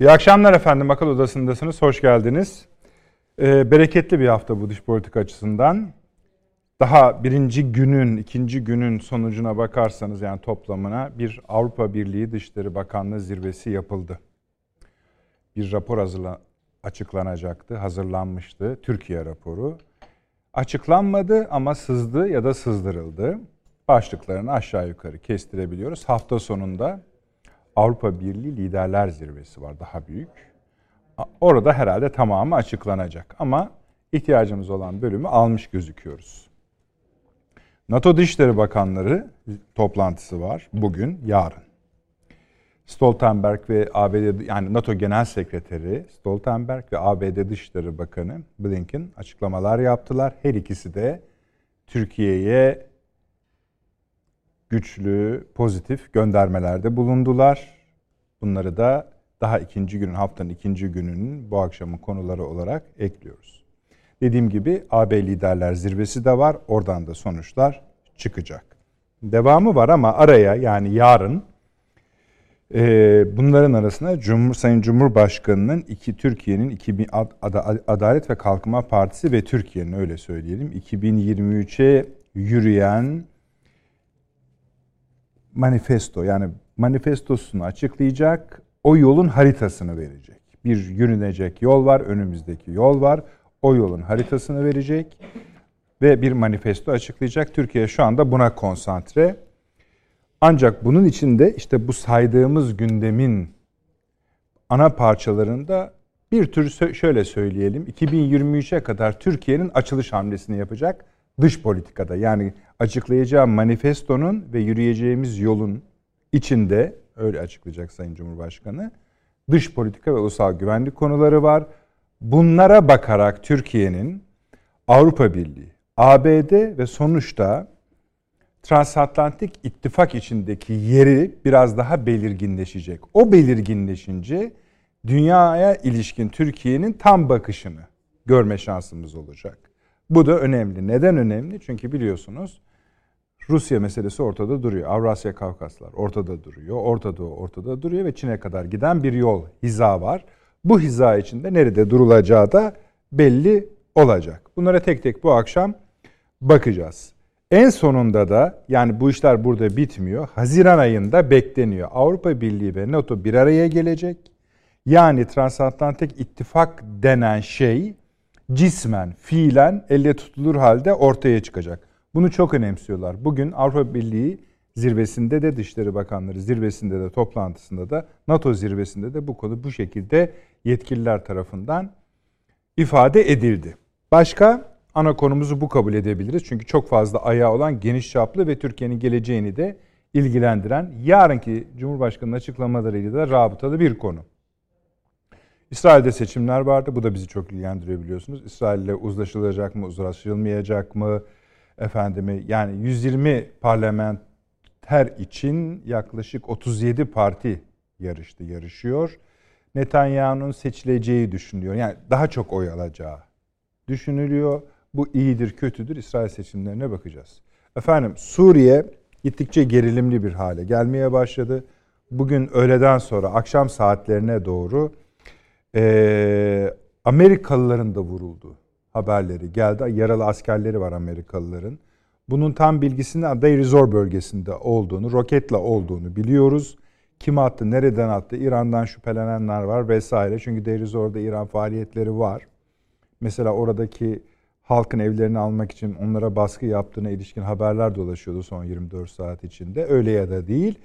İyi akşamlar efendim. Akıl Odası'ndasınız. Hoş geldiniz. Ee, bereketli bir hafta bu dış politika açısından. Daha birinci günün, ikinci günün sonucuna bakarsanız yani toplamına bir Avrupa Birliği Dışişleri Bakanlığı zirvesi yapıldı. Bir rapor hazırla, açıklanacaktı, hazırlanmıştı. Türkiye raporu. Açıklanmadı ama sızdı ya da sızdırıldı. Başlıklarını aşağı yukarı kestirebiliyoruz. Hafta sonunda Avrupa Birliği Liderler Zirvesi var daha büyük. Orada herhalde tamamı açıklanacak ama ihtiyacımız olan bölümü almış gözüküyoruz. NATO Dışişleri Bakanları toplantısı var bugün, yarın. Stoltenberg ve ABD yani NATO Genel Sekreteri Stoltenberg ve ABD Dışişleri Bakanı Blinken açıklamalar yaptılar. Her ikisi de Türkiye'ye güçlü, pozitif göndermelerde bulundular. Bunları da daha ikinci günün, haftanın ikinci gününün bu akşamın konuları olarak ekliyoruz. Dediğim gibi AB Liderler Zirvesi de var. Oradan da sonuçlar çıkacak. Devamı var ama araya yani yarın e, bunların arasında Cumhur, Sayın Cumhurbaşkanı'nın iki Türkiye'nin 2000 Adalet ve Kalkınma Partisi ve Türkiye'nin öyle söyleyelim 2023'e yürüyen manifesto yani manifestosunu açıklayacak, o yolun haritasını verecek. Bir yürünecek yol var, önümüzdeki yol var. O yolun haritasını verecek ve bir manifesto açıklayacak. Türkiye şu anda buna konsantre. Ancak bunun içinde işte bu saydığımız gündemin ana parçalarında bir tür şöyle söyleyelim 2023'e kadar Türkiye'nin açılış hamlesini yapacak dış politikada yani açıklayacağı manifestonun ve yürüyeceğimiz yolun içinde öyle açıklayacak Sayın Cumhurbaşkanı dış politika ve ulusal güvenlik konuları var. Bunlara bakarak Türkiye'nin Avrupa Birliği, ABD ve sonuçta transatlantik ittifak içindeki yeri biraz daha belirginleşecek. O belirginleşince dünyaya ilişkin Türkiye'nin tam bakışını görme şansımız olacak. Bu da önemli. Neden önemli? Çünkü biliyorsunuz Rusya meselesi ortada duruyor. Avrasya Kavkaslar ortada duruyor. Orta Doğu ortada duruyor ve Çin'e kadar giden bir yol, hiza var. Bu hiza içinde nerede durulacağı da belli olacak. Bunlara tek tek bu akşam bakacağız. En sonunda da yani bu işler burada bitmiyor. Haziran ayında bekleniyor. Avrupa Birliği ve NATO bir araya gelecek. Yani transatlantik ittifak denen şey cismen, fiilen elle tutulur halde ortaya çıkacak. Bunu çok önemsiyorlar. Bugün Avrupa Birliği zirvesinde de Dışişleri Bakanları zirvesinde de toplantısında da NATO zirvesinde de bu konu bu şekilde yetkililer tarafından ifade edildi. Başka ana konumuzu bu kabul edebiliriz. Çünkü çok fazla ayağı olan geniş çaplı ve Türkiye'nin geleceğini de ilgilendiren yarınki Cumhurbaşkanı'nın açıklamalarıyla da rabıtalı bir konu. İsrail'de seçimler vardı. Bu da bizi çok ilgilendiriyor biliyorsunuz. İsrail ile uzlaşılacak mı, uzlaşılmayacak mı? Efendimi yani 120 parlamenter için yaklaşık 37 parti yarıştı, yarışıyor. Netanyahu'nun seçileceği düşünülüyor. Yani daha çok oy alacağı düşünülüyor. Bu iyidir, kötüdür. İsrail seçimlerine bakacağız. Efendim Suriye gittikçe gerilimli bir hale gelmeye başladı. Bugün öğleden sonra akşam saatlerine doğru e, Amerikalıların da vuruldu haberleri geldi. Yaralı askerleri var Amerikalıların. Bunun tam bilgisinin Deir Zor bölgesinde olduğunu, roketle olduğunu biliyoruz. Kim attı, nereden attı, İran'dan şüphelenenler var vesaire. Çünkü Deir Zor'da İran faaliyetleri var. Mesela oradaki halkın evlerini almak için onlara baskı yaptığına ilişkin haberler dolaşıyordu son 24 saat içinde. Öyle ya da değil.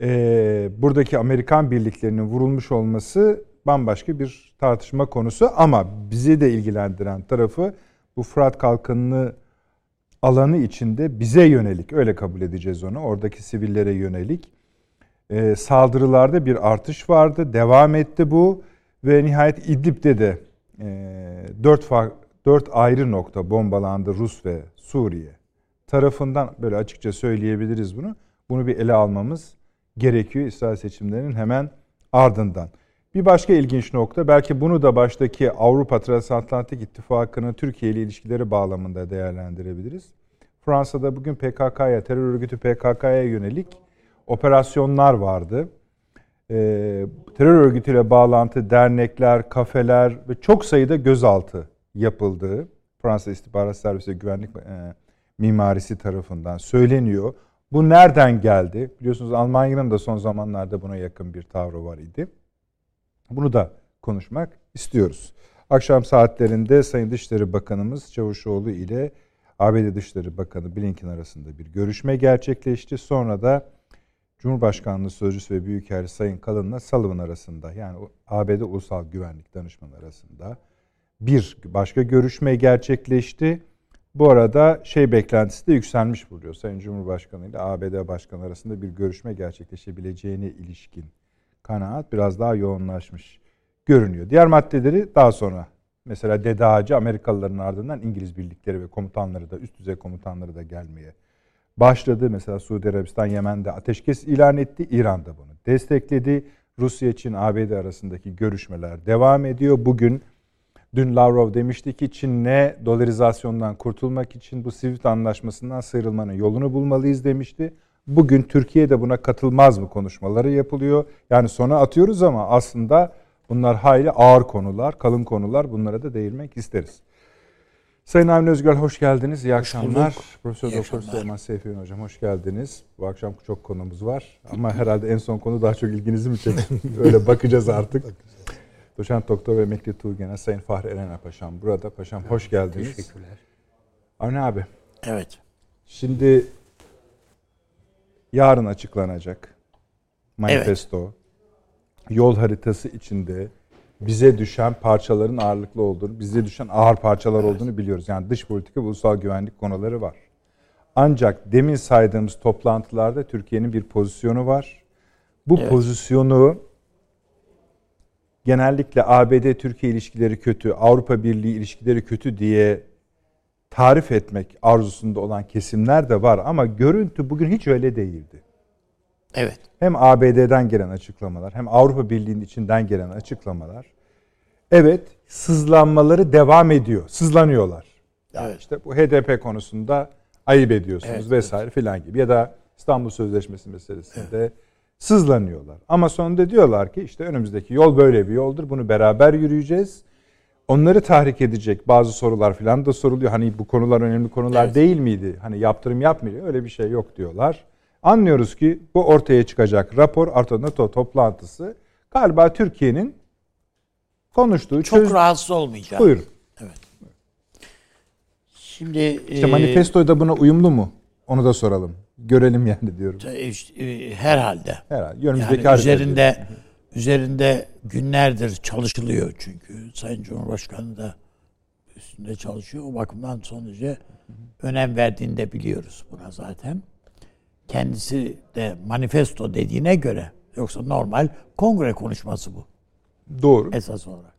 Ee, buradaki Amerikan birliklerinin vurulmuş olması bambaşka bir tartışma konusu ama bizi de ilgilendiren tarafı bu Fırat Kalkanı'nı alanı içinde bize yönelik öyle kabul edeceğiz onu oradaki sivillere yönelik e, saldırılarda bir artış vardı devam etti bu ve nihayet İdlib'de de e, dört, dört ayrı nokta bombalandı Rus ve Suriye tarafından böyle açıkça söyleyebiliriz bunu. Bunu bir ele almamız gerekiyor İsrail seçimlerinin hemen ardından. Bir başka ilginç nokta belki bunu da baştaki Avrupa Transatlantik İttifakı'nın Türkiye ile ilişkileri bağlamında değerlendirebiliriz. Fransa'da bugün PKK'ya, terör örgütü PKK'ya yönelik operasyonlar vardı. e, terör örgütüyle bağlantı dernekler, kafeler ve çok sayıda gözaltı yapıldığı Fransa İstihbarat Servisi ve Güvenlik e, Mimarisi tarafından söyleniyor. Bu nereden geldi? Biliyorsunuz Almanya'nın da son zamanlarda buna yakın bir tavrı var idi. Bunu da konuşmak istiyoruz. Akşam saatlerinde Sayın Dışişleri Bakanımız Çavuşoğlu ile ABD Dışişleri Bakanı Blinken arasında bir görüşme gerçekleşti. Sonra da Cumhurbaşkanlığı Sözcüsü ve Büyükelçi Sayın Kalın'la Sullivan arasında yani ABD Ulusal Güvenlik Danışmanı arasında bir başka görüşme gerçekleşti. Bu arada şey beklentisi de yükselmiş buluyor. Sayın Cumhurbaşkanı ile ABD Başkanı arasında bir görüşme gerçekleşebileceğine ilişkin kanaat biraz daha yoğunlaşmış görünüyor. Diğer maddeleri daha sonra mesela Dede Amerikalıların ardından İngiliz birlikleri ve komutanları da üst düzey komutanları da gelmeye başladı. Mesela Suudi Arabistan Yemen'de ateşkes ilan etti. İran da bunu destekledi. Rusya için ABD arasındaki görüşmeler devam ediyor. Bugün dün Lavrov demişti ki Çin'le dolarizasyondan kurtulmak için bu SWIFT anlaşmasından sıyrılmanın yolunu bulmalıyız demişti. Bugün Türkiye de buna katılmaz mı konuşmaları yapılıyor. Yani sona atıyoruz ama aslında bunlar hayli ağır konular, kalın konular. Bunlara da değinmek isteriz. Sayın Avni Özgür hoş geldiniz. İyi akşamlar. Profesör Doktor Süleyman Seyfi Hocam hoş geldiniz. Bu akşam çok konumuz var. Ama herhalde en son konu daha çok ilginizi mi çekti? Öyle bakacağız artık. Doçent Doktor ve Emekli Tuğgen'e Sayın Fahri Erener Paşam burada. Paşam hoş geldiniz. Teşekkürler. Avni abi. Evet. Şimdi yarın açıklanacak manifesto. Evet. Yol haritası içinde bize düşen parçaların ağırlıklı olduğunu, bize düşen ağır parçalar evet. olduğunu biliyoruz. Yani dış politika ve ulusal güvenlik konuları var. Ancak demin saydığımız toplantılarda Türkiye'nin bir pozisyonu var. Bu evet. pozisyonu genellikle ABD-Türkiye ilişkileri kötü, Avrupa Birliği ilişkileri kötü diye tarif etmek arzusunda olan kesimler de var ama görüntü bugün hiç öyle değildi. Evet. Hem ABD'den gelen açıklamalar hem Avrupa Birliği'nin içinden gelen açıklamalar evet sızlanmaları devam ediyor. Sızlanıyorlar. Yani evet. işte bu HDP konusunda ayıp ediyorsunuz evet, vesaire evet. filan gibi ya da İstanbul Sözleşmesi meselesinde evet. sızlanıyorlar. Ama sonunda diyorlar ki işte önümüzdeki yol böyle bir yoldur. Bunu beraber yürüyeceğiz. Onları tahrik edecek bazı sorular filan da soruluyor. Hani bu konular önemli konular evet. değil miydi? Hani yaptırım yapmıyor. Öyle bir şey yok diyorlar. Anlıyoruz ki bu ortaya çıkacak rapor Arto NATO toplantısı galiba Türkiye'nin konuştuğu çok çöz... rahatsız olmayacak. Buyurun. Evet. Şimdi işte e... da buna uyumlu mu? Onu da soralım. Görelim yani diyorum. E, herhalde. Herhalde. Önümüzdeki yani üzerinde üzerinde günlerdir çalışılıyor çünkü Sayın Cumhurbaşkanı da üstünde çalışıyor. O bakımdan son derece önem verdiğini de biliyoruz buna zaten. Kendisi de manifesto dediğine göre yoksa normal kongre konuşması bu. Doğru. Esas olarak.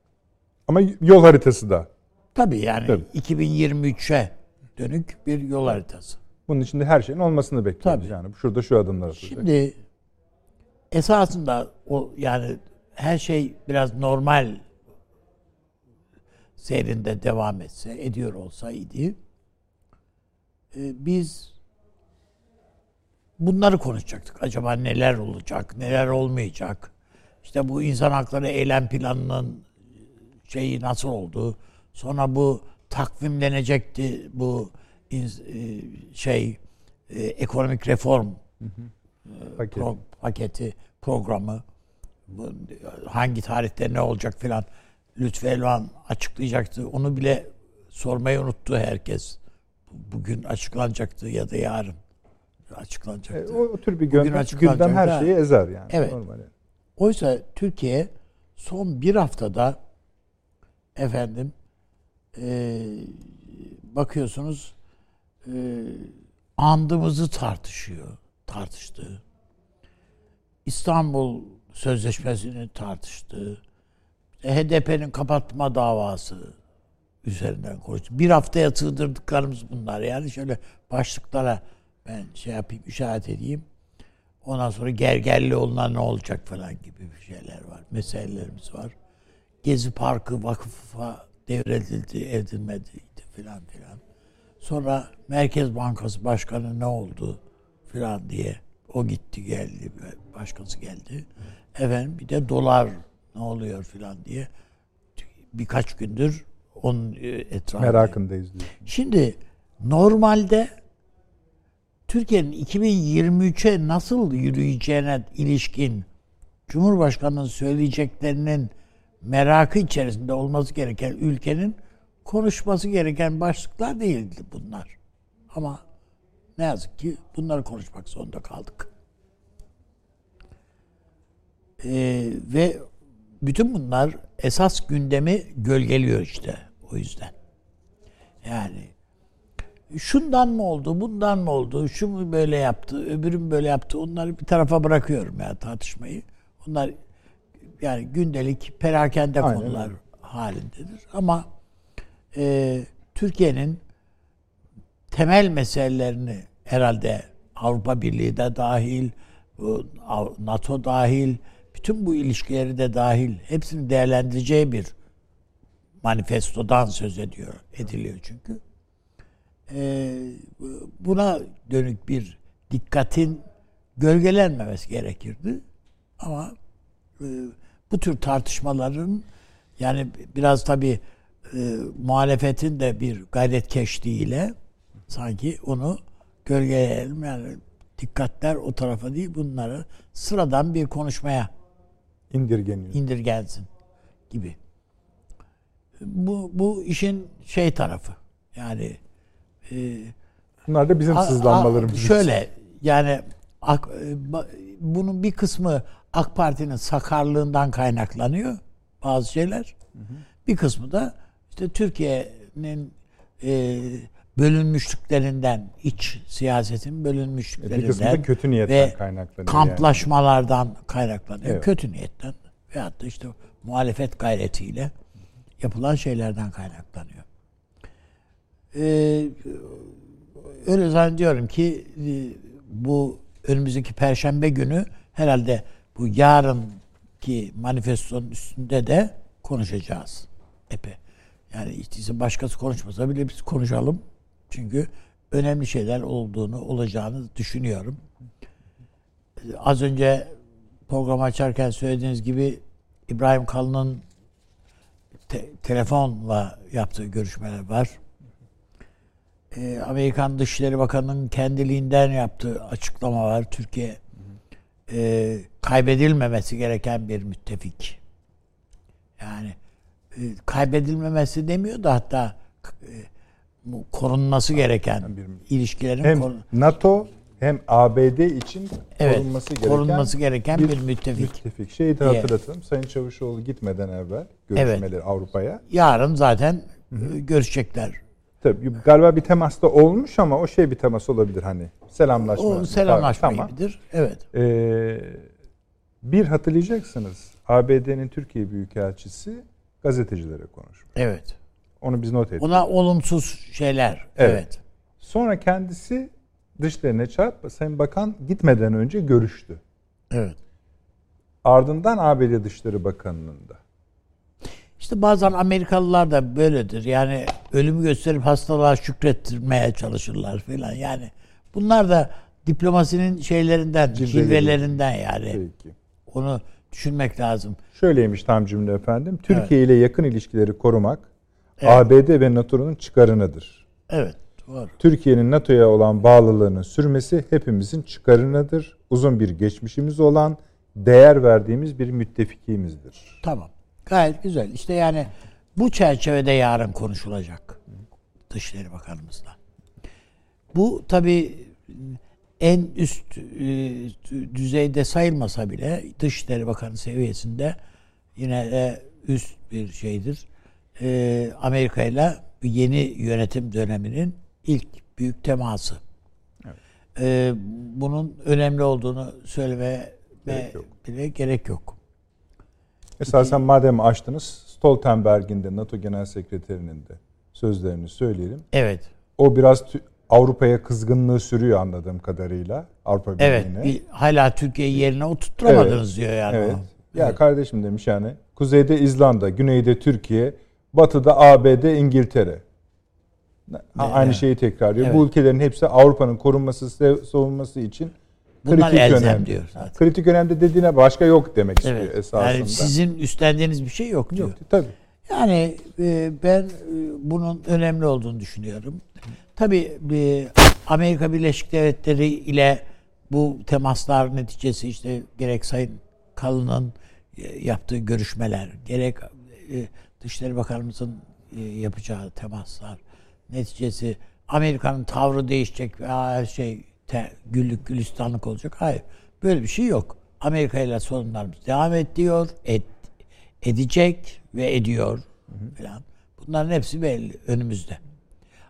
Ama yol haritası da. Tabii yani Tabii. 2023'e dönük bir yol haritası. Bunun içinde her şeyin olmasını bekliyoruz. Tabii. Yani şurada şu adımlar atılacak. Şimdi esasında o yani her şey biraz normal seyrinde devam etse, ediyor olsaydı e, biz bunları konuşacaktık. Acaba neler olacak, neler olmayacak? İşte bu insan hakları eylem planının şeyi nasıl oldu? Sonra bu takvimlenecekti bu e, şey e, ekonomik reform hı hı. E, pro, paketi programı hangi tarihte ne olacak filan Lütfü Elvan açıklayacaktı. Onu bile sormayı unuttu herkes. Bugün açıklanacaktı ya da yarın açıklanacaktı. E, o, o tür bir gündem, gündem her şeyi ezer yani. Evet. Normal. Oysa Türkiye son bir haftada efendim e, bakıyorsunuz e, andımızı tartışıyor, tartıştı. İstanbul Sözleşmesi'ni tartıştı. HDP'nin kapatma davası üzerinden konuştu. Bir haftaya sığdırdıklarımız bunlar. Yani şöyle başlıklara ben şey yapayım, işaret edeyim. Ondan sonra Gergerlioğlu'na ne olacak falan gibi bir şeyler var. Meselelerimiz var. Gezi Parkı vakıfa devredildi, edilmediydi filan filan. Sonra Merkez Bankası Başkanı ne oldu filan diye. O gitti geldi, başkası geldi. Efendim bir de dolar ne oluyor filan diye birkaç gündür onun e, etrafında. Merakındayız diyor. Şimdi normalde Türkiye'nin 2023'e nasıl yürüyeceğine ilişkin Cumhurbaşkanı'nın söyleyeceklerinin merakı içerisinde olması gereken ülkenin konuşması gereken başlıklar değildi bunlar. Ama ne yazık ki bunları konuşmak zorunda kaldık. Ee, ve bütün bunlar esas gündemi gölgeliyor işte o yüzden. Yani şundan mı oldu, bundan mı oldu, şu mu böyle yaptı, öbürüm böyle yaptı. Onları bir tarafa bırakıyorum ya tartışmayı. Onlar yani gündelik perakende Aynen konular halindedir. Ama e, Türkiye'nin temel meselelerini herhalde Avrupa Birliği de dahil, NATO dahil, bütün bu ilişkileri de dahil hepsini değerlendireceği bir manifestodan söz ediyor, ediliyor çünkü. Ee, buna dönük bir dikkatin gölgelenmemesi gerekirdi. Ama e, bu tür tartışmaların yani biraz tabii e, muhalefetin de bir gayretkeşliğiyle sanki onu gölgeleyelim yani dikkatler o tarafa değil bunları sıradan bir konuşmaya İndirgeniyor. indirgensin gibi. Bu bu işin şey tarafı. Yani e, Bunlar da bizim a- sızlanmalarımız. a- şöyle yani ak, e, bunun bir kısmı AK Parti'nin sakarlığından kaynaklanıyor bazı şeyler. Bir kısmı da işte Türkiye'nin e, bölünmüşlüklerinden, iç siyasetin bölünmüşlüklerinden Bir kısmı da kötü niyetten ve kaynaklanıyor. kamplaşmalardan kaynaklanıyor. Evet. Kötü niyetten veyahut da işte muhalefet gayretiyle yapılan şeylerden kaynaklanıyor. Ee, öyle zannediyorum ki e, bu önümüzdeki perşembe günü herhalde bu yarınki manifestonun üstünde de konuşacağız. Epey. Yani işte başkası konuşmasa bile biz konuşalım. Çünkü önemli şeyler olduğunu, olacağını düşünüyorum. Az önce program açarken söylediğiniz gibi İbrahim Kalın'ın te- telefonla yaptığı görüşmeler var. Ee, Amerikan Dışişleri Bakanı'nın kendiliğinden yaptığı açıklama var. Türkiye e, kaybedilmemesi gereken bir müttefik. Yani e, kaybedilmemesi demiyor da hatta e, korunması gereken bir- ilişkilerin Hem korun- NATO hem ABD için evet, korunması gereken, korunması gereken bir, müttefik. müttefik. Şeyi de diye. hatırlatalım. Sayın Çavuşoğlu gitmeden evvel görüşmeleri Avrupa'ya. Yarın zaten e, görüşecekler. Tabii galiba bir temas da olmuş ama o şey bir temas olabilir hani. Selamlaşma. O selamlaşma Tamam. gibidir. Evet. Ee, bir hatırlayacaksınız. ABD'nin Türkiye Büyükelçisi gazetecilere konuşmuş. Evet. Onu biz not ettik. Ona olumsuz şeyler. Evet. Evet. Sonra kendisi dışlarına çağırıp Sayın Bakan gitmeden önce görüştü. Evet. Ardından ABD Dışişleri Bakanı'nın da. İşte bazen Amerikalılar da böyledir. Yani ölümü gösterip hastalığa şükrettirmeye çalışırlar falan. Yani bunlar da diplomasinin şeylerinden, Cilveleri. cilvelerinden yani. Peki. Onu düşünmek lazım. Şöyleymiş tam cümle efendim. Türkiye ile yakın ilişkileri korumak Evet. ABD ve NATO'nun çıkarınadır. Evet. Doğru. Türkiye'nin NATO'ya olan bağlılığının sürmesi hepimizin çıkarınadır. Uzun bir geçmişimiz olan, değer verdiğimiz bir müttefikimizdir. Tamam. Gayet güzel. İşte yani bu çerçevede yarın konuşulacak Dışişleri Bakanımızla. Bu tabii en üst e, düzeyde sayılmasa bile Dışişleri Bakanı seviyesinde yine de üst bir şeydir. E, Amerika ile yeni yönetim döneminin ilk büyük teması. E, bunun önemli olduğunu söylemeye Gerek bile gerek yok. Esasen madem açtınız, Stoltenberg'in de NATO Genel Sekreterinin de sözlerini söyleyelim. Evet. O biraz Avrupa'ya kızgınlığı sürüyor anladığım kadarıyla. Avrupa Evet. Birliği'ne. bir- hala Türkiye'yi yerine oturtturamadınız diyor yani. Evet. Ya Evet. kardeşim demiş yani. Kuzeyde İzlanda, güneyde Türkiye, batıda ABD, İngiltere. Aynı Evet. şeyi tekrarlıyor. Evet. Bu ülkelerin hepsi Avrupa'nın korunması, savunması için Bunlar kritik elzem önemde. diyor zaten. Kritik önemde dediğine başka yok demek istiyor Evet. esasında. Yani sizin üstlendiğiniz bir şey yok diyor. Yok, tabii. Yani e, ben e, bunun önemli olduğunu düşünüyorum. Tabii e, Amerika Birleşik Devletleri ile bu temaslar neticesi işte gerek Sayın Kalın'ın yaptığı görüşmeler, gerek Dışişleri Bakanımızın e, yapacağı temaslar neticesi Amerika'nın tavrı değişecek ve her şey te, güllük gülistanlık olacak. Hayır. Böyle bir şey yok. Amerika ile sorunlarımız devam ediyor, et, edecek ve ediyor falan. Bunların hepsi belli önümüzde.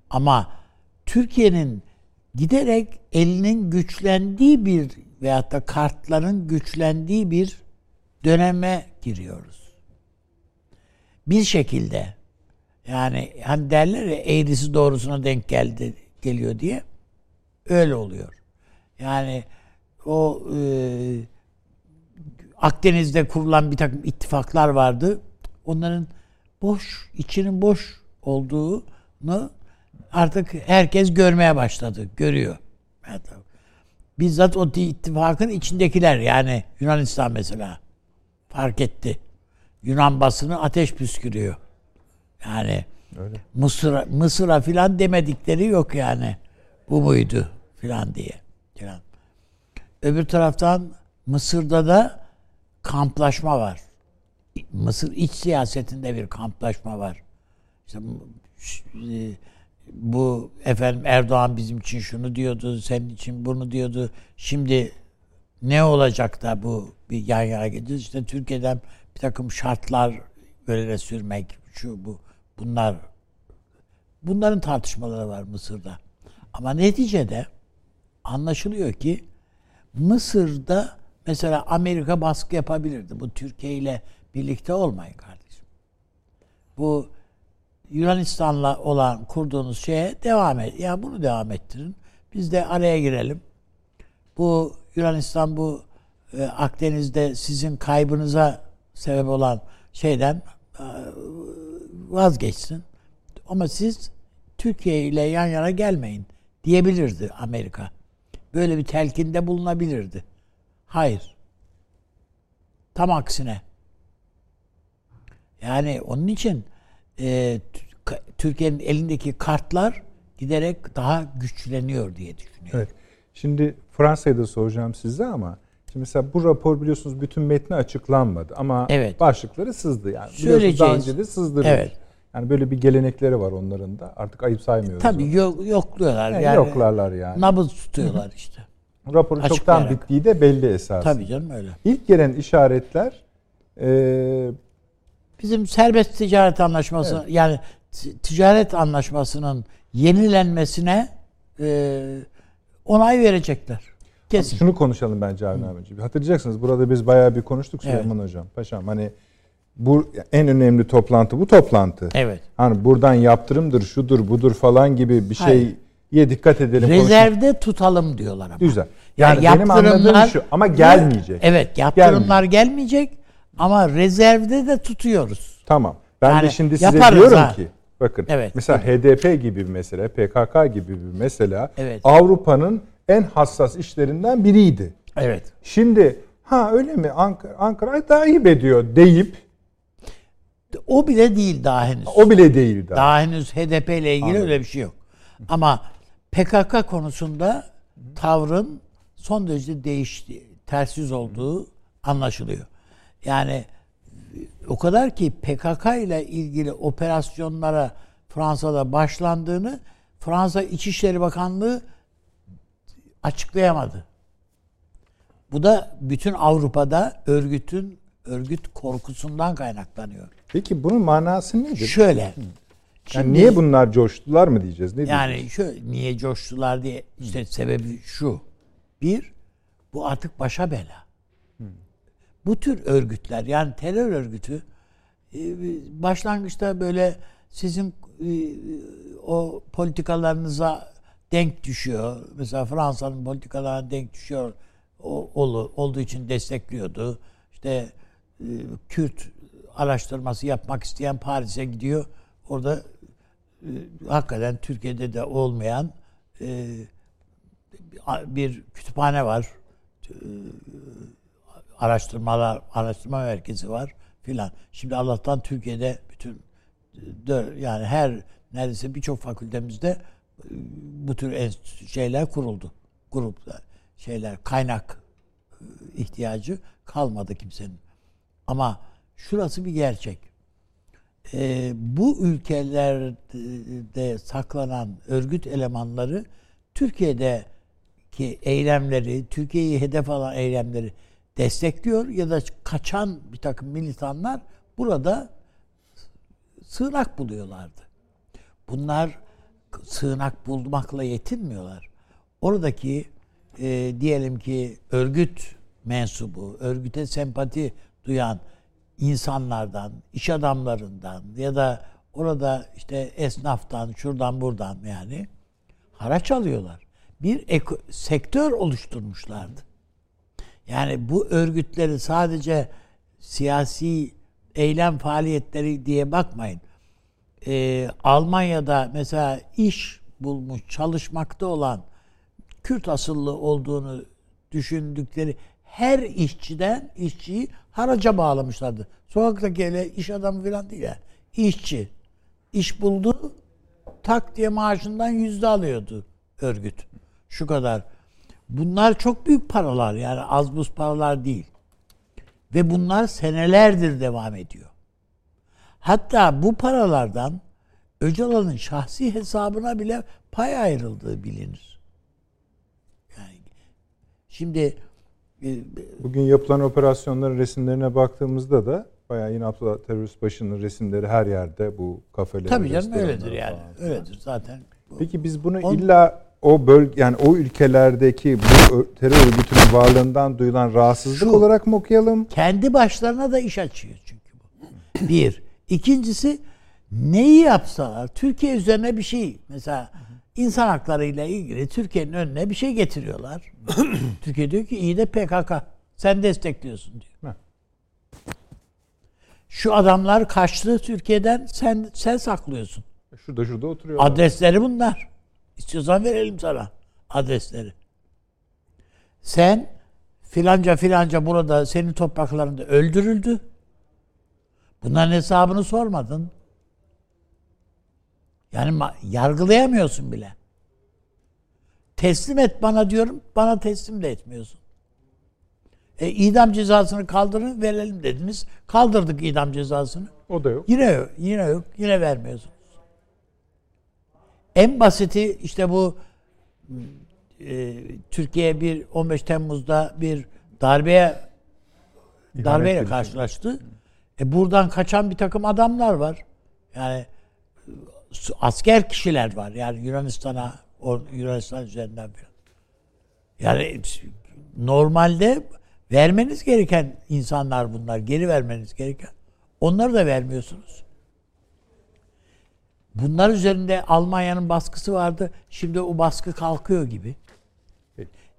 Ama Türkiye'nin giderek elinin güçlendiği bir veyahut da kartların güçlendiği bir döneme giriyoruz. Bir şekilde yani hani derler ya eğrisi doğrusuna denk geldi geliyor diye öyle oluyor. Yani o e, Akdeniz'de kurulan bir takım ittifaklar vardı. Onların boş, içinin boş olduğunu artık herkes görmeye başladı, görüyor. Bizzat o ittifakın içindekiler yani Yunanistan mesela fark etti. Yunan basını ateş püskürüyor. Yani Öyle. Mısır'a Mısır'a filan demedikleri yok yani. Bu muydu filan diye. Filan. Öbür taraftan Mısır'da da kamplaşma var. Mısır iç siyasetinde bir kamplaşma var. İşte e, bu efendim Erdoğan bizim için şunu diyordu, senin için bunu diyordu. Şimdi ne olacak da bu bir yan yana gideceğiz? İşte Türkiye'den bir takım şartlar böyle sürmek, şu bu bunlar bunların tartışmaları var Mısır'da. Ama neticede anlaşılıyor ki Mısır'da mesela Amerika baskı yapabilirdi. Bu Türkiye ile birlikte olmayın kardeşim. Bu Yunanistan'la olan kurduğunuz şeye devam et. Ya bunu devam ettirin. Biz de araya girelim. Bu Yunanistan bu e, Akdeniz'de sizin kaybınıza sebep olan şeyden e, vazgeçsin. Ama siz Türkiye ile yan yana gelmeyin diyebilirdi Amerika. Böyle bir telkinde bulunabilirdi. Hayır. Tam aksine. Yani onun için e, Türkiye'nin elindeki kartlar giderek daha güçleniyor diye düşünüyorum. Evet. Şimdi Fransa'yı da soracağım size ama şimdi mesela bu rapor biliyorsunuz bütün metni açıklanmadı ama Evet. başlıkları sızdı yani. Biliyorsunuz daha önce de sızdırılmış. Evet. Yani böyle bir gelenekleri var onların da. Artık ayıp saymıyoruz. Tabii onu. yok, yokluyorlar. Yani Yani, yoklarlar yani. Nabız tutuyorlar işte. Raporun çoktan Açıklayarak. bittiği de belli esasında. Tabii canım öyle. İlk gelen işaretler e, Bizim serbest ticaret anlaşması yani t- ticaret anlaşmasının yenilenmesine e, onay verecekler. Kesin. şunu konuşalım bence Avni abiciğim. Hatırlayacaksınız burada biz bayağı bir konuştuk Evet. Süleyman Hocam. Paşam hani bu en önemli toplantı bu toplantı. Evet. Hani buradan yaptırımdır, şudur, budur falan gibi bir Hayır. şeye dikkat edelim. konuşalım. Rezervde tutalım diyorlar ama. Güzel. Yani Yani, benim anladığım şu ama gelmeyecek. Evet, yaptırımlar gelmeyecek ama rezervde de tutuyoruz. Tamam. Ben Yani de şimdi size diyorum ha. ki bakın Evet. mesela HDP gibi bir mesele, PKK gibi bir mesela Evet. Avrupa'nın en hassas işlerinden biriydi. Evet. Şimdi ha öyle mi Ankara, Ankara daha iyi ediyor deyip O bile değil daha henüz. o bile değil daha. Daha henüz HDP ile ilgili Anladım. öyle bir şey yok. Ama PKK konusunda tavrın son derece değişti, ters yüz olduğu anlaşılıyor. Yani o kadar ki PKK ile ilgili operasyonlara Fransa'da başlandığını Fransa İçişleri Bakanlığı açıklayamadı. Bu da bütün Avrupa'da örgütün örgüt korkusundan kaynaklanıyor. Peki bunun manası nedir? Şöyle. yani şimdi- niye bunlar coştular mı diyeceğiz? Ne Yani diyeceğiz? şu niye coştular diye işte sebebi şu. Bir, bu artık başa bela. Bu tür örgütler yani terör örgütü e, başlangıçta böyle sizin e, o politikalarınıza denk düşüyor. Mesela Fransa'nın politikalarına denk düşüyor o, olduğu için destekliyordu. İşte e, Kürt araştırması yapmak isteyen Paris'e gidiyor. Orada e, hakikaten Türkiye'de de olmayan e, bir kütüphane var. araştırmalar araştırma merkezi var filan. Şimdi Allah'tan Türkiye'de bütün yani her neredeyse birçok fakültemizde bu tür şeyler kuruldu. Gruplar, şeyler, kaynak e, ihtiyacı kalmadı kimsenin. Ama şurası bir gerçek. Ee, bu ülkelerde saklanan örgüt elemanları Türkiye'deki eylemleri, Türkiye'yi hedef alan eylemleri destekliyor ya da kaçan bir takım militanlar burada sığınak buluyorlardı. Bunlar sığınak bulmakla yetinmiyorlar. Oradaki e, diyelim ki örgüt mensubu, örgüte sempati duyan insanlardan, iş adamlarından ya da orada işte esnaftan, şuradan buradan yani haraç alıyorlar. Bir eko, sektör oluşturmuşlardı. Yani bu örgütleri sadece siyasi eylem faaliyetleri diye bakmayın. Ee, Almanya'da mesela iş bulmuş, çalışmakta olan Kürt asıllı olduğunu düşündükleri her işçiden işçiyi haraca bağlamışlardı. Sokaktaki öyle iş adamı falan değil yani. İşçi. İş buldu, tak diye maaşından yüzde alıyordu örgüt. Şu kadar. Bunlar çok büyük paralar yani az buz paralar değil. Ve bunlar senelerdir devam ediyor. Hatta bu paralardan Öcalan'ın şahsi hesabına bile pay ayrıldığı bilinir. Yani şimdi e, bugün yapılan operasyonların resimlerine baktığımızda da bayağı yine Abdullah terörist başının resimleri her yerde bu kafeler. Tabii canım öyledir yani. Falan. Öyledir zaten. Peki biz bunu On, illa o bölge yani o ülkelerdeki bu terör örgütünün varlığından duyulan rahatsızlık Şu, olarak mı okuyalım? Kendi başlarına da iş açıyor çünkü bu. Bir. İkincisi neyi yapsalar Türkiye üzerine bir şey mesela insan hakları ile ilgili Türkiye'nin önüne bir şey getiriyorlar. Türkiye diyor ki iyi de PKK sen destekliyorsun diyor. Şu adamlar kaçtı Türkiye'den sen sen saklıyorsun. Şurada şurada oturuyorlar. Adresleri bunlar. İstiyorsan verelim sana adresleri. Sen filanca filanca burada senin topraklarında öldürüldü. Bunların hesabını sormadın. Yani yargılayamıyorsun bile. Teslim et bana diyorum, bana teslim de etmiyorsun. E, idam cezasını kaldırın verelim dediniz. Kaldırdık idam cezasını. O da yok. Yine yok, yine yok, yine vermiyorsun. En basiti işte bu e, Türkiye bir 15 Temmuz'da bir darbeye İhanet darbeyle karşılaştı. E buradan kaçan bir takım adamlar var. Yani asker kişiler var. Yani Yunanistan'a Yunanistan üzerinden falan. Yani normalde vermeniz gereken insanlar bunlar. Geri vermeniz gereken. Onları da vermiyorsunuz. Bunlar üzerinde Almanya'nın baskısı vardı. Şimdi o baskı kalkıyor gibi.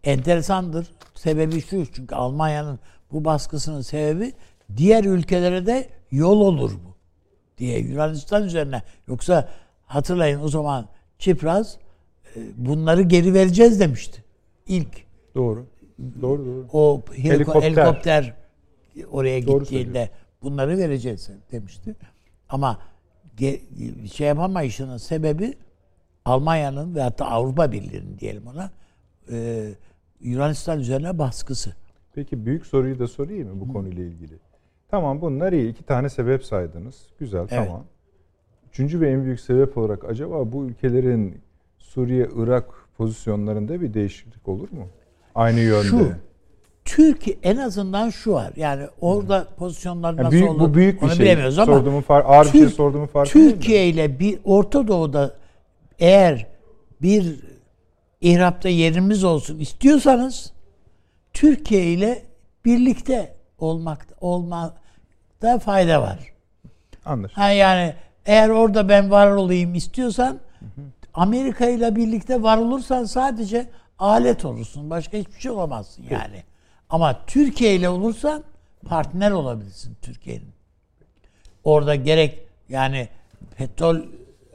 Enteresandır. Sebebi şu. Çünkü Almanya'nın bu baskısının sebebi diğer ülkelere de yol olur bu diye Yunanistan üzerine. Yoksa hatırlayın o zaman Çipraz e, bunları geri vereceğiz demişti. İlk. Doğru. Doğru doğru. O helikopter, helikopter oraya doğru gittiğinde söylüyor. bunları vereceğiz demişti. Ama şey yapamayışının sebebi Almanya'nın ve hatta Avrupa Birliği'nin diyelim ona e, Yunanistan üzerine baskısı. Peki büyük soruyu da sorayım mı bu konuyla ilgili? Tamam bunlar iyi. iki tane sebep saydınız. Güzel evet. tamam. Üçüncü ve en büyük sebep olarak acaba bu ülkelerin Suriye, Irak pozisyonlarında bir değişiklik olur mu? Aynı yönde. Şu, Türkiye en azından şu var. Yani orada hmm. pozisyonlar nasıl yani büyük, olur bu büyük bir onu şey. bilemiyoruz ama sorduğumun far, ağır Türk, bir şey sorduğumun farkı Türkiye ile bir Orta Doğu'da eğer bir ihrapta yerimiz olsun istiyorsanız Türkiye ile birlikte olmak olmakta fayda var. Anlaşıldı. Ha yani eğer orada ben var olayım istiyorsan Amerika ile birlikte var olursan sadece alet olursun. Başka hiçbir şey olamazsın yani. Ama Türkiye ile olursan partner olabilirsin Türkiye'nin. Orada gerek yani petrol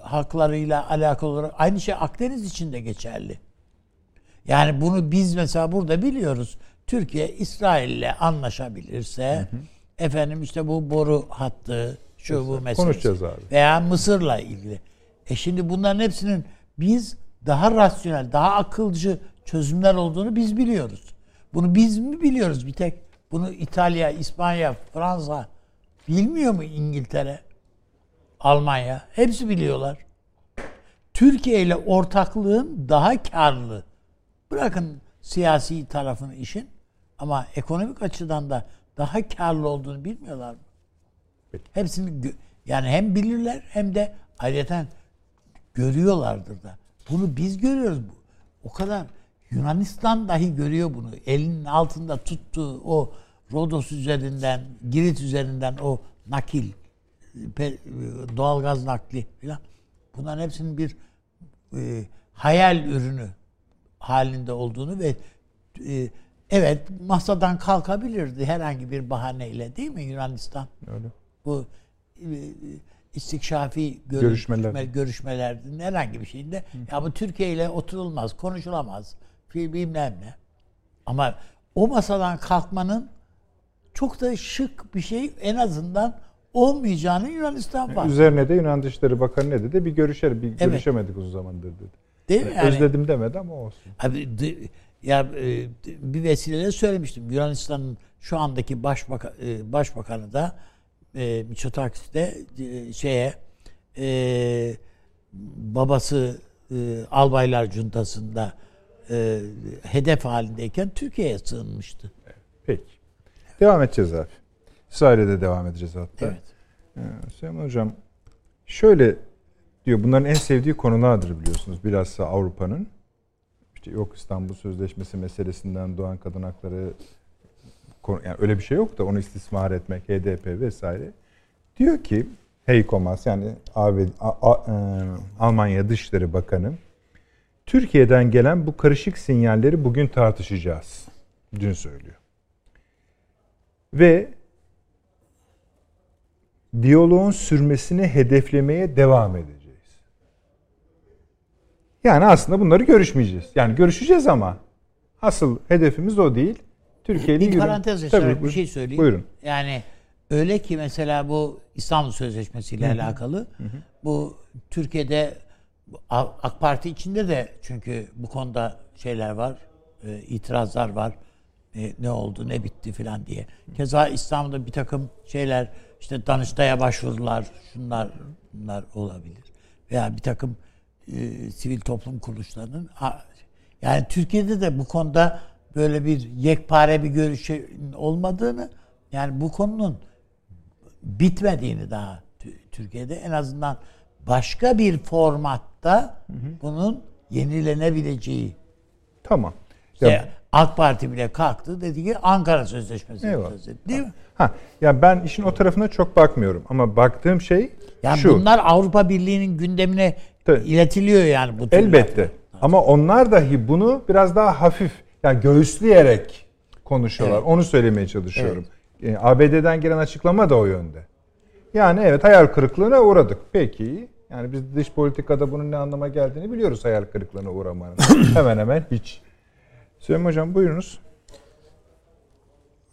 haklarıyla alakalı olarak aynı şey Akdeniz için de geçerli. Yani bunu biz mesela burada biliyoruz. Türkiye İsrail'le anlaşabilirse efendim işte bu boru hattı şu bu meselesi. konuşacağız abi. Veya Mısır'la ilgili. E şimdi bunların hepsinin biz daha rasyonel, daha akılcı çözümler olduğunu biz biliyoruz. Bunu biz mi biliyoruz bir tek? Bunu İtalya, İspanya, Fransa bilmiyor mu İngiltere? Almanya. Hepsi biliyorlar. Türkiye ile ortaklığın daha karlı. Bırakın siyasi tarafını işin ama ekonomik açıdan da daha karlı olduğunu bilmiyorlar mı? Hepsini gö- yani hem bilirler hem de ayrıca görüyorlardır da. Bunu biz görüyoruz. Bu. O kadar Yunanistan dahi görüyor bunu. Elinin altında tuttuğu o Rodos üzerinden, Girit üzerinden o nakil, doğalgaz nakli filan. Bunların hepsinin bir e, hayal ürünü halinde olduğunu ve e, evet masadan kalkabilirdi herhangi bir bahaneyle değil mi Yunanistan? Öyle. Bu e, istikşafi görüş- Görüşmeler. görüşmeler. görüşmelerde herhangi bir şeyinde ya bu Türkiye ile oturulmaz, konuşulamaz. Bilmem ne. Ama o masadan kalkmanın çok da şık bir şey en azından olmayacağını Yunanistan var. Üzerine de Yunan Dışişleri Bakanı ne dedi? Bir görüşer, bir görüşemedik uzun zamandır dedi. Değil mi? Yani, Özledim demedi ama olsun. Abi, d- ya e, bir vesileyle söylemiştim. Yunanistan'ın şu andaki başbaka, e, başbakanı da e, Mitsotakis de e, şeye e, babası e, albaylar cuntasında e, hedef halindeyken Türkiye'ye sığınmıştı. Peki. Devam edeceğiz abi. İsrail'e de devam edeceğiz hatta. Evet. Ee, Süleyman Hocam şöyle diyor bunların en sevdiği konulardır biliyorsunuz bilhassa Avrupa'nın. İşte yok İstanbul Sözleşmesi meselesinden doğan kadın hakları yani öyle bir şey yok da onu istismar etmek, HDP vesaire. Diyor ki Heiko Maas yani AB, A- A- e, Almanya Dışişleri Bakanı Türkiye'den gelen bu karışık sinyalleri bugün tartışacağız. Dün söylüyor. Ve diyaloğun sürmesini hedeflemeye devam edeceğiz. Yani aslında bunları görüşmeyeceğiz. Yani görüşeceğiz ama asıl hedefimiz o değil. Türkiye'li Bir yürü- parantez Tabii, bir şey söyleyeyim. Buyurun. Yani öyle ki mesela bu İstanbul Sözleşmesi ile alakalı bu Türkiye'de AK Parti içinde de çünkü bu konuda şeyler var, e, itirazlar var. E, ne oldu, ne bitti filan diye. Keza İstanbul'da bir takım şeyler işte Danıştay'a başvurular, şunlar bunlar olabilir. Veya bir takım e, sivil toplum kuruluşlarının yani Türkiye'de de bu konuda böyle bir yekpare bir görüş olmadığını yani bu konunun bitmediğini daha Tü- Türkiye'de en azından başka bir formatta bunun yenilenebileceği. Tamam. İşte Ya- AK Parti bile kalktı dedi ki Ankara Sözleşmesi söz etti, değil mi? Ha, ya ben işin o tarafına çok bakmıyorum ama baktığım şey Yani şu. bunlar Avrupa Birliği'nin gündemine Tabii. iletiliyor yani bu tür Elbette. Ama onlar dahi bunu biraz daha hafif yani göğüsleyerek konuşuyorlar. Evet. Onu söylemeye çalışıyorum. E, ABD'den gelen açıklama da o yönde. Yani evet hayal kırıklığına uğradık. Peki. Yani biz dış politikada bunun ne anlama geldiğini biliyoruz hayal kırıklığına uğramanın. hemen hemen hiç. Süleyman Hocam buyurunuz.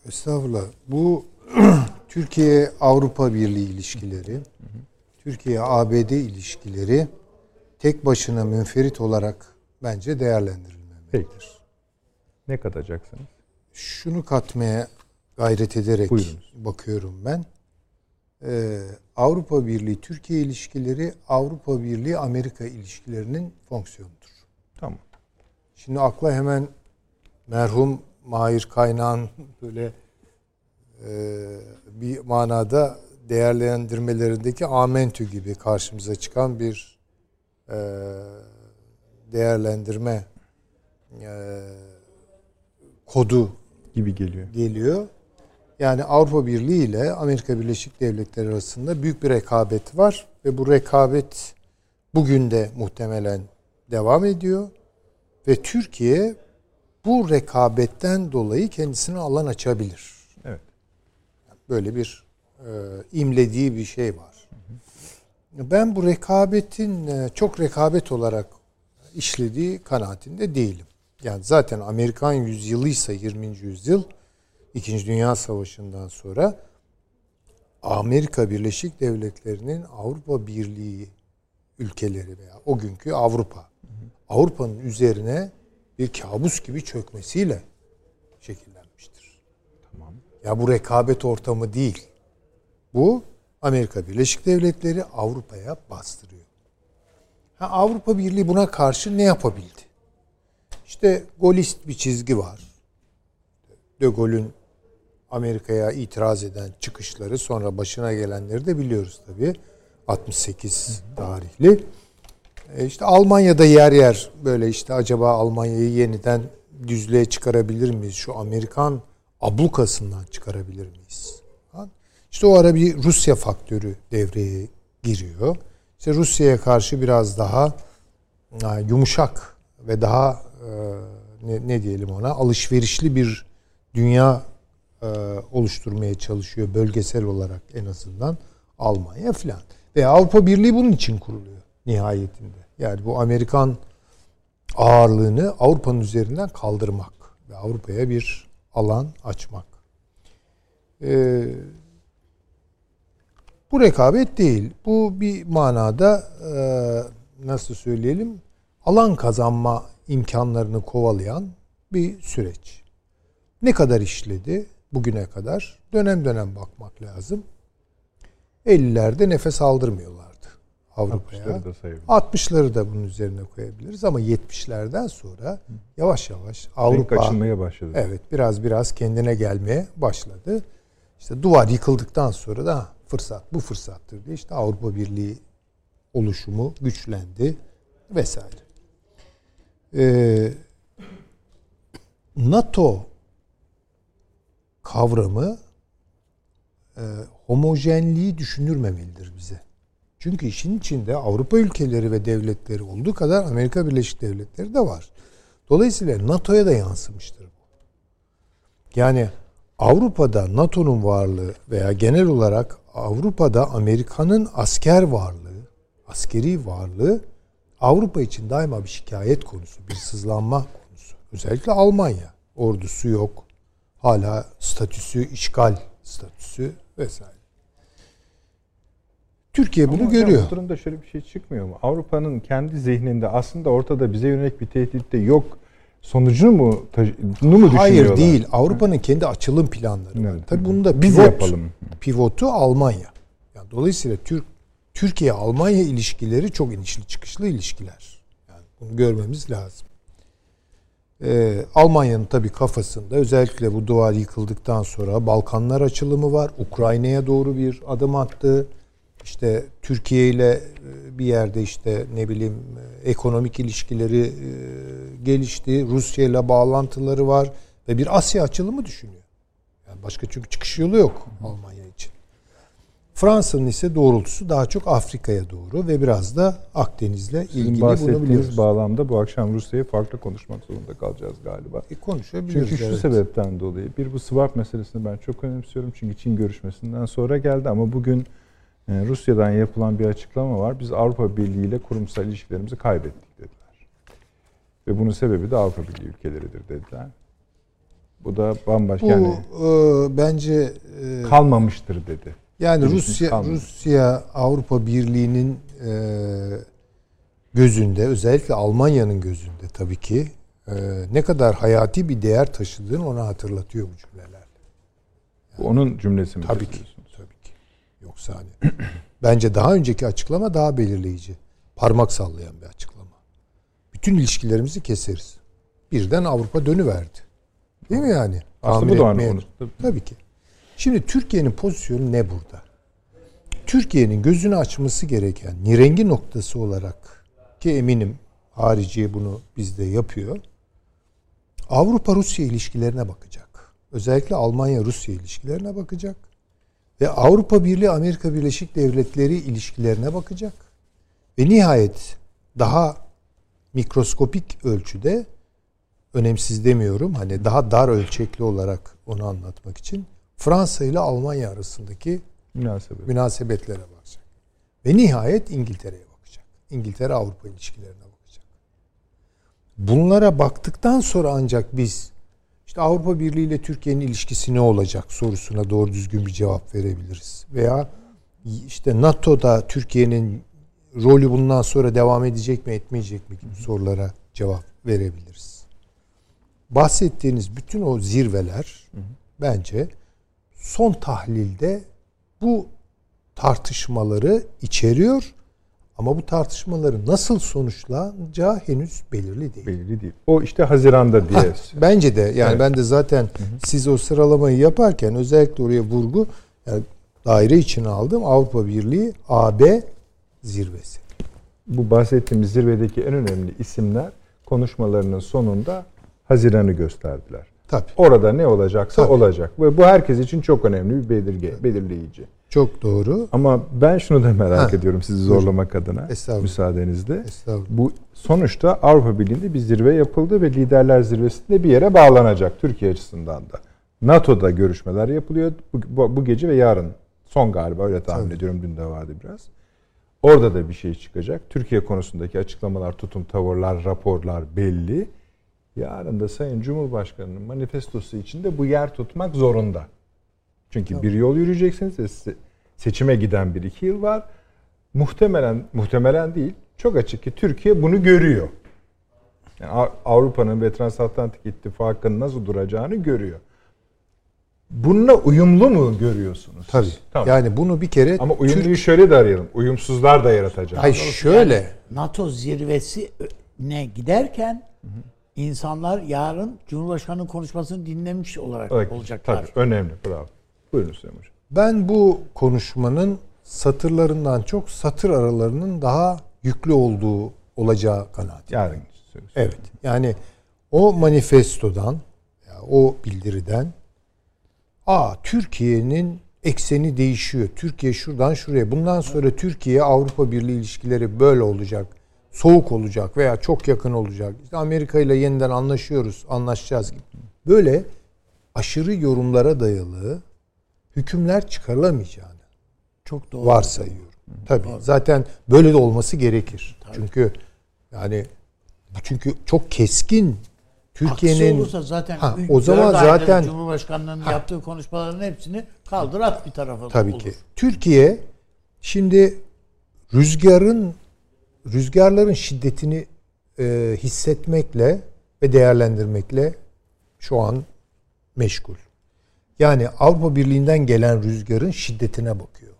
Estağfurullah. Bu Türkiye Avrupa Birliği ilişkileri, Türkiye ABD ilişkileri tek başına münferit olarak bence değerlendirilmemelidir. Peki. Ne katacaksınız? Şunu katmaya gayret ederek Buyurunuz. bakıyorum ben. Ee, Avrupa Birliği Türkiye ilişkileri Avrupa Birliği Amerika ilişkilerinin fonksiyonudur. Tamam. Şimdi akla hemen merhum Mahir Kaynağ'ın böyle e, bir manada değerlendirmelerindeki amentü gibi karşımıza çıkan bir değerlendirme e, kodu Gibi geliyor. geliyor. Yani Avrupa Birliği ile Amerika Birleşik Devletleri arasında büyük bir rekabet var ve bu rekabet bugün de muhtemelen devam ediyor ve Türkiye bu rekabetten dolayı kendisine alan açabilir. Evet. Böyle bir e, imlediği bir şey var. Ben bu rekabetin e, çok rekabet olarak işlediği kanaatinde değilim. Yani zaten Amerikan yüzyılıysa 20. yüzyıl İkinci Dünya Savaşı'ndan sonra Amerika Birleşik Devletleri'nin Avrupa Birliği ülkeleri veya o günkü Avrupa Avrupa'nın üzerine bir kabus gibi çökmesiyle şekillenmiştir. Tamam. Ya bu rekabet ortamı değil. Bu Amerika Birleşik Devletleri Avrupa'ya bastırıyor. Ha, Avrupa Birliği buna karşı ne yapabildi? İşte golist bir çizgi var. De Gaulle'ün Amerika'ya itiraz eden çıkışları sonra başına gelenleri de biliyoruz tabii. 68 tarihli. E işte Almanya'da yer yer böyle işte acaba Almanya'yı yeniden düzlüğe çıkarabilir miyiz? Şu Amerikan ablukasından çıkarabilir miyiz? İşte o ara bir Rusya faktörü devreye giriyor. İşte Rusya'ya karşı biraz daha yumuşak ve daha e, ne, ne diyelim ona alışverişli bir dünya e, oluşturmaya çalışıyor bölgesel olarak en azından Almanya falan. Ve Avrupa Birliği bunun için kuruluyor nihayetinde. Yani bu Amerikan ağırlığını Avrupa'nın üzerinden kaldırmak ve Avrupa'ya bir alan açmak. Ee, bu rekabet değil. Bu bir manada e, nasıl söyleyelim alan kazanma imkanlarını kovalayan bir süreç. Ne kadar işledi bugüne kadar? Dönem dönem bakmak lazım. 50'lerde nefes aldırmıyorlardı Avrupa'ya. 60'ları da sayabiliriz. 60'ları da bunun üzerine koyabiliriz ama 70'lerden sonra yavaş yavaş Avrupa Renk açılmaya başladı. Evet, biraz biraz kendine gelmeye başladı. İşte duvar yıkıldıktan sonra da fırsat bu fırsattır diye işte Avrupa Birliği oluşumu güçlendi vesaire. Ee, NATO kavramı e, homojenliği düşünürmemelidir bize. Çünkü işin içinde Avrupa ülkeleri ve devletleri olduğu kadar Amerika Birleşik Devletleri de var. Dolayısıyla NATO'ya da yansımıştır bu. Yani Avrupa'da NATO'nun varlığı veya genel olarak Avrupa'da Amerika'nın asker varlığı, askeri varlığı Avrupa için daima bir şikayet konusu, bir sızlanma konusu. Özellikle Almanya. Ordusu yok. Hala statüsü, işgal statüsü vesaire. Türkiye bunu Ama görüyor. Bu durumda şöyle bir şey çıkmıyor mu? Avrupa'nın kendi zihninde aslında ortada bize yönelik bir tehdit de yok sonucunu mu mu düşünüyorlar? Hayır değil. Avrupa'nın kendi açılım planları. Evet. Tabii bunu da biz pivot, yapalım. Pivotu Almanya. Yani dolayısıyla Türk Türkiye Almanya ilişkileri çok inişli çıkışlı ilişkiler. Yani bunu görmemiz lazım. Ee, Almanya'nın tabii kafasında özellikle bu duvar yıkıldıktan sonra Balkanlar açılımı var. Ukrayna'ya doğru bir adım attı. İşte Türkiye ile e, bir yerde işte ne bileyim e, ekonomik ilişkileri e, gelişti. Rusya ile bağlantıları var ve bir Asya açılımı düşünüyor. Yani başka çünkü çıkış yolu yok Almanya için. Fransa'nın ise doğrultusu daha çok Afrika'ya doğru ve biraz da Akdeniz'le ilgili bunu biliyoruz. bağlamda bu akşam Rusya'yı farklı konuşmak zorunda kalacağız galiba. E konuşabiliriz. Çünkü şu evet. sebepten dolayı bir bu swap meselesini ben çok önemsiyorum. Çünkü Çin görüşmesinden sonra geldi ama bugün Rusya'dan yapılan bir açıklama var. Biz Avrupa Birliği ile kurumsal ilişkilerimizi kaybettik dediler. Ve bunun sebebi de Avrupa Birliği ülkeleridir dediler. Bu da bambaşka Bu, yani e, bence e, kalmamıştır dedi. Yani Rusya kalmadı. Rusya Avrupa Birliği'nin e, gözünde özellikle Almanya'nın gözünde tabii ki e, ne kadar hayati bir değer taşıdığını ona hatırlatıyor bu cümleler. Yani, onun cümlesi mi? Tabii ki. Hani bence daha önceki açıklama daha belirleyici. Parmak sallayan bir açıklama. Bütün ilişkilerimizi keseriz. Birden Avrupa dönüverdi. Değil mi yani? Aslında bu da aynı konu. Tabii ki. Şimdi Türkiye'nin pozisyonu ne burada? Türkiye'nin gözünü açması gereken nirengi noktası olarak ki eminim harici bunu bizde yapıyor. Avrupa-Rusya ilişkilerine bakacak. Özellikle Almanya-Rusya ilişkilerine bakacak. Ve Avrupa Birliği Amerika Birleşik Devletleri ilişkilerine bakacak. Ve nihayet daha mikroskopik ölçüde önemsiz demiyorum. Hani daha dar ölçekli olarak onu anlatmak için Fransa ile Almanya arasındaki Münasebet. münasebetlere bakacak. Ve nihayet İngiltere'ye bakacak. İngiltere Avrupa ilişkilerine bakacak. bunlara baktıktan sonra ancak biz işte Avrupa Birliği ile Türkiye'nin ilişkisi ne olacak sorusuna doğru düzgün bir cevap verebiliriz. Veya işte NATO'da Türkiye'nin rolü bundan sonra devam edecek mi etmeyecek mi gibi sorulara cevap verebiliriz. Bahsettiğiniz bütün o zirveler bence son tahlilde bu tartışmaları içeriyor ama bu tartışmaların nasıl sonuçlanacağı henüz belirli değil. Belirli değil. O işte Haziran'da diye. Ha, bence de yani Evet. ben de zaten siz o sıralamayı yaparken özellikle oraya vurgu yani daire içine aldım Avrupa Birliği AB zirvesi. Bu bahsettiğimiz zirvedeki en önemli isimler konuşmalarının sonunda Haziran'ı gösterdiler. Tabii. Orada ne olacaksa Tabii. olacak. Ve bu herkes için çok önemli bir belirge, belirleyici. Çok doğru. Ama ben şunu da merak Ha, ediyorum sizi buyurun. zorlamak adına. Estağfurullah. Müsaadenizle. Estağfurullah. Bu sonuçta Avrupa Birliği'nde bir zirve yapıldı ve liderler zirvesinde bir yere bağlanacak Türkiye açısından da. NATO'da görüşmeler yapılıyor bu, bu, bu gece ve yarın. Son galiba öyle tahmin Tabii. ediyorum. Dün de vardı biraz. Orada da bir şey çıkacak. Türkiye konusundaki açıklamalar, tutum, tavırlar, raporlar belli. Yarın da Sayın Cumhurbaşkanı'nın manifestosu içinde bu yer tutmak zorunda. Çünkü bir yol yürüyeceksiniz. ve se- Seçime giden bir iki yıl var. Muhtemelen, muhtemelen değil. Çok açık ki Türkiye bunu görüyor. Yani Av- Avrupa'nın ve Transatlantik İttifakı'nın nasıl duracağını görüyor. Bununla uyumlu mu görüyorsunuz? Tabii. Tamam. Yani bunu bir kere Ama uyumluyu şöyle de arayalım. Uyumsuzlar da yaratacak. Ay şöyle Yani NATO zirvesine giderken insanlar yarın Cumhurbaşkanı'nın konuşmasını dinlemiş olarak Evet, olacaklar. Tabii önemli. Bravo. Buyurun Süleyman Hocam. ben bu konuşmanın satırlarından çok satır aralarının daha yüklü olduğu olacağı kanaati. Yarın söylüyorsun. Evet. Yani o manifestodan, o bildiriden Aa Türkiye'nin ekseni değişiyor. Türkiye şuradan şuraya. Bundan sonra Türkiye Avrupa Birliği ilişkileri böyle olacak. Soğuk olacak veya çok yakın olacak. İşte Amerika ile yeniden anlaşıyoruz, anlaşacağız gibi. Böyle aşırı yorumlara dayalı hükümler çıkarılamayacağını Çok doğru. varsayıyorum. Tabii. Zaten böyle de olması gerekir. Çünkü yani çünkü çok keskin Türkiye'nin zaten Ha, o zaman zaten- Cumhurbaşkanlığının yaptığı konuşmaların hepsini kaldır at bir tarafa. tabii olur. ki Türkiye şimdi rüzgarın rüzgarların şiddetini e, hissetmekle ve değerlendirmekle şu an meşgul. Yani Avrupa Birliği'nden gelen rüzgarın şiddetine bakıyor.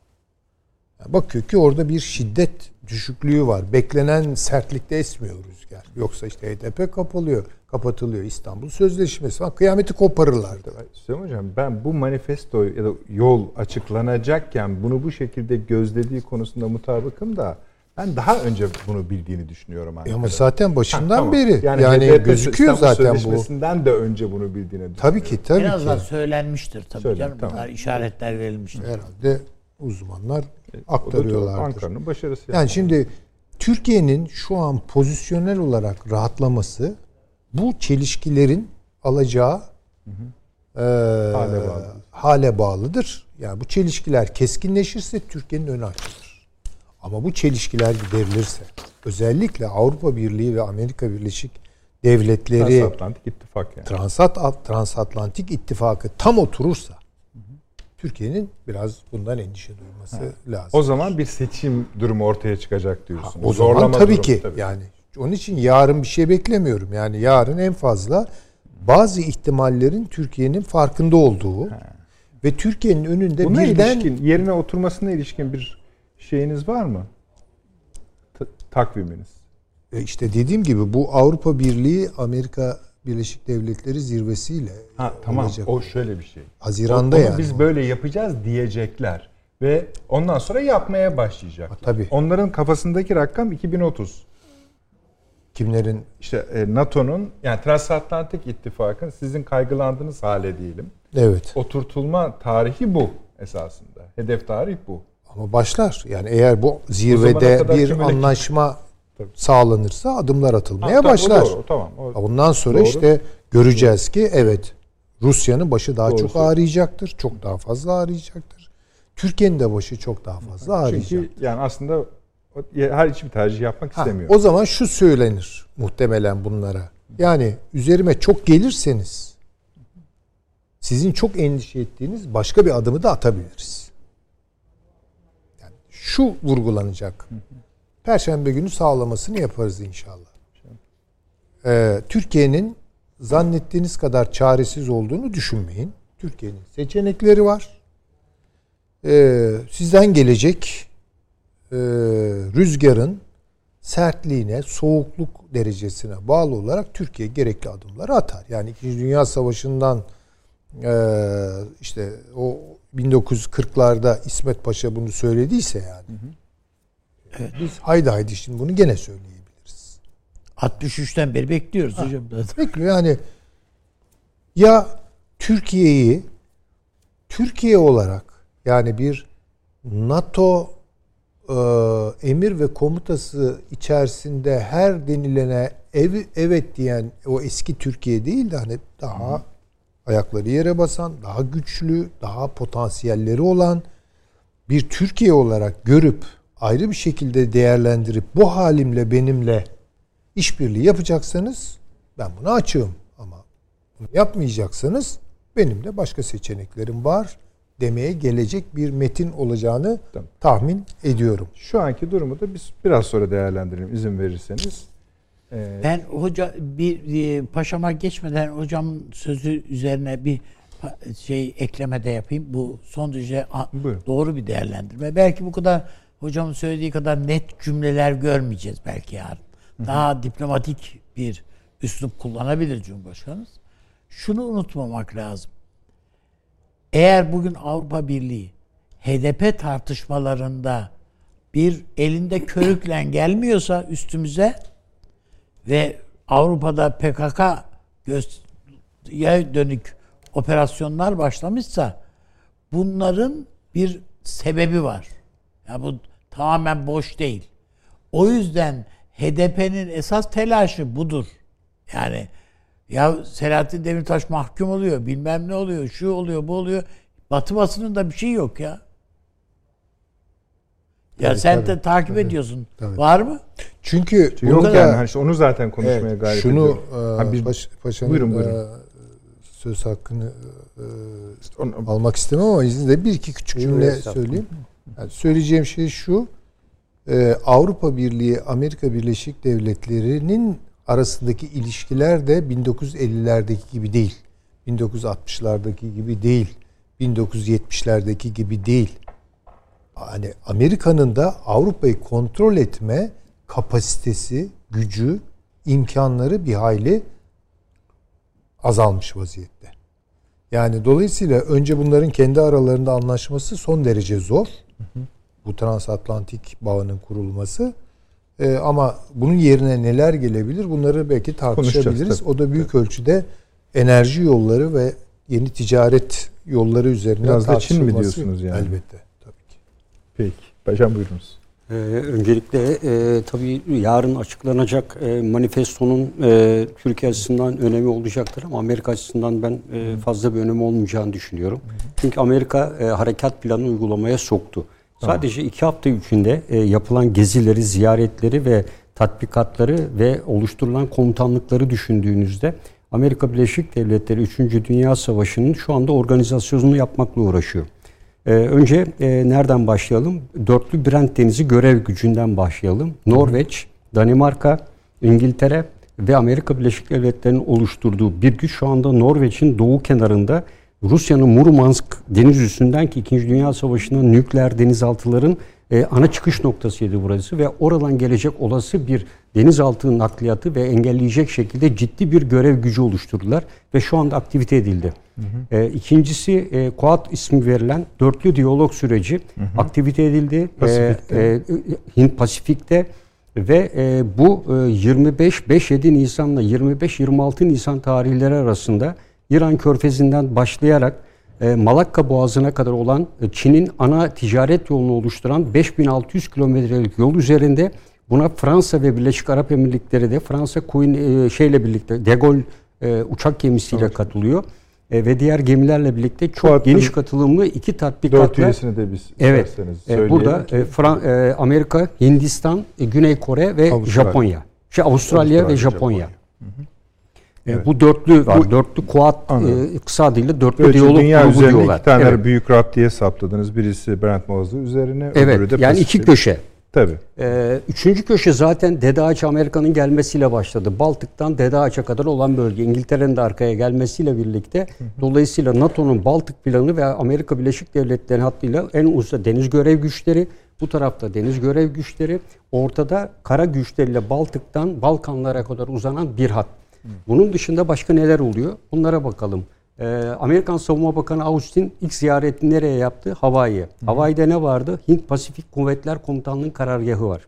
Yani bakıyor ki orada bir şiddet düşüklüğü var. Beklenen sertlikte esmiyor rüzgar. Yoksa işte HDP kapalıyor, kapatılıyor. İstanbul Sözleşmesi falan kıyameti koparırlardı. Süleyman Hocam ben bu manifesto ya da yol açıklanacakken bunu bu şekilde gözlediği konusunda mutabıkım da ben daha önce bunu bildiğini düşünüyorum. E Ankara'da. ama zaten başından Ha, tamam. beri yani, HDP gözüküyor İstanbul zaten bu. Sözleşmesinden de önce bunu bildiğini düşünüyorum. Tabii ki tabii Biraz ki. söylenmiştir tabii Söylen, canım. tamam. Bunlar işaretler verilmiştir. Herhalde uzmanlar da aktarıyorlardır. Ankara'nın başarısı. Yani şimdi Türkiye'nin şu an pozisyonel olarak rahatlaması bu çelişkilerin alacağı e, Hale bağlı. hale bağlıdır. Yani bu çelişkiler keskinleşirse Türkiye'nin önü açılır. Ama bu çelişkiler giderilirse özellikle Avrupa Birliği ve Amerika Birleşik Devletleri Transatlantik İttifak yani. Transat Transatlantik İttifakı tam oturursa Türkiye'nin biraz bundan endişe duyması lazım. O zaman bir seçim durumu ortaya çıkacak diyorsunuz. O zaman Zorlama tabii durumu, ki tabii. yani onun için yarın bir şey beklemiyorum. Yani yarın en fazla bazı ihtimallerin Türkiye'nin farkında olduğu ve Türkiye'nin önünde Buna birden ilişkin, yerine oturmasına ilişkin bir şeyiniz var mı? Ta- takviminiz. E işte dediğim gibi bu Avrupa Birliği Amerika Birleşik Devletleri zirvesiyle Ha tamam. olacak. O şöyle bir şey. Haziranda Onu yani. Biz böyle yapacağız diyecekler ve ondan sonra yapmaya başlayacaklar. Ha, tabii. Onların kafasındaki rakam 2030. Kimlerin İşte e, NATO'nun yani Transatlantik İttifak'ın sizin kaygılandığınız hale diyelim. evet Oturtulma tarihi bu esasında. Hedef tarih bu. Ama başlar. Yani eğer bu zirvede bir öyle- anlaşma Tabii. sağlanırsa adımlar atılmaya Ha, başlar. doğru, tamam. O- Ondan sonra Doğru. işte göreceğiz ki evet Rusya'nın başı daha Doğru çok ağrıyacaktır. Çok daha fazla ağrıyacaktır. Türkiye'nin de başı çok daha fazla ağrıyacak. Çünkü yani aslında Her hiçbir tercih yapmak Ha, istemiyor. o zaman şu söylenir muhtemelen bunlara. Yani üzerime çok gelirseniz sizin çok endişe ettiğiniz başka bir adımı da atabiliriz. Şu vurgulanacak. Perşembe günü sağlamasını yaparız inşallah. Ee, Türkiye'nin zannettiğiniz kadar çaresiz olduğunu düşünmeyin. Türkiye'nin seçenekleri var. Ee, sizden gelecek e, rüzgarın sertliğine, soğukluk derecesine bağlı olarak Türkiye gerekli adımları atar. Yani İkinci Dünya Savaşı'ndan e, işte o 1940'larda İsmet Paşa bunu söylediyse yani. Biz haydi haydi şimdi bunu gene söyleyebiliriz. 63'ten beri bekliyoruz hocam. zaten. Bekliyor yani ya Türkiye'yi Türkiye olarak yani bir NATO e, emir ve komutası içerisinde her denilene ev, evet diyen o eski Türkiye değil de hani daha ayakları yere basan, daha güçlü, daha potansiyelleri olan bir Türkiye olarak görüp ayrı bir şekilde değerlendirip bu halimle benimle işbirliği yapacaksanız ben buna açığım ama bunu yapmayacaksanız benim de başka seçeneklerim var demeye gelecek bir metin olacağını Tamam. tahmin ediyorum. Şu anki durumu da biz biraz sonra değerlendirelim izin verirseniz. Ee, Ben hoca bir e, paşama geçmeden hocamın sözü üzerine bir şey ekleme de yapayım. Bu son derece Buyurun. doğru bir değerlendirme. Belki bu kadar hocamın söylediği kadar net cümleler görmeyeceğiz belki yarın. Daha diplomatik bir üslup kullanabilir Cumhurbaşkanımız. Şunu unutmamak lazım. Eğer bugün Avrupa Birliği HDP tartışmalarında bir elinde körükle gelmiyorsa üstümüze ve Avrupa'da PKK göğe dönük operasyonlar başlamışsa bunların bir sebebi var. Ya bu tamamen boş değil. O yüzden HDP'nin esas telaşı budur. Yani ya Selahattin Demirtaş mahkum oluyor, bilmem ne oluyor, şu oluyor, bu oluyor. Batı basınında bir şey yok ya. Ya Tabii, sen tabii, de takip tabii, ediyorsun. tabii. Var mı? Çünkü yok burada- yani hani işte onu zaten konuşmaya Evet, gayret şunu ediyorum. e, Ha, bir- paş- paşanın buyurun, buyurun. e, söz hakkını e, onu- almak istemem ama izninizle bir iki küçük cümle söyleyeyim. Yani söyleyeceğim şey şu. e, Avrupa Birliği, Amerika Birleşik Devletleri'nin arasındaki ilişkiler de 1950'lerdeki gibi değil. 1960'lardaki gibi değil. 1970'lerdeki gibi değil. Hani Amerika'nın da Avrupa'yı kontrol etme kapasitesi, gücü, imkanları bir hayli azalmış vaziyette. Yani dolayısıyla önce bunların kendi aralarında anlaşması son derece zor. Bu transatlantik bağının kurulması. Ee, ama bunun yerine neler gelebilir bunları belki tartışabiliriz. O da büyük ölçüde enerji yolları ve yeni ticaret yolları üzerine Biraz da Çin mi diyorsunuz yani? Elbette. Peki. Paşam buyurunuz. Ee, öncelikle e, tabii yarın açıklanacak e, manifestonun e, Türkiye açısından önemi olacaktır ama Amerika açısından ben e, fazla bir önemi olmayacağını düşünüyorum. Çünkü Amerika e, harekat planı uygulamaya soktu. Sadece iki hafta içinde e, yapılan gezileri, ziyaretleri ve tatbikatları ve oluşturulan komutanlıkları düşündüğünüzde Amerika Birleşik Devletleri 3. Dünya Savaşı'nın şu anda organizasyonunu yapmakla uğraşıyor. Ee, önce e, nereden başlayalım? Dörtlü Brent Denizi görev gücünden başlayalım. Norveç, Danimarka, İngiltere ve Amerika Birleşik Devletleri'nin oluşturduğu bir güç şu anda Norveç'in doğu kenarında Rusya'nın Murmansk deniz üstünden ki 2. Dünya Savaşı'nda nükleer denizaltıların e, ana çıkış noktasıydı burası ve oradan gelecek olası bir denizaltı nakliyatı ve engelleyecek şekilde ciddi bir görev gücü oluşturdular ve şu anda aktivite edildi. E, ikincisi e, Quad ismi verilen dörtlü diyalog süreci aktivite edildi. Pasifik'te. E, e, Hint Pasifik'te ve e, bu e, 25-5-7 Nisan'la 25-26 Nisan tarihleri arasında İran Körfezi'nden başlayarak e, Malakka Boğazı'na kadar olan e, Çin'in ana ticaret yolunu oluşturan 5600 kilometrelik yol üzerinde buna Fransa ve Birleşik Arap Emirlikleri de Fransa Queen e, şeyle birlikte De Gaulle e, uçak gemisiyle katılıyor e, ve diğer gemilerle birlikte çok Fuat'ın geniş katılımlı iki Dört tatbikatla üyesini de biz Evet. E, burada e, Fran- e, Amerika, Hindistan, e, Güney Kore ve Avustralya. Japonya. Şey Avustralya, ve Japonya. E, Evet. Bu dörtlü bu dörtlü Kuat e, kısa adıyla dörtlü Böylece diyalog dünya grubu üzerine diyorlar. iki tane evet. büyük raptiye saptadınız. Birisi Brent Boğazı üzerine, öbürü Evet. de Yani iki köşe. Tabii. Ee, üçüncü köşe zaten Dede Ağaç Amerika'nın gelmesiyle başladı. Baltık'tan Dede Ağaç'a kadar olan bölge. İngiltere'nin de arkaya gelmesiyle birlikte dolayısıyla NATO'nun Baltık planı ve Amerika Birleşik Devletleri hattıyla en uzun deniz görev güçleri, bu tarafta deniz görev güçleri, ortada kara güçleriyle Baltık'tan Balkanlara kadar uzanan bir hat. Bunun dışında başka neler oluyor? Bunlara bakalım. Ee, Amerikan Savunma Bakanı Austin ilk ziyaretini nereye yaptı? Hawaii'ye. Hawaii'de ne vardı? Hint Pasifik Kuvvetler Komutanlığı'nın karargahı var.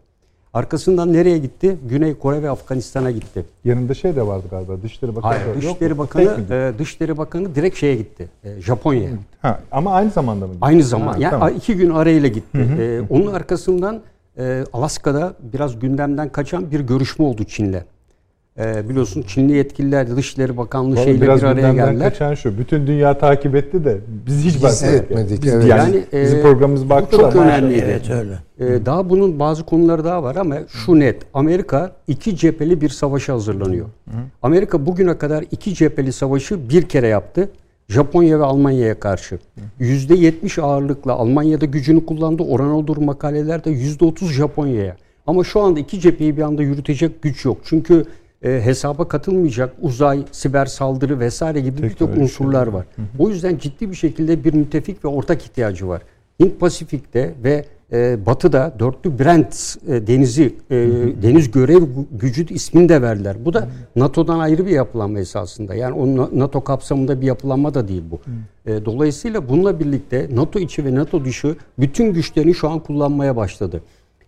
Arkasından nereye gitti? Güney Kore ve Afganistan'a gitti. Yanında şey de vardı galiba. Dışişleri Bakanı Hayır, Dışişleri? Bakanı, e, Dışişleri Bakanı direkt şeye gitti. E, Japonya'ya. Ha, ama aynı zamanda mı? Aynı zaman. Ha, yani tamam. iki gün arayla gitti. E, onun arkasından e, Alaska'da biraz gündemden kaçan bir görüşme oldu Çin'le. E, biliyorsun Çinli yetkililer Dışişleri Bakanlığı Vallahi şeyle biraz bir araya geldiler. kaçan şu. Bütün dünya takip etti de biz hiç Biz etmedik, Biz evet. yani, Yani, e, bizim programımız baktı çok da. önemliydi. Evet öyle. Ee, daha bunun bazı konuları daha var ama şu net. Amerika iki cepheli bir savaşa hazırlanıyor. Amerika bugüne kadar iki cepheli savaşı bir kere yaptı. Japonya ve Almanya'ya karşı. Yüzde yetmiş ağırlıkla Almanya'da gücünü kullandı. Oran olur makalelerde yüzde otuz Japonya'ya. Ama şu anda iki cepheyi bir anda yürütecek güç yok. Çünkü e, hesaba katılmayacak uzay, siber saldırı vesaire gibi birçok unsurlar var. O yüzden ciddi bir şekilde bir müttefik ve ortak ihtiyacı var. Hint Pasifik'te ve e, Batı'da dörtlü Brent e, denizi e, deniz görev gü- gücü ismini de verdiler. Bu da NATO'dan ayrı bir yapılanma esasında. Yani o Na- NATO kapsamında bir yapılanma da değil bu. E, dolayısıyla bununla birlikte NATO içi ve NATO dışı bütün güçlerini şu an kullanmaya başladı.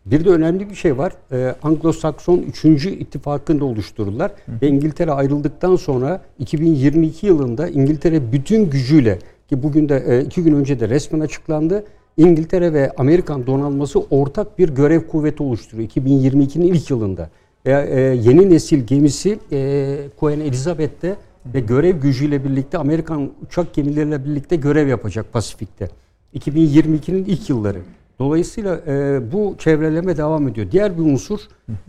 Bir de önemli bir şey var. Ee, Anglo-Sakson 3. ittifakını da oluşturdular. Ve İngiltere ayrıldıktan sonra 2022 yılında İngiltere bütün gücüyle ki bugün de e, iki gün önce de resmen açıklandı. İngiltere ve Amerikan donanması ortak bir görev kuvveti oluşturuyor 2022'nin ilk yılında. Ve, e, yeni nesil gemisi e, Queen Elizabeth'te ve görev gücüyle birlikte Amerikan uçak gemileriyle birlikte görev yapacak Pasifik'te. 2022'nin ilk yılları. Dolayısıyla e, bu çevreleme devam ediyor. Diğer bir unsur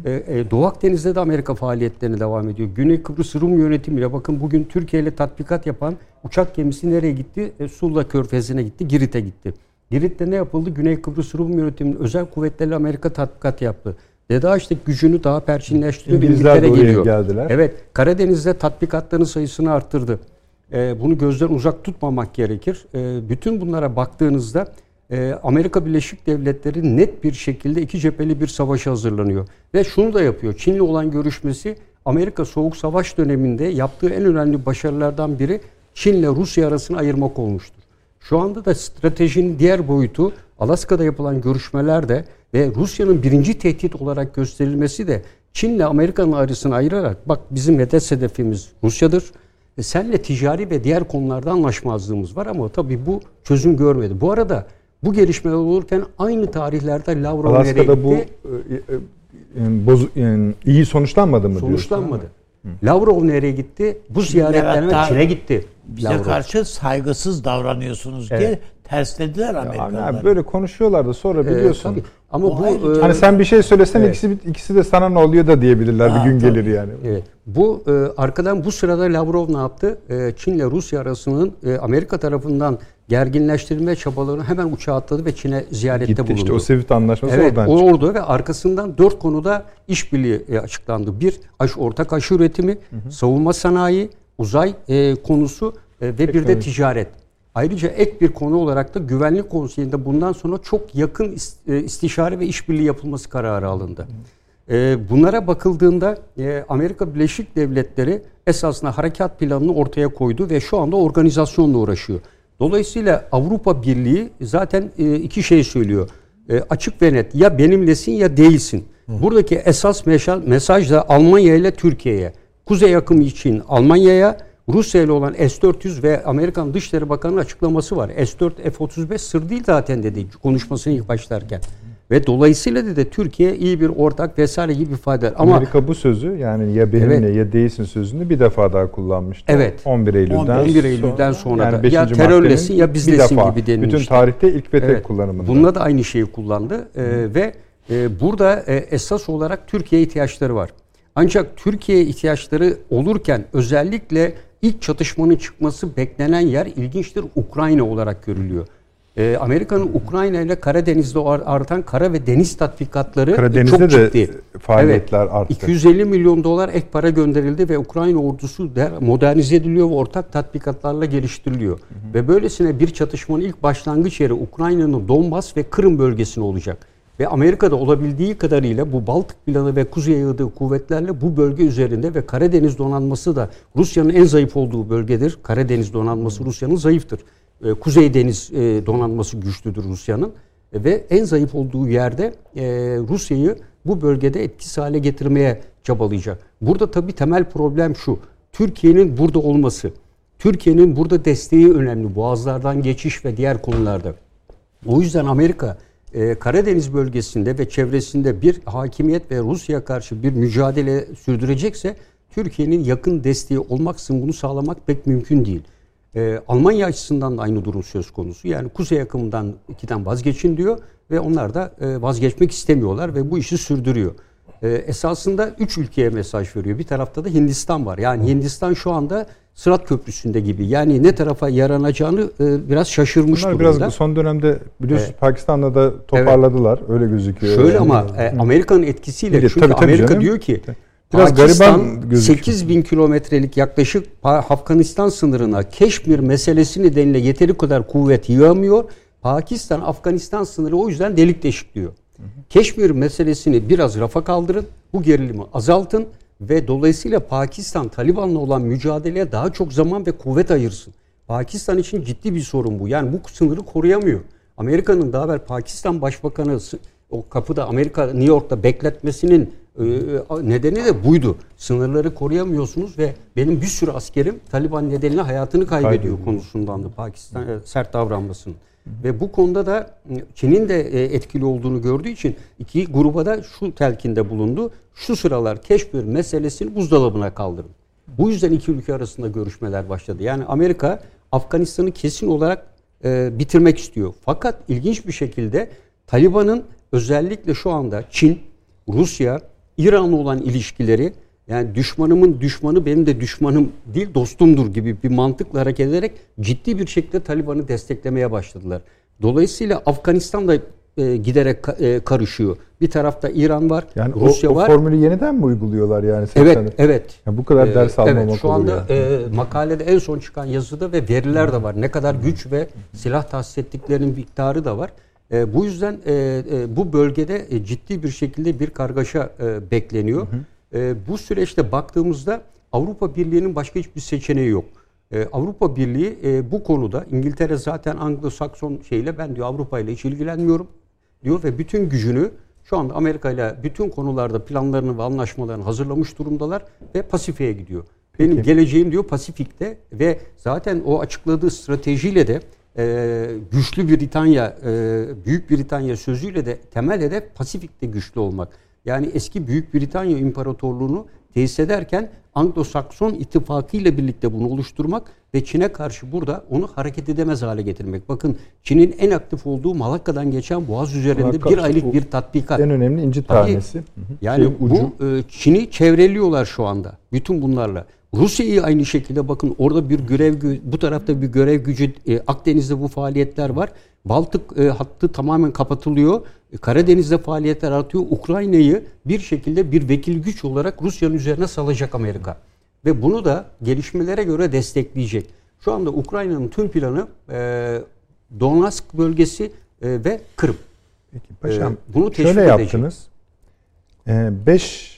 e, e, Doğu Akdeniz'de de Amerika faaliyetlerine devam ediyor. Güney Kıbrıs Rum yönetimiyle bakın bugün Türkiye ile tatbikat yapan uçak gemisi nereye gitti? E, Sula Körfezi'ne gitti, Girit'e gitti. Girit'te ne yapıldı? Güney Kıbrıs Rum yönetiminin özel kuvvetleriyle Amerika tatbikat yaptı. DEDAŞ'taki gücünü daha perçinleştiriyor İngilizler de oraya geliyor. geldiler. Evet, Karadeniz'de tatbikatların sayısını arttırdı. Ee, bunu gözden uzak tutmamak gerekir. Ee, bütün bunlara baktığınızda e, Amerika Birleşik Devletleri net bir şekilde iki cepheli bir savaşa hazırlanıyor. Ve şunu da yapıyor. Çin'le olan görüşmesi Amerika Soğuk Savaş döneminde yaptığı en önemli başarılardan biri Çin'le Rusya arasını ayırmak olmuştur. Şu anda da stratejinin diğer boyutu Alaska'da yapılan görüşmelerde ve Rusya'nın birinci tehdit olarak gösterilmesi de Çin'le Amerika'nın arasını ayırarak bak bizim hedef hedefimiz Rusya'dır. E, senle ticari ve diğer konularda anlaşmazlığımız var ama tabii bu çözüm görmedi. Bu arada bu gelişmeler olurken aynı tarihlerde Lavrov nereye Alaska'da bu gitti? e, e, e, bozu, yani iyi sonuçlanmadı mı diyorsun? Sonuçlanmadı. Lavrov nereye gitti? Bu ziyaretlerine Çin'e gitti. Bize Lavrov. karşı saygısız davranıyorsunuz diye Evet. terslediler Amerikalılar. böyle konuşuyorlardı sonra Ee, biliyorsun. tabii. Ama O bu ayrıca- e, Hani sen bir şey söylesen Evet. ikisi ikisi de sana ne oluyor da diyebilirler Ha, bir gün tabii. gelir yani. Evet. Bu e, arkadan bu sırada Lavrov ne yaptı? E, Çin ile Rusya arasının e, Amerika tarafından gerginleştirilme çabalarını hemen uçağa atladı ve Çin'e ziyarette Gitti bulundu. işte o Swift anlaşması Evet, oradan o çıktı. orada ve arkasından dört konuda işbirliği e, açıklandı. Bir, aş, ortak aşı üretimi, savunma sanayi, uzay e, konusu e, ve bir de ticaret. Ayrıca ek bir konu olarak da Güvenlik Konseyi'nde bundan sonra çok yakın e, istişare ve işbirliği yapılması kararı alındı. E, bunlara bakıldığında e, Amerika Birleşik Devletleri esasında harekat planını ortaya koydu ve şu anda organizasyonla uğraşıyor. Dolayısıyla Avrupa Birliği zaten iki şey söylüyor. Açık ve net ya benimlesin ya değilsin. Buradaki esas mesaj da Almanya ile Türkiye'ye. Kuzey akımı için Almanya'ya, Rusya ile olan S-400 ve Amerikan Dışişleri Bakanı'nın açıklaması var. S-4, F-35 sır değil zaten dedi konuşmasını ilk başlarken. Ve dolayısıyla da, da Türkiye iyi bir ortak vesaire gibi ifadeler. Ama Amerika bu sözü yani ya benimle Evet. ya değilsin sözünü bir defa daha kullanmıştı. Evet. 11 Eylül'den 11 Eylül'den sonra da. beşinci Ya terörlesin ya bizlesin defa, gibi denilmişti. Bütün tarihte ilk ve tek Evet. kullanımında. Bununla da aynı şeyi kullandı Ee, ve e, burada e, esas olarak Türkiye ihtiyaçları var. Ancak Türkiye ihtiyaçları olurken özellikle ilk çatışmanın çıkması beklenen yer ilginçtir Ukrayna olarak görülüyor. Ee, Amerika'nın Ukrayna ile Karadeniz'de ar- artan kara ve deniz tatbikatları Karadeniz'de çok de ciddi. faaliyetler arttı. 250 milyon dolar ek para gönderildi ve Ukrayna ordusu der, modernize ediliyor ve ortak tatbikatlarla geliştiriliyor. Ve böylesine bir çatışmanın ilk başlangıç yeri Ukrayna'nın Donbas ve Kırım bölgesine olacak. Ve Amerika'da olabildiği kadarıyla bu Baltık planı ve Kuzey yığdığı kuvvetlerle bu bölge üzerinde ve Karadeniz donanması da Rusya'nın en zayıf olduğu bölgedir. Karadeniz donanması Rusya'nın zayıftır. Ee, Kuzey Deniz e, donanması güçlüdür Rusya'nın. Ve en zayıf olduğu yerde e, Rusya'yı bu bölgede etkisiz hale getirmeye çabalayacak. Burada tabii temel problem şu. Türkiye'nin burada olması. Türkiye'nin burada desteği önemli. Boğazlardan geçiş ve diğer konularda. O yüzden Amerika e, Karadeniz bölgesinde ve çevresinde bir hakimiyet ve Rusya'ya karşı bir mücadele sürdürecekse Türkiye'nin yakın desteği olmaksızın bunu sağlamak pek mümkün değil. E, Almanya açısından da aynı durum söz konusu. Yani kuzey yakımından ikiden vazgeçin diyor ve onlar da e, vazgeçmek istemiyorlar ve bu işi sürdürüyor. E, esasında üç ülkeye mesaj veriyor. Bir tarafta da Hindistan var. Yani Hindistan şu anda Sırat Köprüsü'nde gibi. Yani ne tarafa yaranacağını e, biraz şaşırmış Bunlar durumda. biraz son dönemde biliyorsunuz Evet. Pakistan'da da toparladılar. Öyle gözüküyor. Şöyle Yani. ama e, Amerika'nın etkisiyle de çünkü tabii, tabii Amerika canım. diyor ki Biraz Pakistan gariban gözüküyor. 8 bin kilometrelik yaklaşık Afganistan sınırına Keşmir meselesi nedeniyle yeteri kadar kuvvet yığamıyor. Pakistan Afganistan sınırı o yüzden delik deşik diyor. Keşmir meselesini biraz rafa kaldırın, bu gerilimi azaltın ve dolayısıyla Pakistan Taliban'la olan mücadeleye daha çok zaman ve kuvvet ayırsın. Pakistan için ciddi bir sorun bu. Yani bu sınırı koruyamıyor. Amerika'nın daha evvel Pakistan Başbakanı o kapıda Amerika New York'ta bekletmesinin e, e, nedeni de buydu. Sınırları koruyamıyorsunuz ve benim bir sürü askerim Taliban nedeniyle hayatını kaybediyor Kaybediyor. konusundan da Pakistan e, sert davranmasının. Ve bu konuda da e, Çin'in de e, etkili olduğunu gördüğü için iki gruba da şu telkinde bulundu. Şu sıralar Keşmir meselesini buzdolabına kaldırın. Bu yüzden iki ülke arasında görüşmeler başladı. Yani Amerika Afganistan'ı kesin olarak e, bitirmek istiyor. Fakat ilginç bir şekilde Taliban'ın özellikle şu anda Çin, Rusya, İran'la olan ilişkileri yani düşmanımın düşmanı benim de düşmanım değil dostumdur gibi bir mantıkla hareket ederek ciddi bir şekilde Taliban'ı desteklemeye başladılar. Dolayısıyla Afganistan da e, giderek ka- e, karışıyor. Bir tarafta İran var, Yani Rusya o, o var. formülü yeniden mi uyguluyorlar yani? Evet, 80'de? evet. Ya bu kadar Ee, ders almamak Evet, şu anda yani. e, makalede en son çıkan yazıda ve veriler de var. Ne kadar güç ve silah tahsis ettiklerinin miktarı da var. E, bu yüzden e, e, bu bölgede e, ciddi bir şekilde bir kargaşa e, bekleniyor. E, bu süreçte baktığımızda Avrupa Birliği'nin başka hiçbir seçeneği yok. E, Avrupa Birliği e, bu konuda İngiltere zaten Anglo-Sakson şeyle ben diyor Avrupa ile hiç ilgilenmiyorum diyor ve bütün gücünü şu anda Amerika ile bütün konularda planlarını ve anlaşmalarını hazırlamış durumdalar ve Pasifik'e gidiyor. Benim geleceğim diyor Pasifik'te ve zaten o açıkladığı stratejiyle de e, güçlü Britanya, e, Büyük Britanya sözüyle de temel hedef Pasifik'te güçlü olmak. Yani eski Büyük Britanya İmparatorluğunu tesis ederken Anglo-Sakson ittifakı ile birlikte bunu oluşturmak ve Çin'e karşı burada onu hareket edemez hale getirmek. Bakın Çin'in en aktif olduğu Malakka'dan geçen Boğaz üzerinde Malakka bir aylık bir tatbikat. En önemli inci Tabii. tanesi. Hı. Yani Şey, ucu. bu e, Çin'i çevreliyorlar şu anda. Bütün bunlarla. Rusya'yı aynı şekilde bakın orada bir görev bu tarafta bir görev gücü e, Akdeniz'de bu faaliyetler var. Baltık e, hattı tamamen kapatılıyor. E, Karadeniz'de faaliyetler artıyor. Ukrayna'yı bir şekilde bir vekil güç olarak Rusya'nın üzerine salacak Amerika. Ve bunu da gelişmelere göre destekleyecek. Şu anda Ukrayna'nın tüm planı e, Donetsk bölgesi e, ve Kırım. Peki paşam Ee, bunu teşvik şöyle edecek. yaptınız. Ee, beş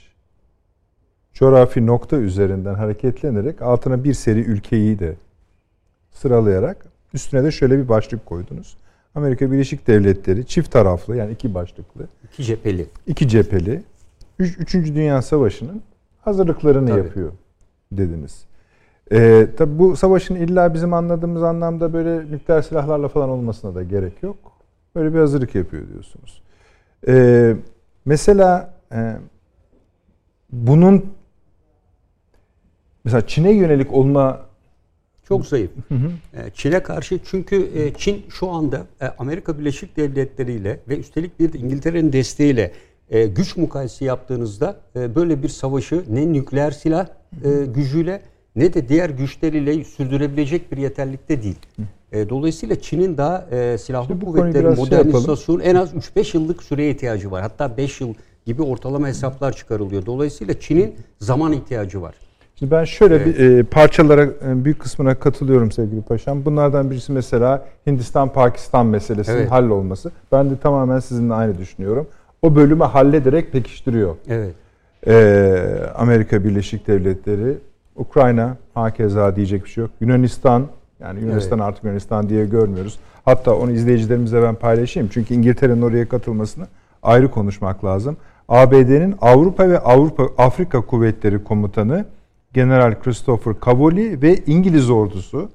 coğrafi nokta üzerinden hareketlenerek altına bir seri ülkeyi de sıralayarak üstüne de şöyle bir başlık koydunuz. Amerika Birleşik Devletleri çift taraflı yani iki başlıklı, İki cepheli. iki cepheli, üç, Üçüncü Dünya Savaşı'nın hazırlıklarını Tabii. yapıyor dediniz. Ee, tabi bu savaşın illa bizim anladığımız anlamda böyle nükleer silahlarla falan olmasına da gerek yok. Böyle bir hazırlık yapıyor diyorsunuz. Ee, mesela e, bunun mesela Çin'e yönelik olma Çok zayıf. E, Çin'e karşı çünkü e, Çin şu anda e, Amerika Birleşik Devletleri ile ve üstelik bir de İngiltere'nin desteğiyle e, güç mukayese yaptığınızda böyle bir savaşı ne nükleer silah gücüyle ne de diğer güçleriyle sürdürebilecek bir yeterlikte değil. Dolayısıyla Çin'in daha silahlı konuyu kuvvetlerin şey modernizasyonu en az 3-5 yıllık süreye ihtiyacı var. Hatta 5 yıl gibi ortalama hesaplar çıkarılıyor. Dolayısıyla Çin'in zaman ihtiyacı var. Şimdi ben şöyle bir e, parçalara e, büyük kısmına katılıyorum sevgili paşam. Bunlardan birisi mesela Hindistan-Pakistan meselesinin Evet. hallolması. Ben de tamamen sizinle aynı düşünüyorum. O bölümü hallederek pekiştiriyor. Evet. Ee, Amerika Birleşik Devletleri, Ukrayna hakeza diyecek bir şey yok. Yunanistan, yani Yunanistan artık Yunanistan diye görmüyoruz. Hatta onu izleyicilerimize ben paylaşayım. Çünkü İngiltere'nin oraya katılmasını ayrı konuşmak lazım. ABD'nin Avrupa ve Avrupa Afrika Kuvvetleri Komutanı General Christopher Cavoli ve İngiliz ordusu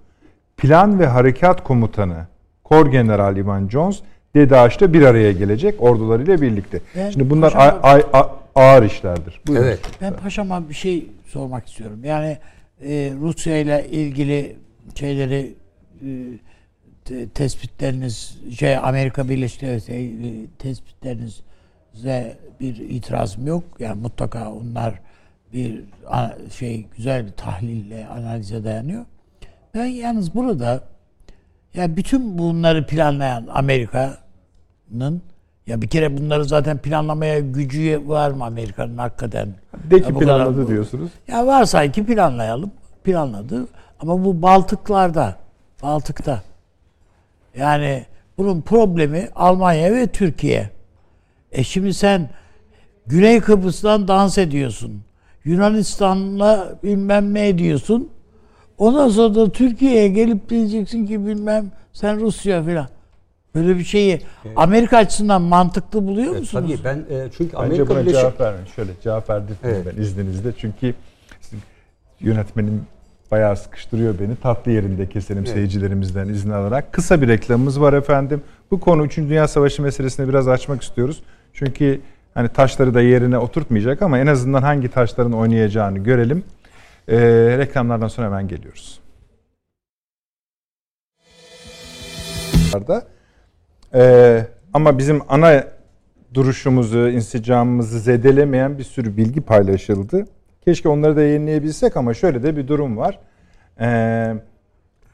Plan ve Harekat Komutanı Kor General Ivan Jones DEDAŞ'ta bir araya gelecek ordularıyla birlikte. Ben Şimdi bunlar paşam- a- a- ağır işlerdir. Buyurun. Evet. Ben paşama bir şey sormak istiyorum. Yani e, Rusya ile ilgili şeyleri e, te- tespitleriniz şey Amerika Birleşik Devletleri tespitlerinize bir itirazım yok. Yani mutlaka onlar bir şey güzel bir tahlille analize dayanıyor. Ben yalnız burada ya bütün bunları planlayan Amerika'nın ya bir kere bunları zaten planlamaya gücü var mı Amerika'nın hakikaten? De Ya ki bu kadar- planladı diyorsunuz. Ya varsa ki planlayalım. Planladı. Ama bu Baltıklarda, Baltık'ta. Yani bunun problemi Almanya ve Türkiye. E şimdi sen Güney Kıbrıs'tan dans ediyorsun. Yunanistan'la bilmem ne ediyorsun. Ondan sonra da Türkiye'ye gelip diyeceksin ki bilmem sen Rusya filan. Böyle bir şeyi Amerika açısından mantıklı buluyor musunuz? Tabii ben e, çünkü Bence Amerika buna Birleşik cevap vermeyin. Şöyle cevap verdirtmeyin Evet. ben izninizle. Çünkü yönetmenim bayağı sıkıştırıyor beni. Tatlı yerinde keselim Evet. seyircilerimizden izin alarak. Kısa bir reklamımız var efendim. Bu konu 3. Dünya Savaşı meselesini biraz açmak istiyoruz. Çünkü hani taşları da yerine oturtmayacak ama en azından hangi taşların oynayacağını görelim. Ee, reklamlardan sonra hemen geliyoruz. Ee, ama bizim ana duruşumuzu, insicamımızı zedelemeyen bir sürü bilgi paylaşıldı. Keşke onları da yayınlayabilsek ama şöyle de bir durum var. Ee,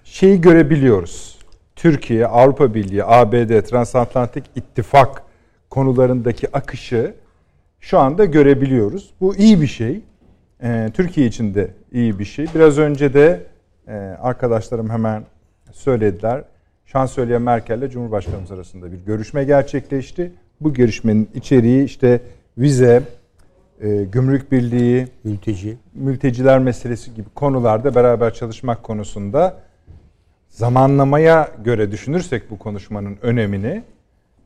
şeyi görebiliyoruz. Türkiye, Avrupa Birliği, ABD, Transatlantik İttifak konularındaki akışı şu anda görebiliyoruz. Bu iyi bir şey. Ee, Türkiye için de iyi bir şey. Biraz önce de e, arkadaşlarım hemen söylediler. Şansölye Merkel ile Cumhurbaşkanımız arasında bir görüşme gerçekleşti. Bu görüşmenin içeriği işte vize, e, gümrük birliği, mülteci mülteciler meselesi gibi konularda beraber çalışmak konusunda zamanlamaya göre düşünürsek bu konuşmanın önemini e,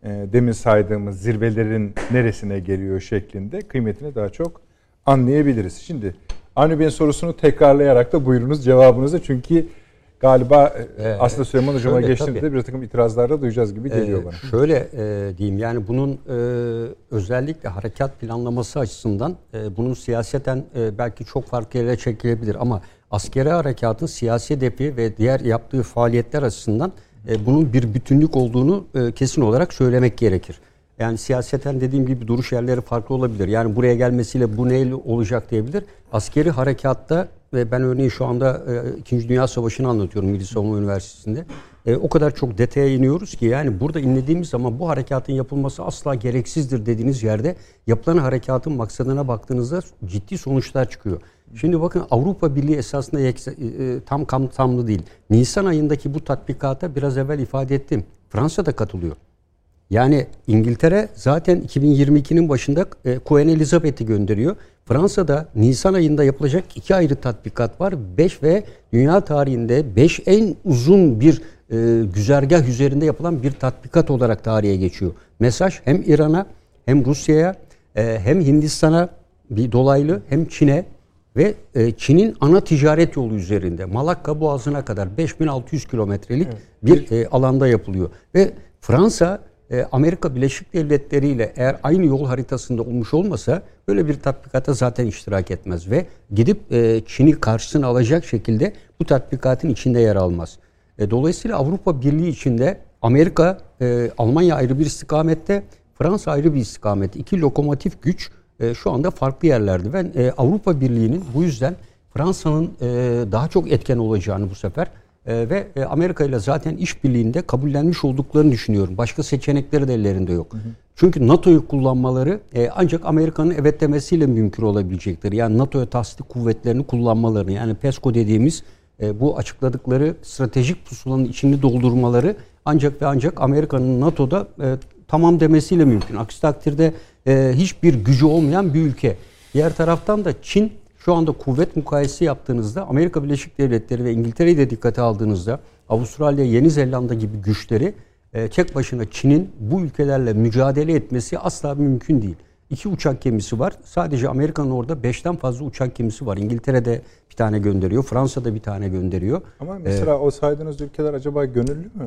demin saydığımız zirvelerin neresine geliyor şeklinde kıymetini daha çok anlayabiliriz. Şimdi Avni Bey'in sorusunu tekrarlayarak da buyurunuz cevabınızı çünkü galiba e, Ee, aslında Süleyman Hocam'a tabii. bir takım itirazlar da duyacağız gibi geliyor Ee, bana. Şöyle e, diyeyim yani bunun e, özellikle harekat planlaması açısından e, bunun siyaseten e, belki çok farklı yere çekilebilir ama askeri harekatın siyasi hedefi ve diğer yaptığı faaliyetler açısından e, bunun bir bütünlük olduğunu e, kesin olarak söylemek gerekir. Yani siyaseten dediğim gibi duruş yerleri farklı olabilir. Yani buraya gelmesiyle bu neyle olacak diyebilir. Askeri harekatta ve ben örneğin şu anda e, Dünya Savaşı'nı anlatıyorum Milli Savunma Üniversitesi'nde. E, o kadar çok detaya iniyoruz ki yani burada inlediğimiz zaman bu harekatın yapılması asla gereksizdir dediğiniz yerde yapılan harekatın maksadına baktığınızda ciddi sonuçlar çıkıyor. Şimdi bakın Avrupa Birliği esasında e, e, tam kapsamlı değil. Nisan ayındaki bu tatbikata biraz evvel ifade ettim. Fransa da katılıyor. Yani İngiltere zaten 2022'nin başında e, Queen Elizabeth'i gönderiyor. Fransa'da Nisan ayında yapılacak iki ayrı tatbikat var. 5 ve dünya tarihinde 5 en uzun bir güzergah üzerinde yapılan bir tatbikat olarak tarihe geçiyor. Mesaj hem İran'a hem Rusya'ya hem Hindistan'a bir dolaylı hem Çin'e ve e, Çin'in ana ticaret yolu üzerinde Malakka Boğazı'na kadar 5600 kilometrelik bir e, alanda yapılıyor. Ve Fransa e, Amerika Birleşik Devletleri ile eğer aynı yol haritasında olmuş olmasa böyle bir tatbikata zaten iştirak etmez ve gidip e, Çin'i karşısına alacak şekilde bu tatbikatın içinde yer almaz. E, dolayısıyla Avrupa Birliği içinde Amerika, e, Almanya ayrı bir istikamette, Fransa ayrı bir istikamette. İki lokomotif güç e, şu anda farklı yerlerde. Ben e, Avrupa Birliği'nin bu yüzden Fransa'nın e, daha çok etken olacağını bu sefer e, ve e, Amerika ile zaten işbirliğinde kabullenmiş olduklarını düşünüyorum. Başka seçenekleri de ellerinde yok. Hı hı. Çünkü NATO'yu kullanmaları e, ancak Amerika'nın evet demesiyle mümkün olabilecektir. Yani NATO'ya tasdik kuvvetlerini kullanmalarını yani PESCO dediğimiz e, bu açıkladıkları stratejik pusulanın içini doldurmaları ancak ve ancak Amerika'nın NATO'da e, tamam demesiyle mümkün. Aksi takdirde e, hiçbir gücü olmayan bir ülke. Diğer taraftan da Çin şu anda kuvvet mukayesesi yaptığınızda Amerika Birleşik Devletleri ve İngiltere'yi de dikkate aldığınızda Avustralya, Yeni Zelanda gibi güçleri e, tek başına Çin'in bu ülkelerle mücadele etmesi asla mümkün değil. İki uçak gemisi var. Sadece Amerika'nın orada beşten fazla uçak gemisi var. İngiltere'de bir tane gönderiyor. Fransa'da bir tane gönderiyor. Ama mesela ee, o saydığınız ülkeler acaba gönüllü mü?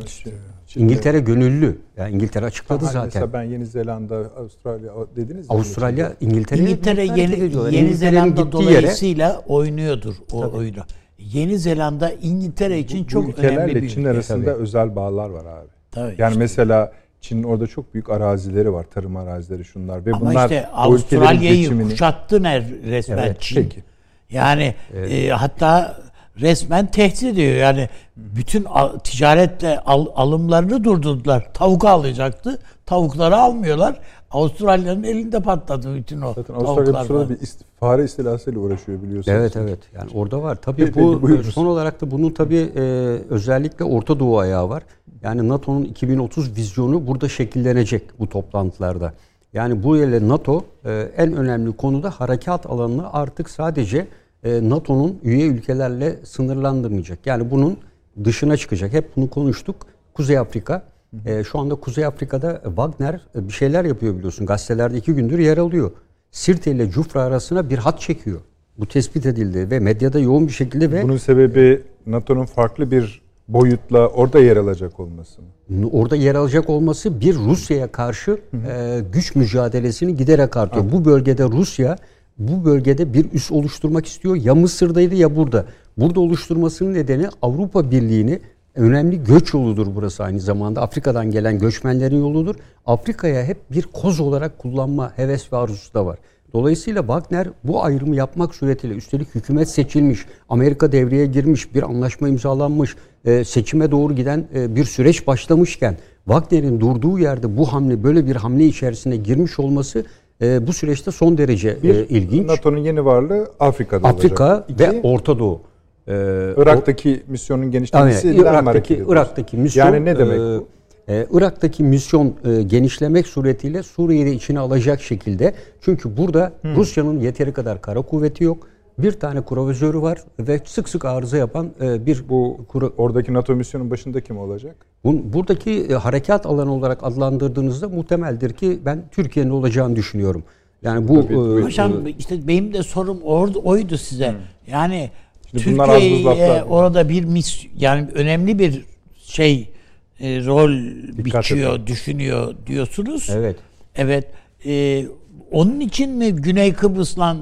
Şimdi, İngiltere gönüllü. Yani İngiltere açıkladı zaten. Mesela ben Yeni Zelanda, Avustralya dediniz. Avustralya, İngiltere, İngiltere yeni, Yeni Zelanda dolayısıyla yere, oynuyordur o Tabii. oyunu. Yeni Zelanda İngiltere için bu, çok bu önemli bir Çin ülke. arasında Tabii. özel bağlar var abi. Tabii yani işte. mesela Çin'in orada çok büyük arazileri var, tarım arazileri şunlar ve Ama bunlar işte Avustralya'yı geçimini... kuşattı resmen evet, Çin. Peki. Yani evet. e, hatta resmen tehdit ediyor. Yani bütün ticaretle al, alımlarını durdurdular. Tavuk alacaktı. Tavukları almıyorlar. Avustralya'nın elinde patladı bütün o Zaten Avustralya sırada bir ist- fare istilasıyla uğraşıyor biliyorsunuz. Evet evet. Yani orada var. Tabii Peki, bu buyurunuz. son olarak da bunun tabii e, özellikle Orta Doğu ayağı var. Yani NATO'nun 2030 vizyonu burada şekillenecek bu toplantılarda. Yani bu ile NATO e, en önemli konuda harekat alanını artık sadece e, NATO'nun üye ülkelerle sınırlandırmayacak. Yani bunun dışına çıkacak. Hep bunu konuştuk. Kuzey Afrika. E, şu anda Kuzey Afrika'da Wagner bir şeyler yapıyor biliyorsun. Gazetelerde iki gündür yer alıyor. Sirte ile Cufra arasına bir hat çekiyor. Bu tespit edildi ve medyada yoğun bir şekilde ve... Bunun sebebi NATO'nun farklı bir boyutla orada yer alacak olması mı? Orada yer alacak olması bir Rusya'ya karşı e, güç mücadelesini giderek artıyor. Evet. Bu bölgede Rusya bu bölgede bir üs oluşturmak istiyor. Ya Mısır'daydı ya burada. Burada oluşturmasının nedeni Avrupa Birliği'ni önemli göç yoludur burası aynı zamanda. Afrika'dan gelen göçmenlerin yoludur. Afrika'ya hep bir koz olarak kullanma heves ve arzusu da var. Dolayısıyla Wagner bu ayrımı yapmak suretiyle üstelik hükümet seçilmiş, Amerika devreye girmiş, bir anlaşma imzalanmış, e, seçime doğru giden e, bir süreç başlamışken Wagner'in durduğu yerde bu hamle böyle bir hamle içerisine girmiş olması e, bu süreçte son derece bir, e, ilginç. NATO'nun yeni varlığı Afrika'da Afrika olacak. Afrika ve Orta Doğu. Ee, Irak'taki o, misyonun genişlemesi yani, Irak'taki, Irak'taki misyon yani ne demek bu? E, Irak'taki misyon e, genişlemek suretiyle Suriye'yi içine alacak şekilde. Çünkü burada hmm. Rusya'nın yeteri kadar kara kuvveti yok. Bir tane kuravizörü var ve sık sık arıza yapan e, bir bu kura, oradaki NATO misyonun başında kim olacak? Bun, buradaki e, harekat alanı olarak adlandırdığınızda muhtemeldir ki ben Türkiye'nin olacağını düşünüyorum. Yani bu Tabii, e, hocam e, işte benim de sorum orada oydu size. Hmm. Yani Türkiye'ye orada bir mis yani önemli bir şey e, rol Dikkat biçiyor, edin. düşünüyor diyorsunuz. Evet. Evet. E, onun için mi Güney Kıbrıs'la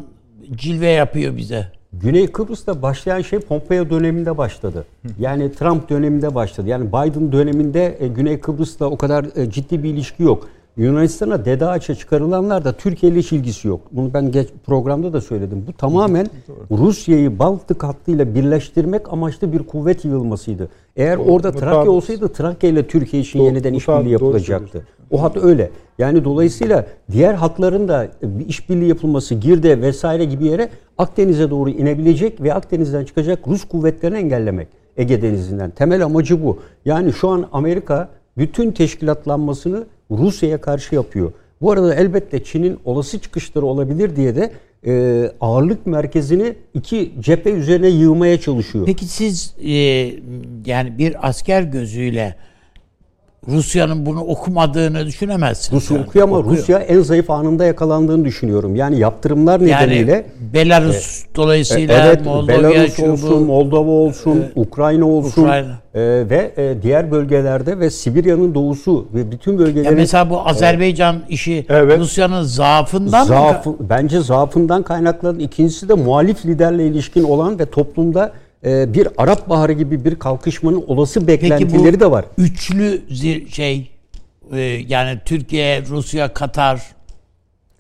cilve yapıyor bize? Güney Kıbrıs'ta başlayan şey Pompeo döneminde başladı. Yani Trump döneminde başladı. Yani Biden döneminde e, Güney Kıbrıs'ta o kadar e, ciddi bir ilişki yok. Yunanistan'a dede ağaça çıkarılanlar da Türkiye ile hiç ilgisi yok. Bunu ben geç programda da söyledim. Bu tamamen Rusya'yı Baltık hattıyla birleştirmek amaçlı bir kuvvet yığılmasıydı. Eğer doğru, orada Trakya olsaydı Trakya ile Türkiye için doğru, yeniden işbirliği yapılacaktı. O hat öyle. Yani dolayısıyla diğer hatların da bir işbirliği yapılması Girde vesaire gibi yere Akdeniz'e doğru inebilecek ve Akdeniz'den çıkacak Rus kuvvetlerini engellemek. Ege Denizi'nden. Temel amacı bu. Yani şu an Amerika bütün teşkilatlanmasını Rusya'ya karşı yapıyor. Bu arada elbette Çin'in olası çıkışları olabilir diye de e, ağırlık merkezini iki cephe üzerine yığmaya çalışıyor. Peki siz e, yani bir asker gözüyle Rusya'nın bunu okumadığını düşünemezsin. Rusya okuyor ama Rusya en zayıf anında yakalandığını düşünüyorum. Yani yaptırımlar nedeniyle yani Belarus dolayısıyla evet Moldova Belarus olsun, Moldova olsun, Ukrayna olsun Ukrayna. e, ve e, diğer bölgelerde ve Sibirya'nın doğusu ve bütün Ya bölgelerin mesela bu Azerbaycan işi Evet. Rusya'nın zaafından mı? zaafı, bence zaafından kaynaklanan ikincisi de muhalif liderle ilişkin olan ve toplumda e, bir Arap Baharı gibi bir kalkışmanın olası Peki beklentileri bu de var. üçlü şey e, yani Türkiye, Rusya, Katar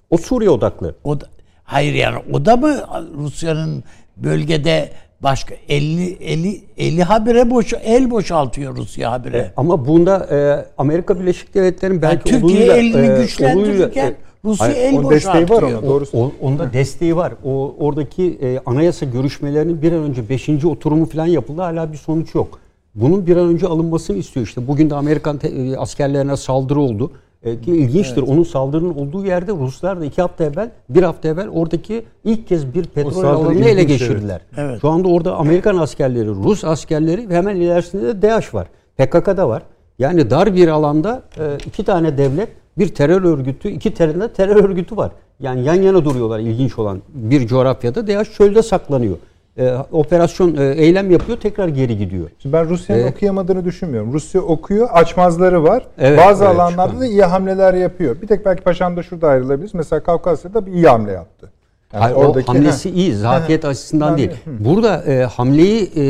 O Suriye odaklı. o da, hayır yani o da mı Rusya'nın bölgede başka 50 50 50 habire boş el boşaltıyor Rusya habire. Ama bunda e, Amerika Birleşik Devletleri'nin Yani belki Türkiye oluyla, elini e, güçlendirirken oluyla- Rusya Hayır, el onun desteği var boşaltıyor. ama doğru O, onda desteği var. O oradaki e, anayasa görüşmelerinin bir an önce 5. oturumu falan yapıldı. Hala bir sonuç yok. Bunun bir an önce alınmasını istiyor işte. Bugün de Amerikan te- e, askerlerine saldırı oldu. E, ki ilginçtir. Onun saldırının olduğu yerde Ruslar da iki hafta evvel, bir hafta evvel oradaki ilk kez bir petrol alanını ele geçirdiler. evet. Şu anda orada Amerikan askerleri, Rus askerleri ve hemen ilerisinde de DAEŞ var. PKK da var. Yani dar bir alanda e, iki tane devlet, bir terör örgütü, iki de terör örgütü var. Yani yan yana duruyorlar ilginç olan bir coğrafyada. DAEŞ çölde saklanıyor. E, operasyon e, eylem yapıyor, tekrar geri gidiyor. Şimdi ben Rusya'nın Evet. okuyamadığını düşünmüyorum. Rusya okuyor, açmazları var. Evet, Bazı evet, alanlarda da iyi hamleler yapıyor. Bir tek belki Paşam da şurada ayrılabiliriz. Mesela Kafkasya'da bir iyi hamle yaptı. Yani Hayır, oradaki- o hamlesi Heh. iyi, zafiyet açısından değil. Burada e, hamleyi e,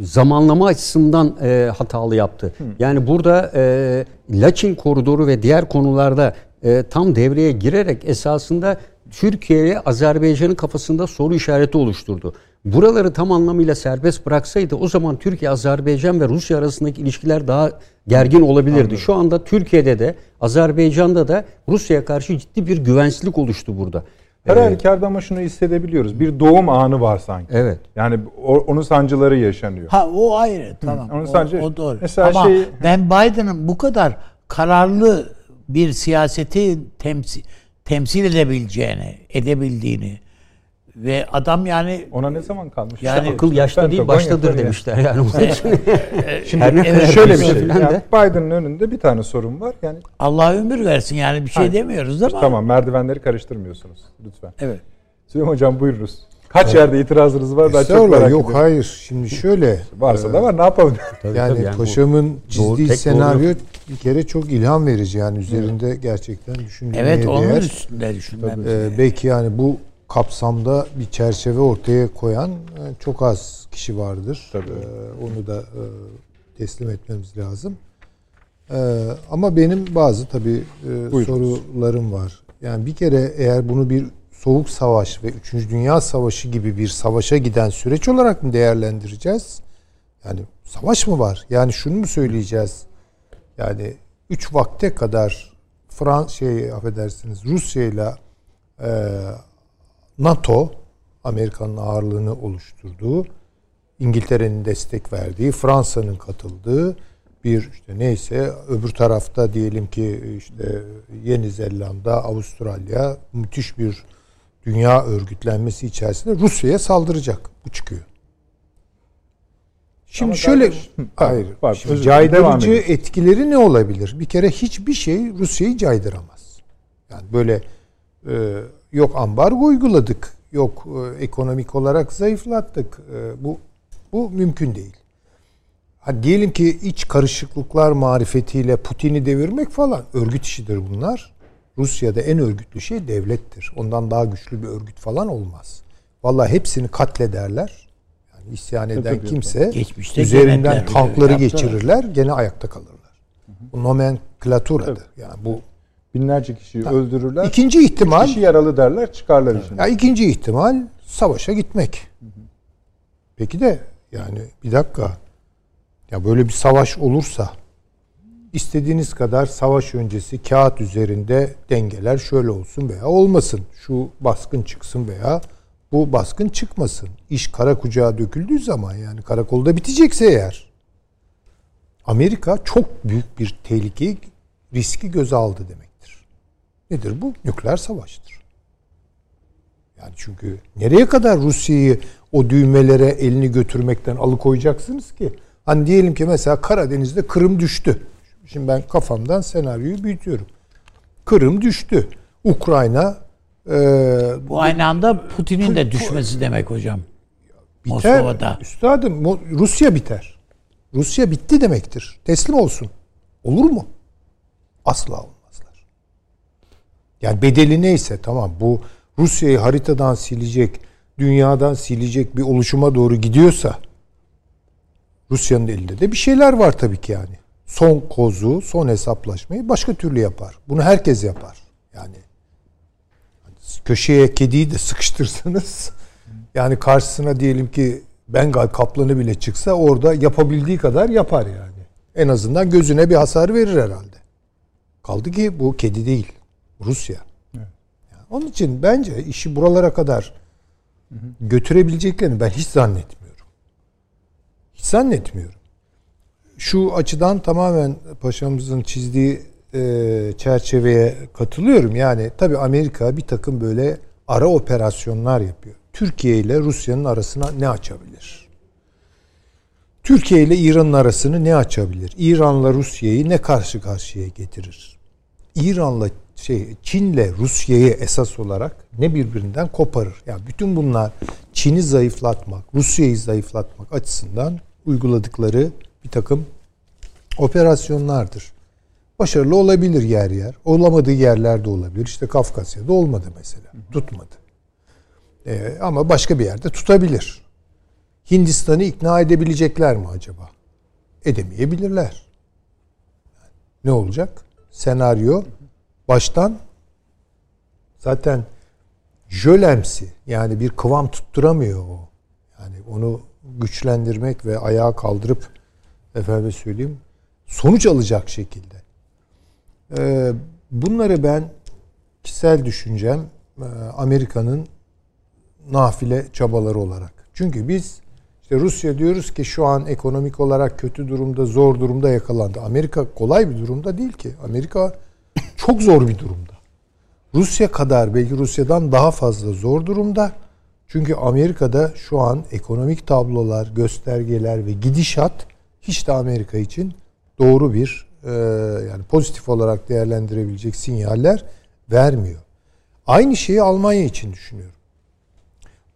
zamanlama açısından e, hatalı yaptı. Yani burada e, Laçin koridoru ve diğer konularda e, tam devreye girerek esasında Türkiye'ye Azerbaycan'ın kafasında soru işareti oluşturdu. Buraları tam anlamıyla serbest bıraksaydı o zaman Türkiye, Azerbaycan ve Rusya arasındaki ilişkiler daha gergin olabilirdi. Şu anda Türkiye'de de Azerbaycan'da da Rusya'ya karşı ciddi bir güvensizlik oluştu burada. Her E, halükarda ama şunu hissedebiliyoruz. Bir doğum anı var sanki. Evet. Yani o- onun sancıları yaşanıyor. Ha o ayrı tamam. Onu o, sadece- o doğru. mesela Ama şey- ben Biden'ın bu kadar kararlı bir siyaseti temsil temsil edebileceğini, edebildiğini ve adam yani Ona ne zaman kalmış? Yani akıl yaşta değil baştadır demişler yani. Onun için Şimdi Her ne kadar şöyle bir şey. Yani de. Biden'ın önünde bir tane sorun var. Yani Allah ömür versin yani bir şey Hayır. demiyoruz ama. tamam merdivenleri karıştırmıyorsunuz lütfen. Evet. Süleyman Hocam buyurunuz. Kaç yerde itirazınız var ben çok merak yok ediyorum. hayır. Şimdi şöyle. Varsa e, da var ne yapalım? Tabii, yani, tabii yani paşamın doğru- çizdiği senaryo bir kere çok ilham verici. Yani üzerinde gerçekten düşünülmeye Evet onun değer. üstünde düşünmem. Ee, belki yani bu kapsamda bir çerçeve ortaya koyan e, çok az kişi vardır. Tabii. Ee, onu da e, teslim etmemiz lazım. Ee, ama benim bazı tabii e, Buyurunuz. sorularım var. Yani bir kere eğer bunu bir soğuk savaş ve 3. Dünya Savaşı gibi bir savaşa giden süreç olarak mı değerlendireceğiz? Yani savaş mı var? Yani şunu mu söyleyeceğiz? Yani 3 vakte kadar Frans şey affedersiniz Rusya ile e, NATO Amerika'nın ağırlığını oluşturduğu, İngiltere'nin destek verdiği, Fransa'nın katıldığı bir işte neyse öbür tarafta diyelim ki işte Yeni Zelanda, Avustralya müthiş bir dünya örgütlenmesi içerisinde Rusya'ya saldıracak. Bu çıkıyor. Şimdi Ama şöyle kardeş- hayır. Şimdi caydırıcı etkileri ne olabilir? Bir kere hiçbir şey Rusya'yı caydıramaz. Yani böyle e, yok ambargo uyguladık, yok e, ekonomik olarak zayıflattık. E, bu bu mümkün değil. Ha, diyelim ki iç karışıklıklar marifetiyle Putin'i devirmek falan örgüt işidir bunlar. Rusya'da en örgütlü şey devlettir. Ondan daha güçlü bir örgüt falan olmaz. Vallahi hepsini katlederler. Yani isyan eden tabii. kimse Geçmişte üzerinden tankları yaptılar. geçirirler, gene ayakta kalırlar. Bu nomenklaturadır. Yani bu Binlerce kişiyi öldürürler. ikinci ihtimal kişi yaralı derler çıkarlar için. ya ikinci ihtimal savaşa gitmek. Peki de yani bir dakika. Ya böyle bir savaş olursa istediğiniz kadar savaş öncesi kağıt üzerinde dengeler şöyle olsun veya olmasın. Şu baskın çıksın veya bu baskın çıkmasın. İş kara kucağa döküldüğü zaman yani karakolda bitecekse eğer Amerika çok büyük bir tehlikeyi riski göze aldı demektir. Nedir bu? Nükleer savaştır. Yani çünkü nereye kadar Rusya'yı o düğmelere elini götürmekten alıkoyacaksınız ki? Hani diyelim ki mesela Karadeniz'de Kırım düştü. Şimdi ben kafamdan senaryoyu büyütüyorum. Kırım düştü. Ukrayna e, Bu aynı anda Putin'in de düşmesi demek hocam. biter. Moskova'da. Üstadım Rusya biter. Rusya bitti demektir. Teslim olsun. Olur mu? Asla olmazlar. Yani bedeli neyse tamam bu Rusya'yı haritadan silecek, dünyadan silecek bir oluşuma doğru gidiyorsa Rusya'nın elinde de bir şeyler var tabii ki yani. Son kozu, son hesaplaşmayı başka türlü yapar. Bunu herkes yapar. Yani köşeye kediyi de sıkıştırsanız yani karşısına diyelim ki Bengal kaplanı bile çıksa orada yapabildiği kadar yapar yani. En azından gözüne bir hasar verir herhalde. Kaldı ki bu kedi değil. Rusya. Yani onun için bence işi buralara kadar götürebileceklerini ben hiç zannetmiyorum. Hiç zannetmiyorum. Şu açıdan tamamen paşamızın çizdiği e, çerçeveye katılıyorum. Yani tabii Amerika bir takım böyle ara operasyonlar yapıyor. Türkiye ile Rusya'nın arasına ne açabilir? Türkiye ile İran'ın arasını ne açabilir? İran'la Rusya'yı ne karşı karşıya getirir? İran'la şey Çin'le Rusya'yı esas olarak ne birbirinden koparır? Yani bütün bunlar Çin'i zayıflatmak, Rusya'yı zayıflatmak açısından uyguladıkları bir takım operasyonlardır. Başarılı olabilir yer yer. Olamadığı yerlerde olabilir. İşte Kafkasya'da olmadı mesela. Tutmadı. Ee, ama başka bir yerde tutabilir. Hindistan'ı ikna edebilecekler mi acaba? Edemeyebilirler. Ne olacak? Senaryo baştan zaten jölemsi yani bir kıvam tutturamıyor o. Yani onu güçlendirmek ve ayağa kaldırıp efendim söyleyeyim sonuç alacak şekilde. Ee, bunları ben kişisel düşüncem e, Amerika'nın nafile çabaları olarak. Çünkü biz işte Rusya diyoruz ki şu an ekonomik olarak kötü durumda, zor durumda yakalandı. Amerika kolay bir durumda değil ki. Amerika çok zor bir durumda. Rusya kadar belki Rusya'dan daha fazla zor durumda. Çünkü Amerika'da şu an ekonomik tablolar, göstergeler ve gidişat hiç de Amerika için doğru bir e, yani pozitif olarak değerlendirebilecek sinyaller vermiyor. Aynı şeyi Almanya için düşünüyorum.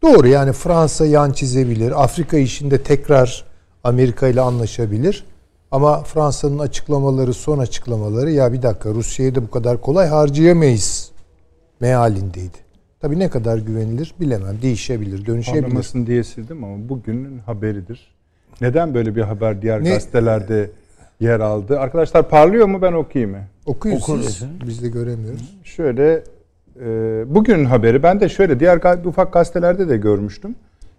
Doğru yani Fransa yan çizebilir. Afrika işinde tekrar Amerika ile anlaşabilir. Ama Fransa'nın açıklamaları, son açıklamaları ya bir dakika Rusya'yı da bu kadar kolay harcayamayız mealindeydi. Tabii ne kadar güvenilir bilemem. Değişebilir, dönüşebilir. Anlamasın diye sildim ama bugünün haberidir. Neden böyle bir haber diğer Ne- gazetelerde yer aldı? Arkadaşlar parlıyor mu ben okuyayım mı? Okuyun Okuruz. siz. Biz de göremiyoruz. Şöyle e, bugünün haberi ben de şöyle diğer ufak gazetelerde de görmüştüm.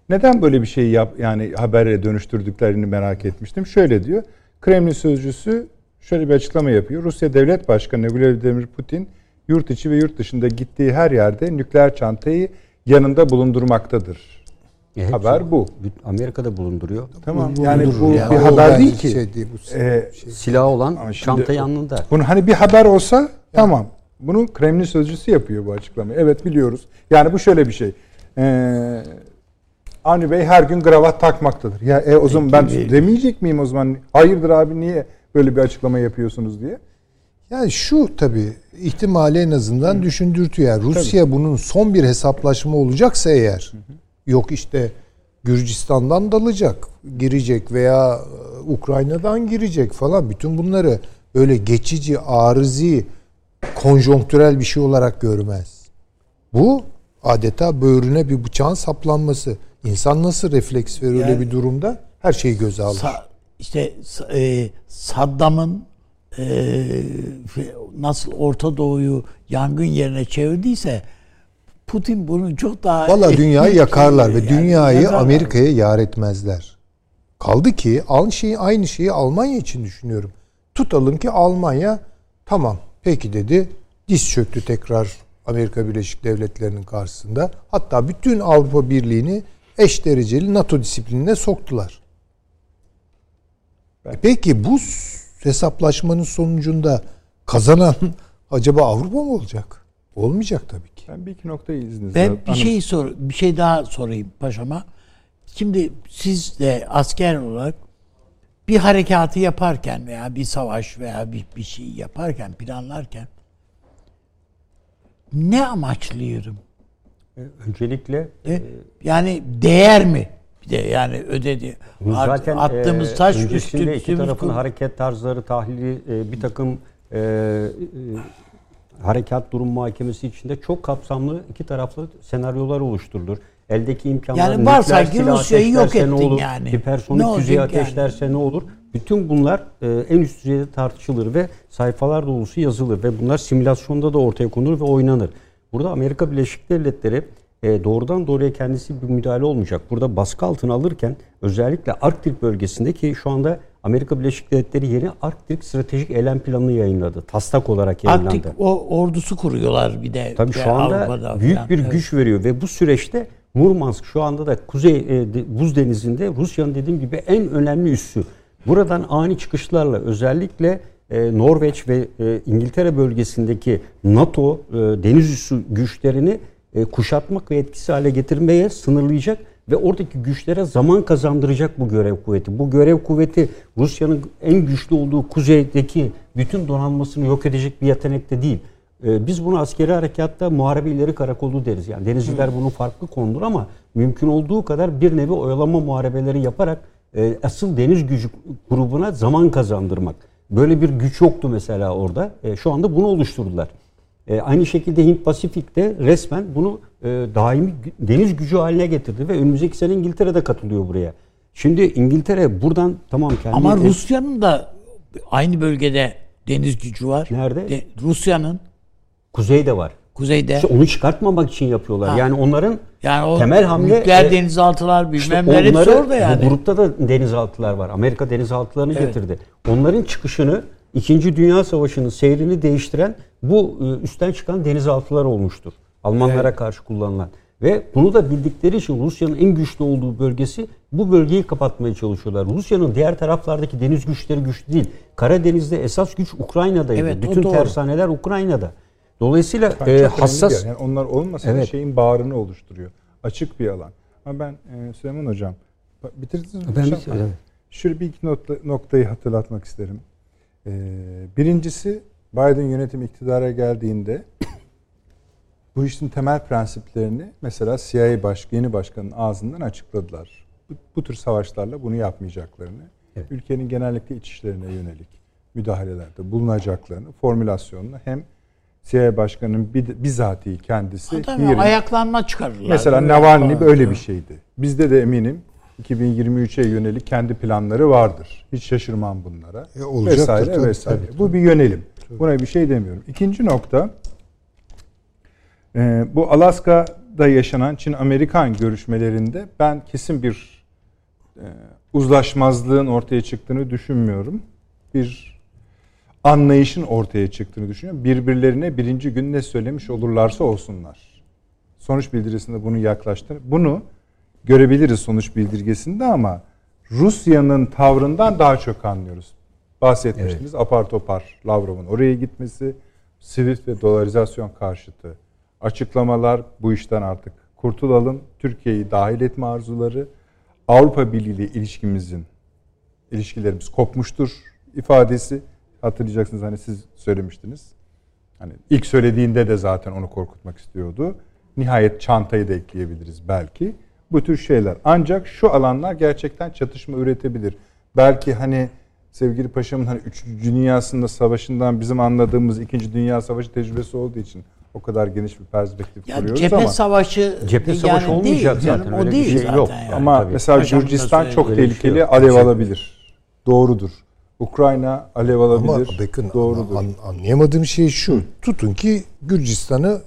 Neden böyle bir şeyi yap yani habere dönüştürdüklerini merak etmiştim. Şöyle diyor. Kremlin sözcüsü şöyle bir açıklama yapıyor. Rusya Devlet Başkanı Vladimir Putin yurt içi ve yurt dışında gittiği her yerde nükleer çantayı yanında bulundurmaktadır. E, Haber bu. Amerika'da bulunduruyor. Tamam. Yani bu ya. bir O haber değil ki. Şey değil, bu Ee, şey. Silahı olan çanta yanında. Bunu hani bir haber olsa tamam. Bunu Kremlin sözcüsü yapıyor bu açıklamayı. Evet biliyoruz. Yani bu şöyle bir şey. Ee, Avni Bey her gün kravat takmaktadır. Ya e, o zaman ben Peki, demeyecek miyim o zaman? Hayırdır abi niye böyle bir açıklama yapıyorsunuz diye. Yani şu tabii ihtimali en azından düşündürtüyor. Yani Rusya bunun son bir hesaplaşma olacaksa eğer yok işte Gürcistan'dan dalacak, girecek veya e, Ukrayna'dan girecek falan bütün bunları böyle geçici, arızi, konjonktürel bir şey olarak görmez. Bu adeta böğrüne bir bıçağın saplanması. İnsan nasıl refleks verir öyle Yani- bir durumda? Her şeyi göze alır. Sa- işte e, Saddam'ın e, nasıl Orta Doğu'yu yangın yerine çevirdiyse Putin bunu çok daha Valla dünyayı yakarlar ve Yani dünyayı yakarlar. Amerika'ya yar etmezler. Kaldı ki aynı şeyi aynı şeyi Almanya için düşünüyorum. Tutalım ki Almanya tamam peki dedi. Diz çöktü tekrar Amerika Birleşik Devletleri'nin karşısında. Hatta bütün Avrupa Birliği'ni eş dereceli NATO disiplinine soktular. E Peki bu hesaplaşmanın sonucunda kazanan acaba Avrupa mı olacak? Olmayacak tabii ki. Ben bir iki noktayı izninizle. Ben bir şey sor, bir şey daha sorayım paşama. Şimdi siz de asker olarak bir harekatı yaparken veya bir savaş veya bir, bir şey yaparken, planlarken ne amaçlıyorum? E, Öncelikle E, yani değer mi? Bir de yani ödedi. Zaten attığımız e, taş öncesinde üstümüz iki tarafın kum. hareket tarzları, tahlili, e, bir takım e, e, harekat durum muhakemesi içinde çok kapsamlı iki taraflı senaryolar oluşturulur. Eldeki imkanlar Yani nükleer ki Rusya'yı yok ateşlerse ettin ne olur, yani. hipersonik Ne füze olacak yani? ateşlerse ne olur? Bütün bunlar e, en üst düzeyde tartışılır ve sayfalar dolusu yazılır ve bunlar simülasyonda da ortaya konur ve oynanır. Burada Amerika Birleşik Devletleri e, doğrudan doğruya kendisi bir müdahale olmayacak. Burada baskı altına alırken özellikle Arktik bölgesindeki şu anda Amerika Birleşik Devletleri yeni Arktik Stratejik Eylem Planını yayınladı. Taslak olarak yayınlandı. Arktik o ordusu kuruyorlar bir de. Tabii şu anda Avrupa'da büyük falan. bir Evet. güç veriyor ve bu süreçte Murmansk şu anda da Kuzey e, de- Buz Denizi'nde Rusya'nın dediğim gibi en önemli üssü. Buradan ani çıkışlarla özellikle e, Norveç ve e, İngiltere bölgesindeki NATO e, deniz üssü güçlerini e, kuşatmak ve etkisiz hale getirmeye sınırlayacak ve oradaki güçlere zaman kazandıracak bu görev kuvveti. Bu görev kuvveti Rusya'nın en güçlü olduğu kuzeydeki bütün donanmasını yok edecek bir yetenekte değil. Ee, Biz bunu askeri harekatta muharebe ileri karakolu deriz. Yani denizciler bunun farklı konudur ama mümkün olduğu kadar bir nevi oyalama muharebeleri yaparak e, asıl deniz gücü grubuna zaman kazandırmak. Böyle bir güç yoktu mesela orada. E, Şu anda bunu oluşturdular. E, Aynı şekilde Hint Pasifik'te resmen bunu e, daimi deniz gücü haline getirdi ve önümüzdeki sene İngiltere de katılıyor buraya. Şimdi İngiltere buradan tamam kendi Ama Rusya'nın da aynı bölgede deniz gücü var. Nerede? De- Rusya'nın kuzeyde var. kuzeyde. İşte onu çıkartmamak için yapıyorlar. Ha. Yani onların yani o temel hamle nükleer e, denizaltılar İşte bilmem ne hepsi onları- orada yani. Bu grupta da denizaltılar var. Amerika denizaltılarını Evet. getirdi. Onların çıkışını İkinci Dünya Savaşı'nın seyrini değiştiren bu e, üstten çıkan denizaltılar olmuştur. Almanlara karşı kullanılan. Ve bunu da bildikleri için Rusya'nın en güçlü olduğu bölgesi bu bölgeyi kapatmaya çalışıyorlar. Rusya'nın diğer taraflardaki deniz güçleri güçlü değil. Karadeniz'de esas güç Ukrayna'daydı. Evet, Bütün tersaneler Ukrayna'da. Dolayısıyla e, hassas. Yani onlar olmasa Evet. şeyin bağrını oluşturuyor. Açık bir alan. Ama ben e, Süleyman Hocam bitirdiniz mi? Ben bitirdim. Şöyle bir iki nokta, noktayı hatırlatmak isterim. E, birincisi Biden yönetim iktidara geldiğinde bu işin temel prensiplerini mesela CIA baş, yeni başkanın ağzından açıkladılar. Bu, bu tür savaşlarla bunu yapmayacaklarını, Evet. ülkenin genellikle iç işlerine yönelik müdahalelerde bulunacaklarını, formülasyonunu hem CIA başkanının bir, bizatihi kendisi Tabii, yerin- ayaklanma çıkarırlar. Mesela Navalny böyle bir şeydi. Bizde de eminim 2023'e yönelik kendi planları vardır. Hiç şaşırmam bunlara. E, olacaktır vesaire tabii, vesaire. tabii, Bu bir yönelim. Buna bir şey demiyorum. İkinci nokta e, bu Alaska'da yaşanan Çin-Amerikan görüşmelerinde ben kesin bir e, uzlaşmazlığın ortaya çıktığını düşünmüyorum. Bir anlayışın ortaya çıktığını düşünüyorum. Birbirlerine birinci gün ne söylemiş olurlarsa olsunlar. Sonuç bildirisinde bunu yaklaştır. Bunu görebiliriz sonuç bildirgesinde ama Rusya'nın tavrından daha çok anlıyoruz. Bahsetmiştiniz apar topar Lavrov'un oraya gitmesi, Swift ve dolarizasyon karşıtı açıklamalar, bu işten artık kurtulalım, Türkiye'yi dahil etme arzuları, Avrupa Birliği ile ilişkimizin ilişkilerimiz kopmuştur ifadesi hatırlayacaksınız hani siz söylemiştiniz. Hani ilk söylediğinde de zaten onu korkutmak istiyordu. Nihayet çantayı da ekleyebiliriz belki. Bu tür şeyler. Ancak şu alanlar gerçekten çatışma üretebilir. Belki hani sevgili paşamın hani 3. Dünyasında savaşından bizim anladığımız 2. Dünya Savaşı tecrübesi olduğu için o kadar geniş bir perspektif Ya kuruyoruz cephe ama savaşı Cephe yani savaşı olmayacak değil, zaten, canım, öyle o bir değil şey zaten yok. yani. ama tabii. mesela Gürcistan çok şey tehlikeli yok. alev alabilir. Doğrudur. Ukrayna alev Ama alabilir. bakın Doğrudur. an- anlayamadığım şey şu. Tutun ki Gürcistan'ı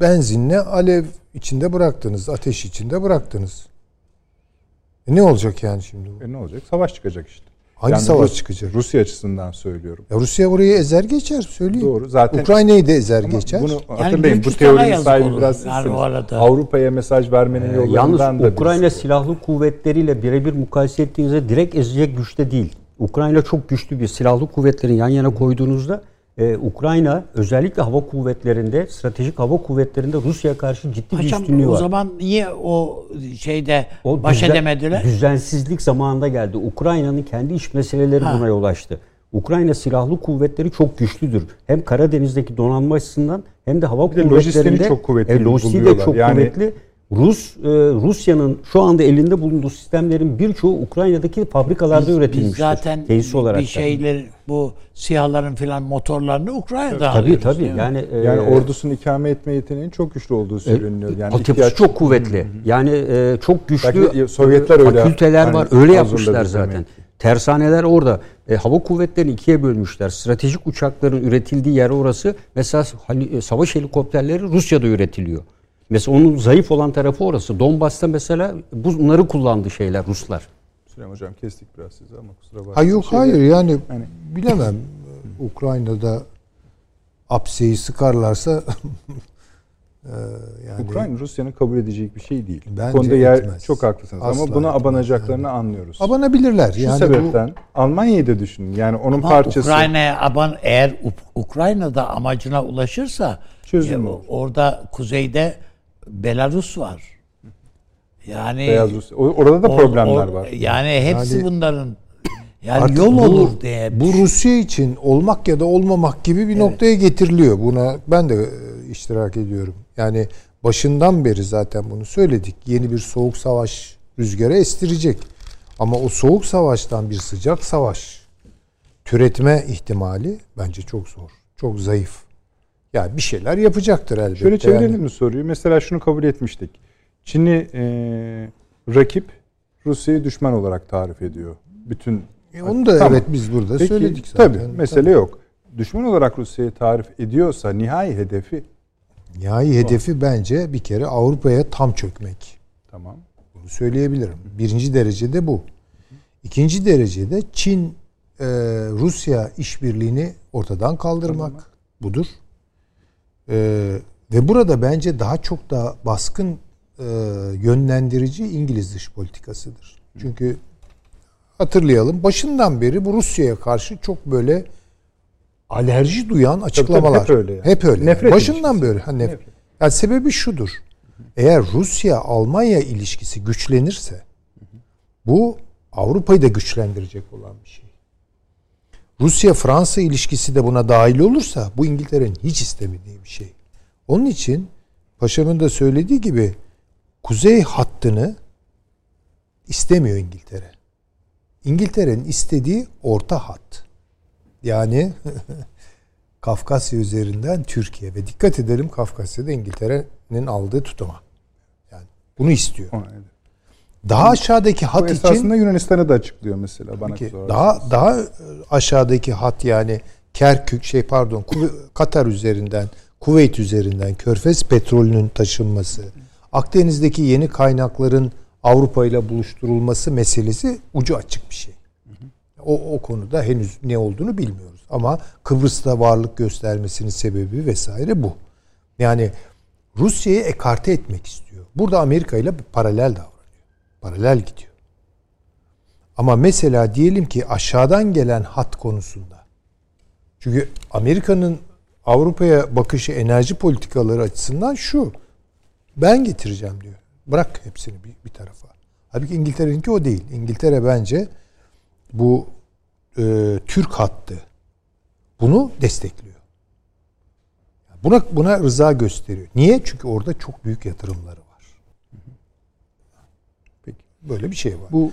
benzinle alev içinde bıraktınız, ateş içinde bıraktınız. E ne olacak yani şimdi bu? E ne olacak? Savaş çıkacak işte. Hangi savaş Rus- çıkacak? Rusya açısından söylüyorum. Ya Rusya orayı ezer geçer söyleyeyim. Doğru. Zaten Ukrayna'yı da ezer Ama geçer. Bunu Yani hatırlayın. Bu Gürcistan'a teorinin sahibi biraz Yani sizsiniz. arada. Avrupa'ya mesaj vermenin Ee, yollarından Yalnız da Ukrayna birisi. silahlı kuvvetleriyle birebir mukayese ettiğinizde direkt ezecek güçte değil. Ukrayna çok güçlü bir silahlı kuvvetlerin yan yana koyduğunuzda e, Ukrayna özellikle hava kuvvetlerinde, stratejik hava kuvvetlerinde Rusya'ya karşı ciddi bir Paşam üstünlüğü o var. zaman niye o şeyde O baş düzen- edemediler? Düzensizlik zamanında geldi. Ukrayna'nın kendi iç meseleleri Ha. buna yol açtı. Ukrayna silahlı kuvvetleri çok güçlüdür. Hem Karadeniz'deki donanma açısından hem de hava Bir de kuvvetlerinde. lojistiğini çok kuvvetli e, lojistiği de çok Yani- kuvvetli. Rus e, Rusya'nın şu anda elinde bulunduğu sistemlerin birçoğu Ukrayna'daki fabrikalarda Biz üretilmiştir. zaten Tesis olarak bir da. şeyler bu siyahların filan motorlarını Ukrayna'dan Tabii alıyoruz, tabii. mi? Yani e, Yani ordusunu ikame etme yeteneğinin çok güçlü olduğu söyleniyor. Yani altyapısı ihtiyaç- çok kuvvetli. Yani e, çok güçlü Belki Sovyetler öyle fakülteler hani var. Öyle yapmışlar zaten. demek. Tersaneler orada. E, hava kuvvetlerini ikiye bölmüşler. Stratejik uçakların üretildiği yer orası. Mesela hani, e, savaş helikopterleri Rusya'da üretiliyor. Mesela onun zayıf olan tarafı orası. Donbas'ta mesela bunları kullandı şeyler Ruslar. Süleyman Hocam kestik biraz sizi ama kusura bakmayın. Ha yok Şeyde- hayır yani Hani- bilemem. Ukrayna'da apseyi sıkarlarsa e, yani Ukrayna Rusya'nın kabul edeceği bir şey değil. Bence Bu konuda yer etmez. çok haklısınız Asla ama buna etmez abanacaklarını anlıyoruz. abanabilirler. Şu yani bu- sebepten Almanya'yı da düşünün. Yani onun Ama parçası. Ukrayna'ya aban eğer Uk- Ukrayna'da amacına ulaşırsa Çözüm e, orada kuzeyde Belarus var. Yani Beyaz Rusya. O- Orada da problemler or- var. Yani hepsi Yani- bunların yani Artık yol bu- olur diye. Bu Rusya için olmak ya da olmamak gibi bir noktaya getiriliyor. Buna ben de e, iştirak ediyorum. Yani başından beri zaten bunu söyledik. Yeni bir soğuk savaş rüzgarı estirecek. Ama o soğuk savaştan bir sıcak savaş türetme ihtimali bence çok zor. Çok zayıf. Yani bir şeyler yapacaktır elbette. Şöyle çevirelim yani. mi soruyu? Mesela şunu kabul etmiştik. Çin'i e, rakip, Rusya'yı düşman olarak tarif ediyor. Bütün E, onu da Tamam. evet biz burada Peki, söyledik zaten. Tabii mesele yok. Düşman olarak Rusya'yı tarif ediyorsa nihai hedefi Nihai hedefi bence bir kere Avrupa'ya tam çökmek. tamam. Bunu söyleyebilirim. Birinci derecede bu. İkinci derecede Çin e, Rusya işbirliğini ortadan kaldırmak budur. E, ve burada bence daha çok da baskın e, yönlendirici İngiliz dış politikasıdır. Çünkü hatırlayalım başından beri bu Rusya'ya karşı çok böyle alerji duyan açıklamalar. hep öyle yani. Hep öyle. Nefret başından beri. Ha, nef- Nefret. Yani sebebi şudur. Eğer Rusya-Almanya ilişkisi güçlenirse bu Avrupa'yı da güçlendirecek olan bir şey. Rusya-Fransa ilişkisi de buna dahil olursa bu İngiltere'nin hiç istemediği bir şey. Onun için Paşam'ın da söylediği gibi kuzey hattını istemiyor İngiltere. İngiltere'nin istediği orta hat. Yani Kafkasya üzerinden Türkiye ve dikkat edelim Kafkasya'da İngiltere'nin aldığı tutuma. Yani bunu istiyor. Evet. Daha aşağıdaki hat için esasında Yunanistan'ı da açıklıyor mesela bana sorarsanız. daha daha aşağıdaki hat yani Kerkük şey pardon Katar üzerinden Kuveyt üzerinden Körfez petrolünün taşınması Akdeniz'deki yeni kaynakların Avrupa ile buluşturulması meselesi ucu açık bir şey. O, o konuda henüz ne olduğunu bilmiyoruz. Ama Kıbrıs'ta varlık göstermesinin sebebi vesaire bu. Yani Rusya'yı ekarte etmek istiyor. Burada Amerika ile paralel davranıyor. Paralel gidiyor. Ama mesela diyelim ki aşağıdan gelen hat konusunda. Çünkü Amerika'nın Avrupa'ya bakışı enerji politikaları açısından şu. Ben getireceğim diyor. Bırak hepsini bir, bir tarafa. Halbuki İngiltere'ninki o değil. İngiltere bence bu e, Türk hattı bunu destekliyor. Buna buna rıza gösteriyor. Niye? Çünkü orada çok büyük yatırımları var. Peki. Böyle bir şey var. Bu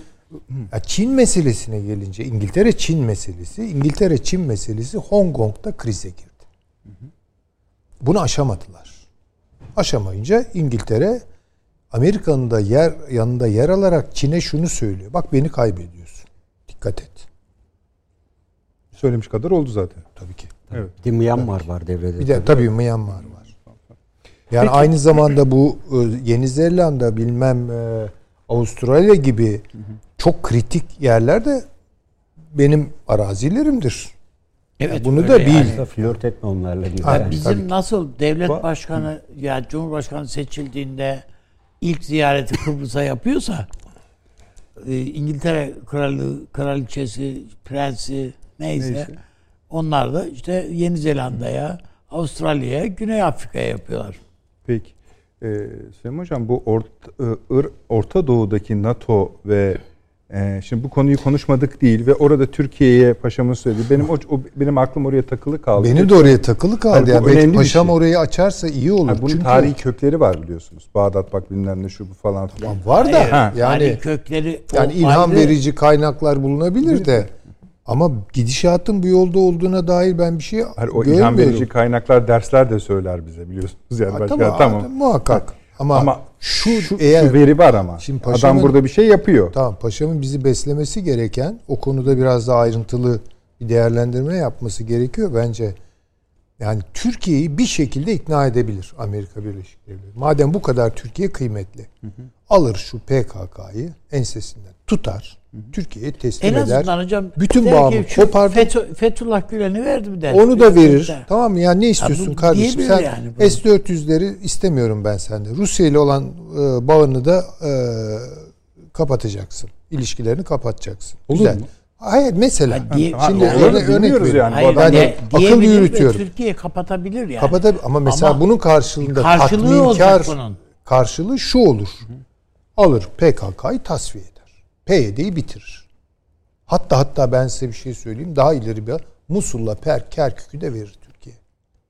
Ya Çin meselesine gelince İngiltere Çin meselesi, İngiltere Çin meselesi Hong Kong'da krize girdi. Bunu aşamadılar. Aşamayınca İngiltere Amerika'nın da yer yanında yer alarak Çin'e şunu söylüyor. Bak beni kaybediyorsun. Dikkat et. söylemiş kadar oldu zaten. Tabii ki. Evet. Bir de Myanmar var devrede. Bir de tabii Myanmar var. Yani aynı zamanda bu e, Yeni Zelanda bilmem e, Avustralya gibi çok kritik yerlerde benim arazilerimdir. Evet, bunu öyle da bil. yani. Flört etme onlarla. Ha, Ya Yani. bizim tabii nasıl devlet Ba- başkanı ya Cumhurbaşkanı seçildiğinde ilk ziyareti Kıbrıs'a yapıyorsa e, İngiltere kralı, kraliçesi, prensi neyse, Neyse. Onlar da işte Yeni Zelanda'ya, Avustralya'ya, Güney Afrika'ya yapıyorlar. Peki. Ee, Süleyman Hocam bu Orta, Ir- Orta Doğu'daki NATO ve e, şimdi bu konuyu konuşmadık değil ve orada Türkiye'ye paşamın söyledi. Benim o, o- benim aklım oraya takılı kaldı. Benim de oraya takılı kaldı. Bu yani belki paşam şey. orayı açarsa iyi olur. Ha, bunun Çünkü tarihi kökleri var biliyorsunuz. Bağdat bak bilmem ne şu bu falan filan. var da Hayır, yani tarihi kökleri yani ilham ayrı. verici kaynaklar bulunabilir de ama gidişatın bu yolda olduğuna dair ben bir şey Hayır, o görmüyorum. ilham verici kaynaklar dersler de söyler bize biliyorsunuz yani Ha, başka tamam, tamam. muhakkak. Ama, Ama şu, Şu, eğer şu veri var ama. Şimdi Adam paşamın- burada bir şey yapıyor. Tamam paşamın bizi beslemesi gereken o konuda biraz daha ayrıntılı bir değerlendirme yapması gerekiyor bence. Yani Türkiye'yi bir şekilde ikna edebilir Amerika Birleşik Devletleri. Madem bu kadar Türkiye kıymetli. Alır şu PKK'yı ensesinden tutar. Türkiye'ye teslim En eder. azından hocam bütün bağımı kopardı. FETÖ- Fethullah Gülen'i verdi mi der. Onu da verir. Der. Tamam mı? Yani ne istiyorsun bu kardeşim? Sen yani bunu. S-400'leri istemiyorum ben sende. Rusya ile olan e, bağını da e, kapatacaksın. İlişkilerini kapatacaksın. Olur Güzel. mu? Hayır mesela. Ha, diye- Şimdi olur, örnek, örnek veriyorum. yani. Hayır, adam- de- akıl yürütüyorum. Türkiye kapatabilir yani. Kapatab ama mesela Ama bunun karşılığında karşılığı tatminkar bunun. karşılığı şu olur. Alır PKK'yı tasfiye. PYD'yi bitirir. Hatta hatta ben size bir şey söyleyeyim. Daha ileri bir Musul'la Per Kerkük'ü de verir Türkiye.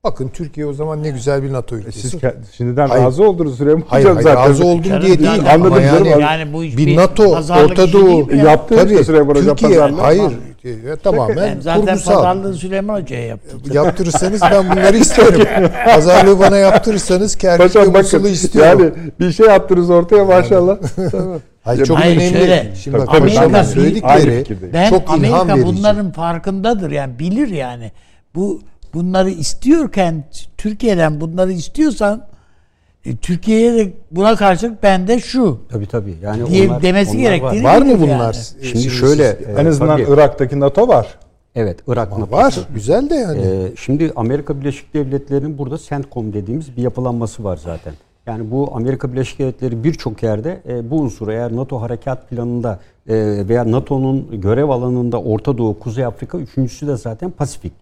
Bakın Türkiye o zaman ne güzel bir NATO E ülkesi. Siz ke- şimdiden Hayır. razı oldunuz Süleyman Hayır, Hocam hayır zaten. razı oldum Canım, diye değil ama Anladım yani, canım, Yani bu bir bir NATO Orta Doğu ya? Yaptı işte Süleyman Hocam Türkiye pazarlığı. hayır e, tamamen Ben zaten kurgusal. pazarlığı Süleyman Hoca'ya yaptım. Yaptırırsanız ben bunları isterim. Pazarlığı bana yaptırırsanız Kerkük bakın Musul'u istiyorum. yani bir şey attınız ortaya maşallah. tamam. Hayır, çok Hayır, önemli. şöyle, Şimdi bak Amerika tabii. bir- söyledikleri. Ben çok ilham Amerika verici. bunların farkındadır yani bilir yani. Bu bunları istiyorken Türkiye'den bunları istiyorsan e, Türkiye'ye de buna karşılık bende şu Tabii tabii. Yani diye onlar- demesi onlar gerektiğini Var mı bilir bunlar? yani. Ee, Şimdi şöyle siz- e, en azından tabii, Irak'taki NATO var. evet Irak NATO'su. var. Güzel de yani. Ee, şimdi Amerika Birleşik Devletleri'nin burada CENTCOM dediğimiz bir yapılanması var zaten. Yani bu Amerika Birleşik Devletleri birçok yerde e, bu unsuru eğer NATO harekat planında e, veya NATO'nun görev alanında Orta Doğu, Kuzey Afrika, üçüncüsü de zaten Pasifik.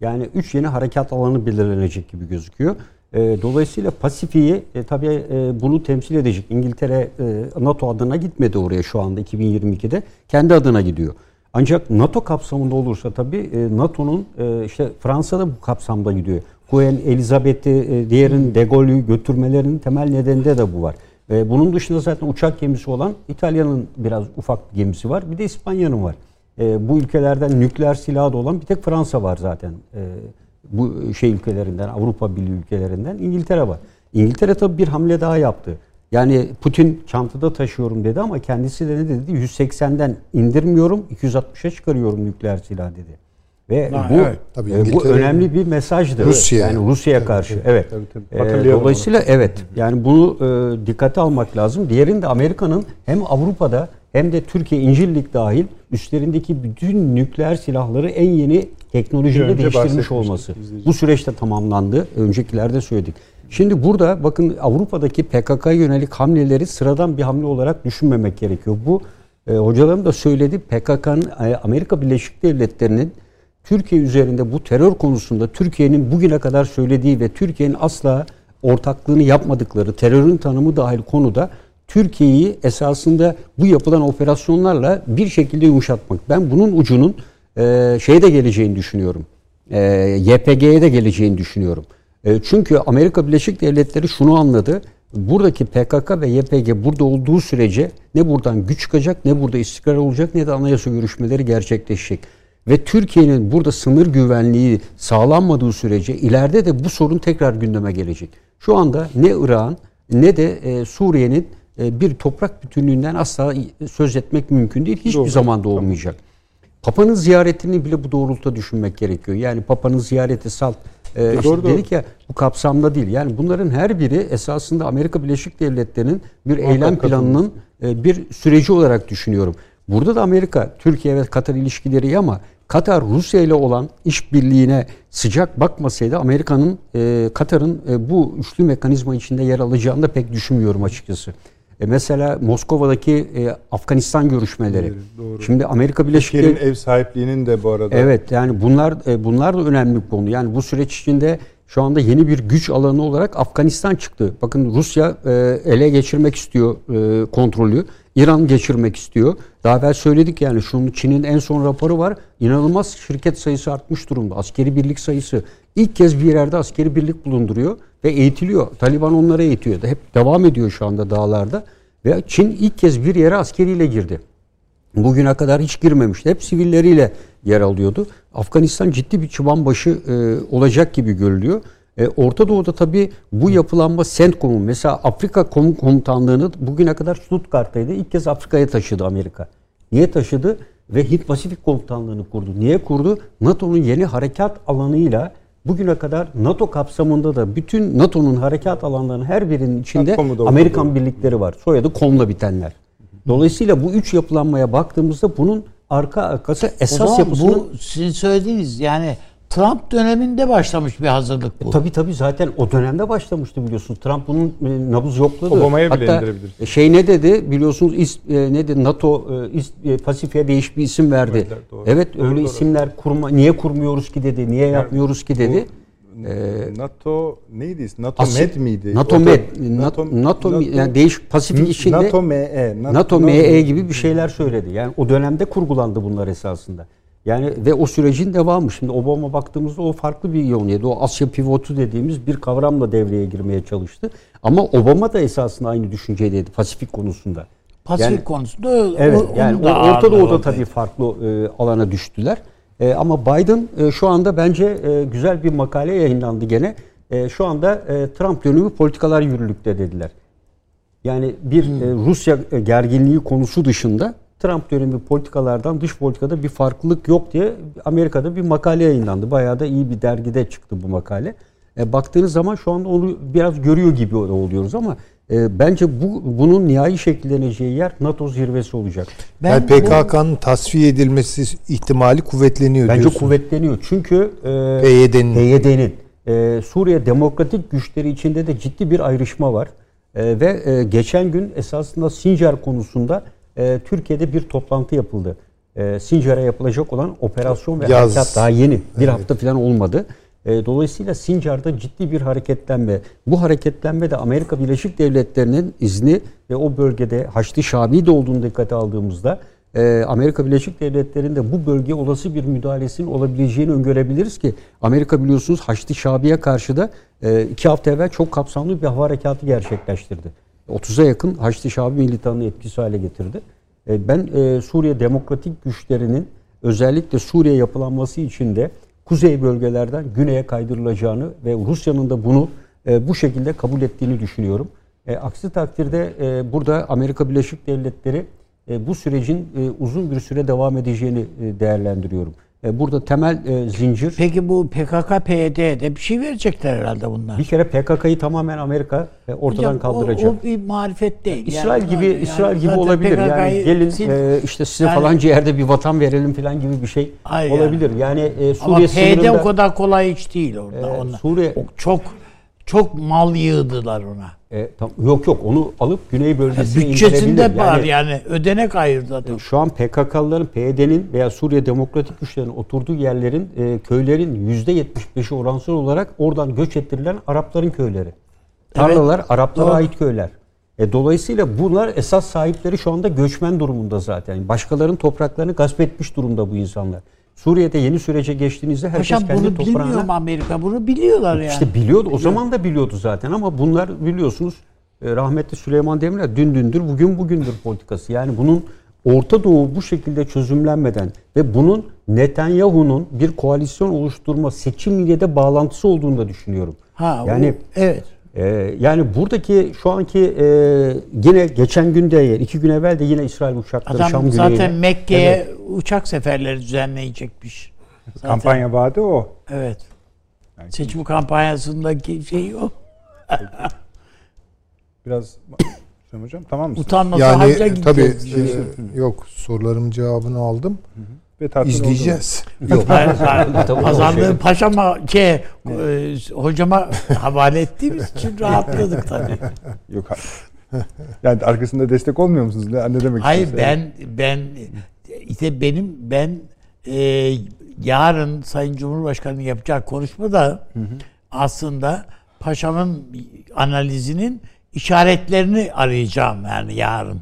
Yani üç yeni harekat alanı belirlenecek gibi gözüküyor. E, dolayısıyla Pasifik'i e, tabii e, bunu temsil edecek. İngiltere e, NATO adına gitmedi oraya şu anda 2022'de. Kendi adına gidiyor. Ancak NATO kapsamında olursa tabii e, NATO'nun e, işte Fransa'da bu kapsamda gidiyor. Queen Elizabeth'i, e, diğerin De Gaulle'ü götürmelerinin temel nedeninde de bu var. Bunun dışında zaten uçak gemisi olan İtalya'nın biraz ufak bir gemisi var. Bir de İspanya'nın var. E, bu ülkelerden nükleer silahı da olan bir tek Fransa var zaten. E, bu şey ülkelerinden, Avrupa Birliği ülkelerinden İngiltere var. İngiltere tabii bir hamle daha yaptı. Yani Putin çantada taşıyorum dedi ama kendisi de ne dedi? 180'den indirmiyorum, 260'a çıkarıyorum nükleer silah dedi. Ve Ha, bu evet. Tabii e, bu önemli bir mesajdı. Rusya. Yani Rusya'ya karşı. Evet. tabii, tabii. E, dolayısıyla evet. Yani bunu e, dikkate almak lazım. Diğerinde Amerika'nın hem Avrupa'da hem de Türkiye İncirlik dahil üstlerindeki bütün nükleer silahları en yeni teknolojiyle değiştirmiş olması. Bu süreçte tamamlandı. Öncekilerde söyledik. Şimdi burada bakın Avrupa'daki PKK yönelik hamleleri sıradan bir hamle olarak düşünmemek gerekiyor. Bu e, hocalarım da söyledi. PKK'nın e, Amerika Birleşik Devletleri'nin Türkiye üzerinde bu terör konusunda Türkiye'nin bugüne kadar söylediği ve Türkiye'nin asla ortaklığını yapmadıkları terörün tanımı dahil konuda Türkiye'yi esasında bu yapılan operasyonlarla bir şekilde yumuşatmak. Ben bunun ucunun e, şeye de geleceğini düşünüyorum. E, YPG'ye de geleceğini düşünüyorum. E, çünkü Amerika Birleşik Devletleri şunu anladı. Buradaki PKK ve YPG burada olduğu sürece ne buradan güç çıkacak ne burada istikrar olacak ne de anayasa görüşmeleri gerçekleşecek. Ve Türkiye'nin burada sınır güvenliği sağlanmadığı sürece ileride de bu sorun tekrar gündeme gelecek. Şu anda ne İran ne de e, Suriye'nin e, bir toprak bütünlüğünden asla söz etmek mümkün değil. Hiçbir Doğru. zaman da olmayacak. Papa'nın ziyaretini bile bu doğrultuda düşünmek gerekiyor. Yani Papa'nın ziyareti salt e, işte Doğru, doğru. dedik ya bu kapsamda değil. Yani bunların her biri esasında Amerika Birleşik Devletleri'nin bir Muhakkak eylem planının e, bir süreci olarak düşünüyorum. Burada da Amerika, Türkiye ve Katar ilişkileri ama Katar Rusya ile olan işbirliğine sıcak bakmasaydı Amerika'nın e, Katar'ın e, bu üçlü mekanizma içinde yer alacağını da pek düşünmüyorum açıkçası. E mesela Moskova'daki e, Afganistan görüşmeleri. Doğru. Şimdi Amerika Birleşik Devletleri ev sahipliğinin de bu arada Evet yani bunlar e, bunlar da önemli bir konu. Yani bu süreç içinde şu anda yeni bir güç alanı olarak Afganistan çıktı. Bakın Rusya e, ele geçirmek istiyor e, kontrolü. İran geçirmek istiyor. Daha evvel söyledik yani şunun Çin'in en son raporu var. İnanılmaz şirket sayısı artmış durumda. Askeri birlik sayısı. ilk kez bir yerde askeri birlik bulunduruyor ve eğitiliyor. Taliban onlara eğitiyor. Hep devam ediyor şu anda dağlarda. Ve Çin ilk kez bir yere askeriyle girdi. Bugüne kadar hiç girmemişti. Hep sivilleriyle yer alıyordu. Afganistan ciddi bir çıban başı e, olacak gibi görülüyor. E, Orta Doğu'da tabii bu yapılanma CENTCOM'un mesela Afrika Kom- Komutanlığı'nı bugüne kadar Stuttgart'taydı. İlk kez Afrika'ya taşıdı Amerika. Niye taşıdı? Ve Hint Pasifik Komutanlığı'nı kurdu. Niye kurdu? NATO'nun yeni harekat alanıyla bugüne kadar NATO kapsamında da bütün NATO'nun harekat alanlarının her birinin içinde Amerikan birlikleri var. Soyadı komla bitenler. Dolayısıyla bu üç yapılanmaya baktığımızda bunun arka arkası esas yapısının bu sizin söylediğiniz yani Trump döneminde başlamış bir hazırlık bu. Tabii tabii zaten o dönemde başlamıştı biliyorsunuz. Trump bunun e, nabız yokladı. Obama'ya bile Hatta e, Şey ne dedi biliyorsunuz is, e, ne dedi NATO e, is, e, Pasifik'e değişik bir isim verdi. Verdiler, doğru. Evet Doğru, öyle doğru. isimler kurma niye kurmuyoruz ki dedi. Niye yapmıyoruz ki dedi. Bu, NATO neydi? NATO Asya- Med miydi? NATO Med, NATO, NATO, yani değişik Pasifik içinde NATO ME. NATO ME gibi bir şeyler söyledi. Yani o dönemde kurgulandı bunlar esasında. Yani ve o sürecin devamı. Şimdi Obama baktığımızda o farklı bir yönüydü. O Asya pivotu dediğimiz bir kavramla devreye girmeye çalıştı. Ama Obama da esasında aynı düşüncedeydi Pasifik konusunda. Pasifik Yani- konusunda. Evet o- yani da Orta Doğu'da tabii farklı e, alana düştüler. E, ama Biden e, şu anda bence e, güzel bir makale yayınlandı gene. E, şu anda e, Trump dönemi politikalar yürürlükte dediler. Yani bir e, Rusya e, gerginliği konusu dışında Trump dönemi politikalardan dış politikada bir farklılık yok diye Amerika'da bir makale yayınlandı. Bayağı da iyi bir dergide çıktı bu makale. E, baktığınız zaman şu anda onu biraz görüyor gibi oluyoruz ama e, bence bu bunun nihai şekilleneceği yer NATO zirvesi olacak. Ben yani PKK'nın tasfiye edilmesi ihtimali kuvvetleniyor Bence diyorsun. kuvvetleniyor. Çünkü e, PYD'nin. PYD'nin e, Suriye demokratik güçleri içinde de ciddi bir ayrışma var. E, ve e, geçen gün esasında Sincar konusunda e, Türkiye'de bir toplantı yapıldı. E, Sincar'a yapılacak olan operasyon ve Yaz. harekat daha yeni. Bir hafta falan olmadı. E, dolayısıyla Sincar'da ciddi bir hareketlenme. Bu hareketlenme de Amerika Birleşik Devletleri'nin izni ve o bölgede Haçlı Şabi de olduğunu dikkate aldığımızda e, Amerika Birleşik Devletleri'nde bu bölgeye olası bir müdahalesinin olabileceğini öngörebiliriz ki Amerika biliyorsunuz Haçlı Şabi'ye karşı da e, iki hafta evvel çok kapsamlı bir hava harekatı gerçekleştirdi. 30'a yakın Haçlı Şabi militanını etkisiz hale getirdi. E, ben e, Suriye demokratik güçlerinin özellikle Suriye yapılanması için de kuzey bölgelerden güneye kaydırılacağını ve Rusya'nın da bunu e, bu şekilde kabul ettiğini düşünüyorum. Aksi takdirde burada Amerika Birleşik Devletleri bu sürecin uzun bir süre devam edeceğini değerlendiriyorum. E, burada temel e, zincir Peki bu PKK PYD'de bir şey verecekler herhalde bunlar. bir kere PKK'yı tamamen Amerika e, ortadan Hocam, o- kaldıracak. O, bir marifet değil. İsrail Yani- gibi yani İsrail gibi olabilir. Yani gelin sil- e, işte size Yani- falanca yerde bir vatan verelim falan gibi bir şey Hayır olabilir. Yani, e, Ama Suriye PYD sınırında o kadar kolay hiç değil orada. e, onlar. Suriye O çok çok mal yığdılar ona. e, tam- yok yok onu alıp güney bölgesine Bütçesinde indirebilir. var yani ödenek ayırdı adam. Şu an PKK'lıların, PYD'nin veya Suriye Demokratik Güçlerinin oturduğu yerlerin, e, köylerin %75'i oransal olarak oradan göç ettirilen Arapların köyleri. Tarlalar Araplara doğru. ait köyler. E, dolayısıyla bunlar esas sahipleri şu anda göçmen durumunda zaten. Başkalarının topraklarını gasp etmiş durumda bu insanlar. Suriye'de yeni sürece geçtiğinizde herkes Paşam kendi bunu bilmiyor mu Amerika? Bunu biliyorlar yani. İşte biliyordu. O zaman da biliyordu zaten ama bunlar biliyorsunuz e, rahmetli Süleyman Demirel dün dündür bugün bugündür politikası. Yani bunun Orta Doğu bu şekilde çözümlenmeden ve bunun Netanyahu'nun bir koalisyon oluşturma seçimiyle de bağlantısı olduğunu da düşünüyorum. ha, yani o- evet. E, yani buradaki şu anki e, yine geçen günde iki gün evvel de yine İsrail uçakları Adam Şam zaten güneyine- Mekke'ye Evet. uçak seferleri düzenleyecekmiş. Zaten, Kampanya vaadi o. Evet. Yani Seçim kampanyasındaki şey o. Biraz hocam tamam mısın? Utanmasa hacca Yani tabii gideceğiz. e, yok sorularım cevabını aldım. Ve tartın İzleyeceğiz. Yok. Pazarlığı paşama şey, e, hocama havale ettiğimiz için rahatladık tabii. Yok. Yani arkasında destek olmuyor musunuz? Ne, ne demek Hayır ben ben işte benim ben e, yarın Sayın Cumhurbaşkanı yapacağı konuşmada aslında paşamın analizinin işaretlerini arayacağım yani yarın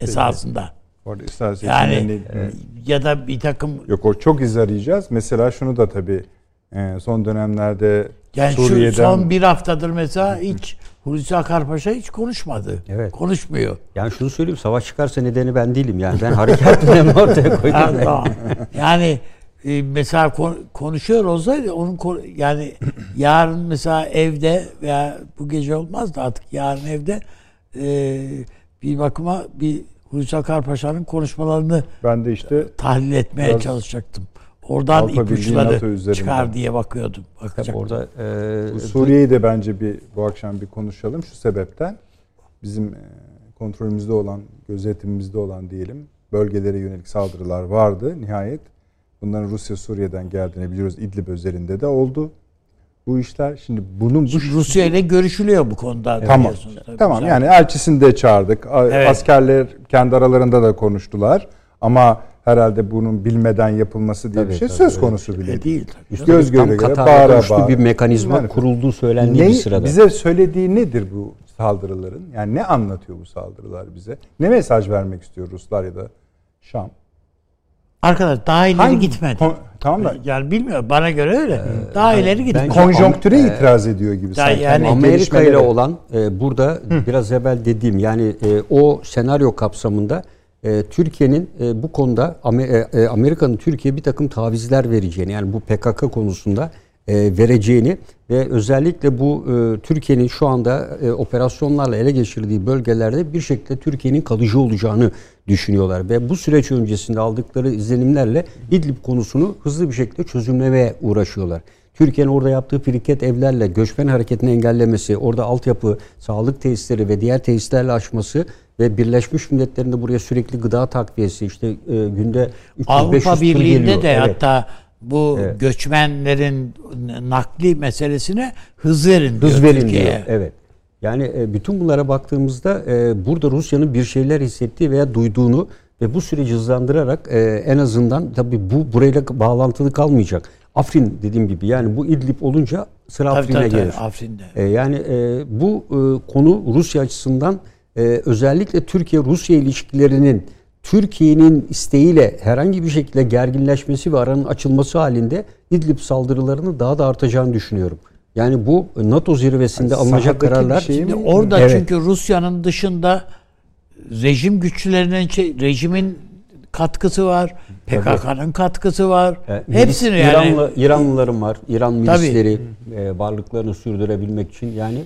esasında. Orada istersen Yani ne- ya da bir takım Yok o çok iz arayacağız. Mesela şunu da tabii e, son dönemlerde yani Suriye'den şu son bir haftadır mesela hiç Hulusi Akar Paşa hiç konuşmadı. Evet. Konuşmuyor. Yani şunu söyleyeyim savaş çıkarsa nedeni ben değilim yani. Ben harekat dönemi ortaya koydum. tamam. yani e, mesela kon- konuşuyor olsaydı onun yani yarın mesela evde veya bu gece olmaz da artık yarın evde e, bir bakıma bir Hulusi Akar Paşa'nın konuşmalarını ben de işte tahlil etmeye çalışacaktım. Oradan Avrupa ipuçları çıkar diye bakıyordum. Tabii Bakacaktım. orada e, bu Suriye'yi de bence bir bu akşam bir konuşalım şu sebepten. Bizim e, kontrolümüzde olan, gözetimimizde olan diyelim bölgelere yönelik saldırılar vardı nihayet. Bunların Rusya Suriye'den geldiğini biliyoruz. İdlib özelinde de oldu bu işler. Şimdi bunun bu Şimdi Rusya ile görüşülüyor bu konuda. Tamam. tabii. Tamam Güzel. yani elçisini de çağırdık. Evet. Askerler kendi aralarında da konuştular. Ama herhalde bunun bilmeden yapılması diye Tabii, bir şey tabii, söz konusu bile E, değil. değil tabii. Göz göre göre bağıra bağıra. bir mekanizma Yani- kurulduğu söylendiği Ne, bir sırada. bize söylediği nedir bu saldırıların? Yani ne anlatıyor bu saldırılar bize? Ne mesaj vermek istiyor Ruslar ya da Şam? Arkadaş daha ileri Hangi- gitmedi. Kon- tamam da Yani bilmiyorum bana göre öyle. daha ileri gitmedi. konjonktüre Am- itiraz ediyor gibi sanki. yani- Amerika ile olan e, burada biraz evvel dediğim yani e, o senaryo kapsamında e, Türkiye'nin e, bu konuda e, e, Amerika'nın Türkiye'ye bir takım tavizler vereceğini yani bu PKK konusunda e, vereceğini ve özellikle bu e, Türkiye'nin şu anda e, operasyonlarla ele geçirdiği bölgelerde bir şekilde Türkiye'nin kalıcı olacağını düşünüyorlar ve bu süreç öncesinde aldıkları izlenimlerle İdlib konusunu hızlı bir şekilde çözümlemeye uğraşıyorlar. Türkiye'nin orada yaptığı firiket evlerle göçmen hareketini engellemesi, orada altyapı, sağlık tesisleri ve diğer tesislerle açması ve Birleşmiş Milletler'in de buraya sürekli gıda takviyesi işte e, günde 300-500 Avrupa Birliği'nde de Evet. hatta bu Evet. göçmenlerin nakli meselesine hız verin diyor hız verin Türkiye'ye. diyor. Evet. Yani e, bütün bunlara baktığımızda e, burada Rusya'nın bir şeyler hissettiği veya duyduğunu ve bu süreci hızlandırarak e, en azından tabii bu burayla bağlantılı kalmayacak. Afrin dediğim gibi yani bu İdlib olunca sıra Tabii, Afrin'e tabii, tabii, gelir. Afrin'de. E, yani bu konu Rusya açısından özellikle Türkiye-Rusya ilişkilerinin Türkiye'nin isteğiyle herhangi bir şekilde gerginleşmesi ve aranın açılması halinde İdlib saldırılarının daha da artacağını düşünüyorum. Yani bu NATO zirvesinde Yani alınacak kararlar şey Şimdi mi? orada Evet. çünkü Rusya'nın dışında rejim güçlerinin şey- rejimin katkısı var, PKK'nın katkısı var. e, milis- Hepsini yani İranlı, İranlıların var. İran milisleri e, varlıklarını sürdürebilmek için yani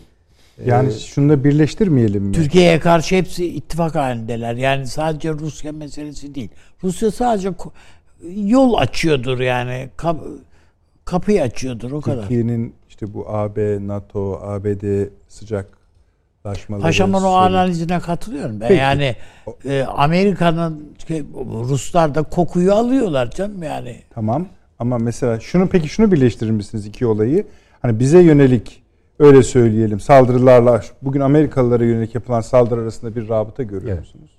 Yani şunu da birleştirmeyelim mi? Türkiye'ye karşı hepsi ittifak halindeler. Yani sadece Rusya meselesi değil. Rusya sadece yol açıyordur yani. Kap- kapıyı açıyordur o kadar. Türkiye'nin işte bu AB, NATO, ABD sıcaklaşmaları. Paşamın o analizine katılıyorum ben. Peki. Yani e, Amerika'nın Ruslar da kokuyu alıyorlar canım yani. Tamam ama mesela şunu peki şunu birleştirir misiniz iki olayı? Hani bize yönelik öyle söyleyelim saldırılarla bugün Amerikalılara yönelik yapılan saldırı arasında bir rabıta görüyor Evet. musunuz?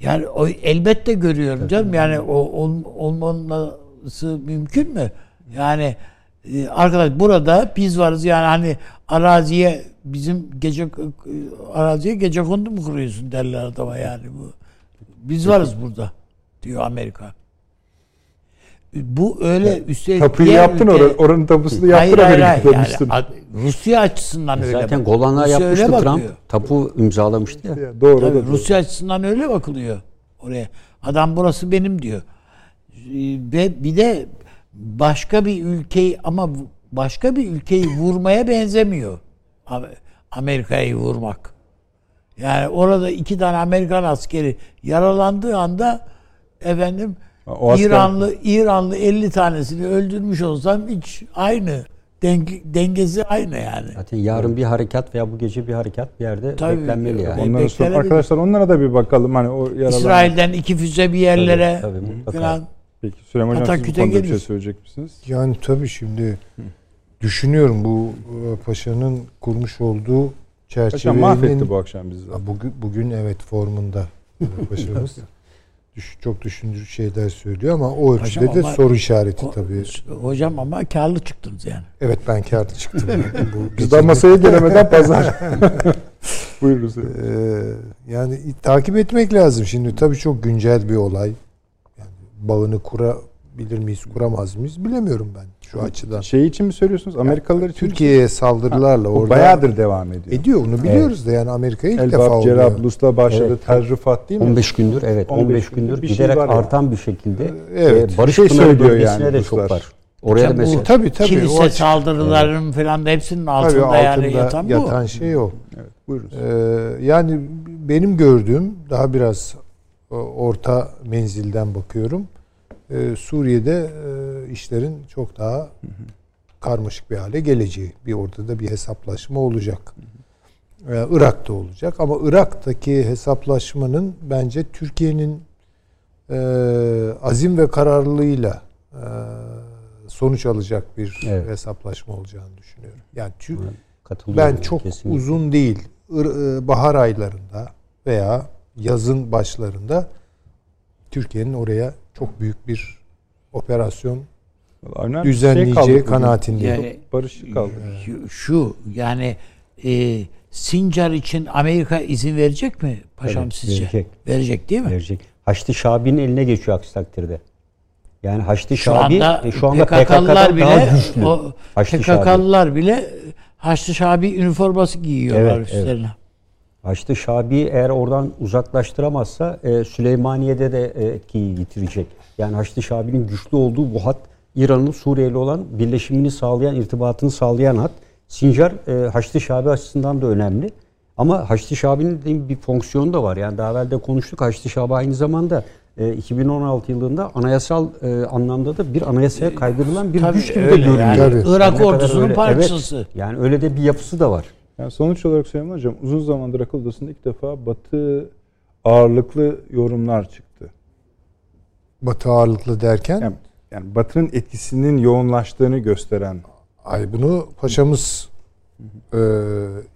Yani o elbette görüyorum canım. Yani o ol- olmaması mümkün mü? Yani e, arkadaş burada biz varız yani hani araziye bizim gece araziye gece kondu mu kuruyorsun derler adama yani bu. Biz varız burada diyor Amerika. Bu öyle üstelik Tapuyu diğer yaptın ülke- or- oranın tapusunu Hayır yaptın hayır hayır. Amerika'da Yani, Rusya açısından öyle. zaten bak- Golanlar Rusya yapmıştı Trump. bakıyor. Tapu imzalamıştı ya. Ya, Doğru Tabii doğru. Rusya açısından öyle bakılıyor oraya. Adam burası benim diyor. Ee, Ve bir de başka bir ülkeyi ama başka bir ülkeyi vurmaya benzemiyor. Am- Amerika'yı vurmak. Yani orada iki tane Amerikan askeri yaralandığı anda efendim O asker- İranlı İranlı 50 tanesini öldürmüş olsam hiç aynı. Denge, dengesi aynı yani. Zaten yarın bir harekat veya bu gece bir harekat bir yerde Tabii. beklenmeli yani. Onlara beklenebilir. arkadaşlar onlara da bir bakalım hani o yaralan. İsrail'den iki füze bir yerlere Tabii, falan. Peki Süleyman Hocam siz bu konuda bir şey söyleyecek misiniz? Yani tabii şimdi düşünüyorum bu e, paşanın kurmuş olduğu çerçevenin mahvetti bu akşam bizi. Bugün, bugün evet formunda e, paşamız. Düş, çok düşündürücü şeyler söylüyor ama o ölçüde Paşam de ama- soru işareti Ko- tabii. Hocam ama karlı çıktınız yani. Evet ben kârlı çıktım. bu Biz daha masaya gelemeden pazar. Buyurunuz. Ee, yani takip etmek lazım. Şimdi tabii çok güncel bir olay. Yani bağını kurabilir miyiz, kuramaz mıyız bilemiyorum ben şu açıdan. Şey için mi söylüyorsunuz? Amerikalılar için mi Türkiye'ye saldırılarla O orada bayağıdır devam ediyor. ediyor. Onu biliyoruz da yani Amerika'ya ilk defa Elbap, oluyor. Cerablus'la başladı. Evet. Tel Rıfat değil mi? 15 gündür evet 15, 15 gündür gündür şey giderek yani. artan bir şekilde Evet. e, Barış şey Pınarı söylüyor bölgesine yani de Ruslar. çok var. Oraya da Hocam bu- mesela Tabii tabii. Kilise saldırılarının falan da hepsinin tabii altında, altında yani yatan, yatan, bu. şey o. Evet, buyurunuz. Ee, yani benim gördüğüm daha biraz e, orta menzilden bakıyorum. Ee, Suriye'de e, işlerin çok daha karmaşık bir hale geleceği. Bir ortada bir hesaplaşma olacak. Ee, Irak'ta olacak ama Irak'taki hesaplaşmanın bence Türkiye'nin e, azim ve kararlılığıyla e, sonuç alacak bir Evet. hesaplaşma olacağını düşünüyorum. Yani katılıyorum. ben çok kesinlikle. uzun değil. E, bahar aylarında veya yazın başlarında Türkiye'nin oraya çok büyük bir operasyon bir şey düzenleyeceği bugün. kanaatindeyim. Yani Barış kaldı. şu, yani e, Sincar için Amerika izin verecek mi paşam Evet, sizce? verecek. Verecek değil mi? verecek. Haçlı Şabi'nin eline geçiyor aksi takdirde. Yani Haçlı Şu Şabi anda, e, şu anda PKK'lılar bile daha güçlü. o Haçlı Şabi. PKK'lılar bile Haçlı Şabi üniforması giyiyorlar Evet, üstlerine. Haçlı Şabi eğer oradan uzaklaştıramazsa e, Süleymaniye'de de e, etkiyi yitirecek. Yani Haçlı Şabi'nin güçlü olduğu bu hat İran'ın Suriye'li olan birleşimini sağlayan, irtibatını sağlayan hat. Sincar e, Haçlı Şabi açısından da önemli. Ama Haçlı Şabi'nin de bir fonksiyonu da var. Yani daha evvel de konuştuk. Haçlı Şabi aynı zamanda e, 2016 yılında anayasal e, anlamda da bir anayasaya kaydırılan bir Tabii güç gibi de öyle görünüyor. yani. Tabii. Irak Ne kadar ordusunun öyle- parçası. Evet, yani öyle de bir yapısı da var. Yani sonuç olarak Süleyman Hocam uzun zamandır akıl odasında ilk defa Batı ağırlıklı yorumlar çıktı. Batı ağırlıklı derken Yani, yani Batı'nın etkisinin yoğunlaştığını gösteren ay bunu paşamız e,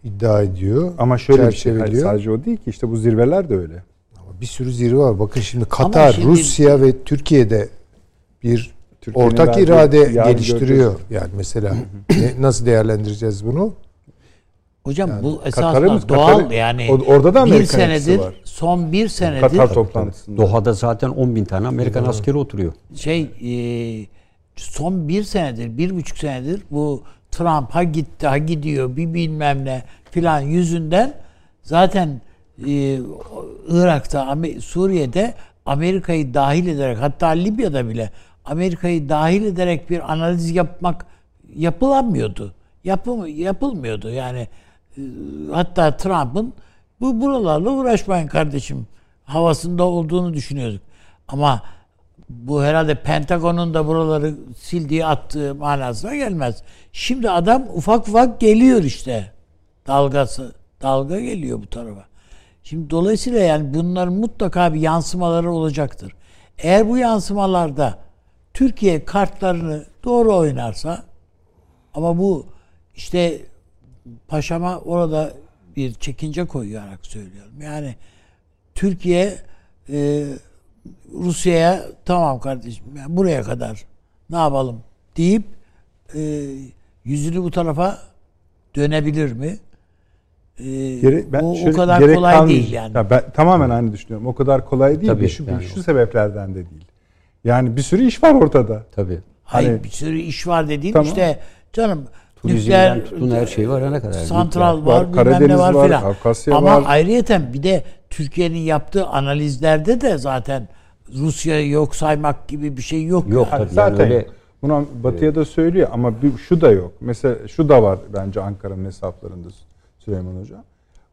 iddia ediyor. ama şöyle bir şey hayır, sadece o değil ki işte bu zirveler de öyle. Ama bir sürü zirve var. Bakın şimdi Katar, şimdi- Rusya ve Türkiye'de bir Türkiye'nin ortak irade geliştiriyor. göreceğiz. Yani mesela ne- nasıl değerlendireceğiz bunu? Hocam Yani bu esasında mı- doğal Katar'ı- yani. O- orada da bir Amerikan etkisi senedir, var. son bir senedir Katar toplantısında. Doha'da zaten 10 bin tane Amerikan askeri oturuyor. şey e, son bir senedir, bir buçuk senedir bu Trump ha gitti ha gidiyor bir bilmem ne filan yüzünden zaten e, Irak'ta, Suriye'de Amerika'yı dahil ederek hatta Libya'da bile Amerika'yı dahil ederek bir analiz yapmak yapılamıyordu. Yapım, yapılmıyordu yani. Hatta Trump'ın bu buralarla uğraşmayın kardeşim havasında olduğunu düşünüyorduk. Ama bu herhalde Pentagon'un da buraları sildiği attığı manasına gelmez. Şimdi adam ufak ufak geliyor işte. Dalgası. Dalga geliyor bu tarafa. Şimdi dolayısıyla yani bunların mutlaka bir yansımaları olacaktır. Eğer bu yansımalarda Türkiye kartlarını doğru oynarsa ama bu işte paşama orada bir çekince koyarak söylüyorum. Yani Türkiye e, Rusya'ya tamam kardeşim yani buraya kadar ne yapalım deyip e, yüzünü bu tarafa dönebilir mi? E, Gere- ben bu o şöyle kadar gerek kolay kalmayacak. değil yani. Ya ben tamamen aynı düşünüyorum. O kadar kolay değil. Tabii, bir şu, yani şu o- sebeplerden de değil. Yani bir sürü iş var ortada. Tabii. Hayır Hani- bir sürü iş var dediğin Tamam. işte canım Turizmden tutun her şey var ne kadar. Santral var, var, Karadeniz ne var, var, filan. Kafkasya Ama var. ayrıyeten bir de Türkiye'nin yaptığı analizlerde de zaten Rusya'yı yok saymak gibi bir şey yok. Yok yani. tabii Zaten yani öyle Bunu Batı'ya da söylüyor ama bir, şu da yok. Mesela şu da var bence Ankara'nın hesaplarında Süleyman Hoca.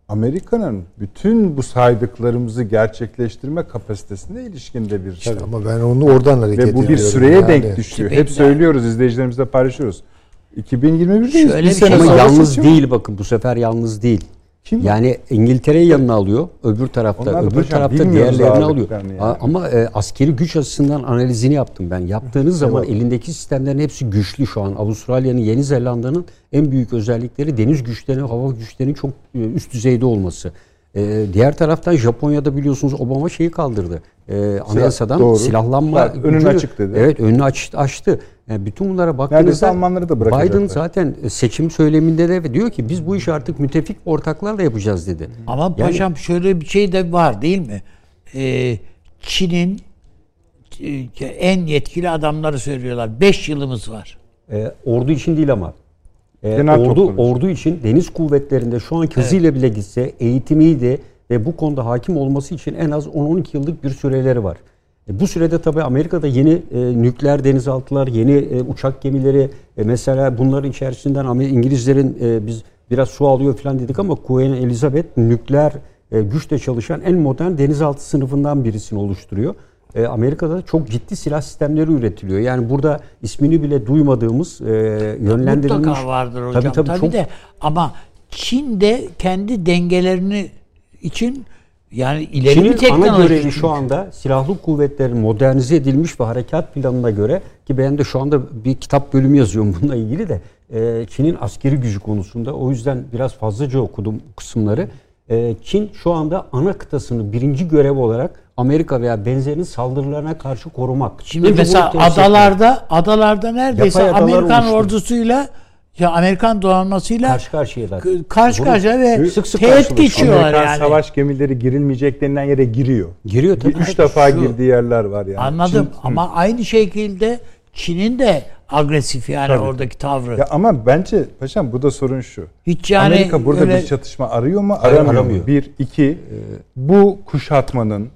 Amerika'nın bütün bu saydıklarımızı gerçekleştirme kapasitesine ilişkinde bir şey. Ama ben onu oradan hareket Ve bu bir ediyorum. süreye Yani. denk düşüyor. İşte Hep söylüyoruz, izleyicilerimizle paylaşıyoruz. 2021'deyiz. Şöyle bir şey Ama yalnız seçim. değil bakın bu sefer yalnız değil. Kim? Yani İngiltere'yi yanına alıyor. Öbür tarafta, Onlar da öbür tarafta diğerlerini alıyor. yani. Ama e, askeri güç açısından analizini yaptım ben. Yaptığınız zaman elindeki sistemlerin hepsi güçlü şu an. Avustralya'nın, Yeni Zelanda'nın en büyük özellikleri deniz güçlerinin, hava güçlerinin çok e, üst düzeyde olması. E, diğer taraftan Japonya'da biliyorsunuz Obama şeyi kaldırdı. E, anayasadan doğru. silahlanma Evet, önünü açık dedi. Evet, önünü aç, açtı. Yani bütün bunlara baktığınızda Almanları da. Biden zaten seçim söyleminde de diyor ki biz bu işi artık müttefik ortaklarla yapacağız dedi. Ama Yani- paşam şöyle bir şey de var değil mi? Ee, Çin'in e, en yetkili adamları söylüyorlar. 5 yılımız var. E, ordu için değil ama. E, Genel ordu ordu için deniz kuvvetlerinde şu anki hızıyla bile gitse eğitimiydi ve bu konuda hakim olması için en az 10-12 yıllık bir süreleri var. E, bu sürede tabii Amerika'da yeni e, nükleer denizaltılar, yeni e, uçak gemileri e, mesela bunların içerisinden İngilizlerin e, biz biraz su alıyor falan dedik ama Queen Elizabeth nükleer e, güçle çalışan en modern denizaltı sınıfından birisini oluşturuyor. E, Amerika'da çok ciddi silah sistemleri üretiliyor. Yani burada ismini bile duymadığımız e, yönlendirilmiş. Mutlaka vardır hocam. Tabii Tabii, tabii, çok- de ama Çin de kendi dengelerini için yani ileri bir Çin'in ana teknoloji. görevi şu anda silahlı kuvvetlerin modernize edilmiş ve harekat planına göre ki ben de şu anda bir kitap bölümü yazıyorum bununla ilgili de e, Çin'in askeri gücü konusunda o yüzden biraz fazlaca okudum kısımları. E, Çin şu anda ana kıtasını birinci görev olarak Amerika veya benzerinin saldırılarına karşı korumak. Şimdi Önce mesela adalarda adalarda neredeyse Amerikan oluştu. ordusuyla ya Amerikan donanmasıyla karşı karşıyalar. karşı karşıya ve sık sık teğet geçiyorlar Amerikan yani. savaş gemileri girilmeyecek denilen yere giriyor. Giriyor tabii. Üç defa Şu- girdiği yerler var yani. Anladım Çin- ama aynı şekilde Çin'in de agresif yani Tabii. oradaki tavrı. Ya ama bence paşam bu da sorun şu. Hiç yani Amerika burada öyle- bir çatışma arıyor mu? Aramıyor, aramıyor. mu? Bir, iki. bu kuşatmanın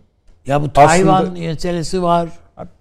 ya bu Tayvan Aslında- meselesi var.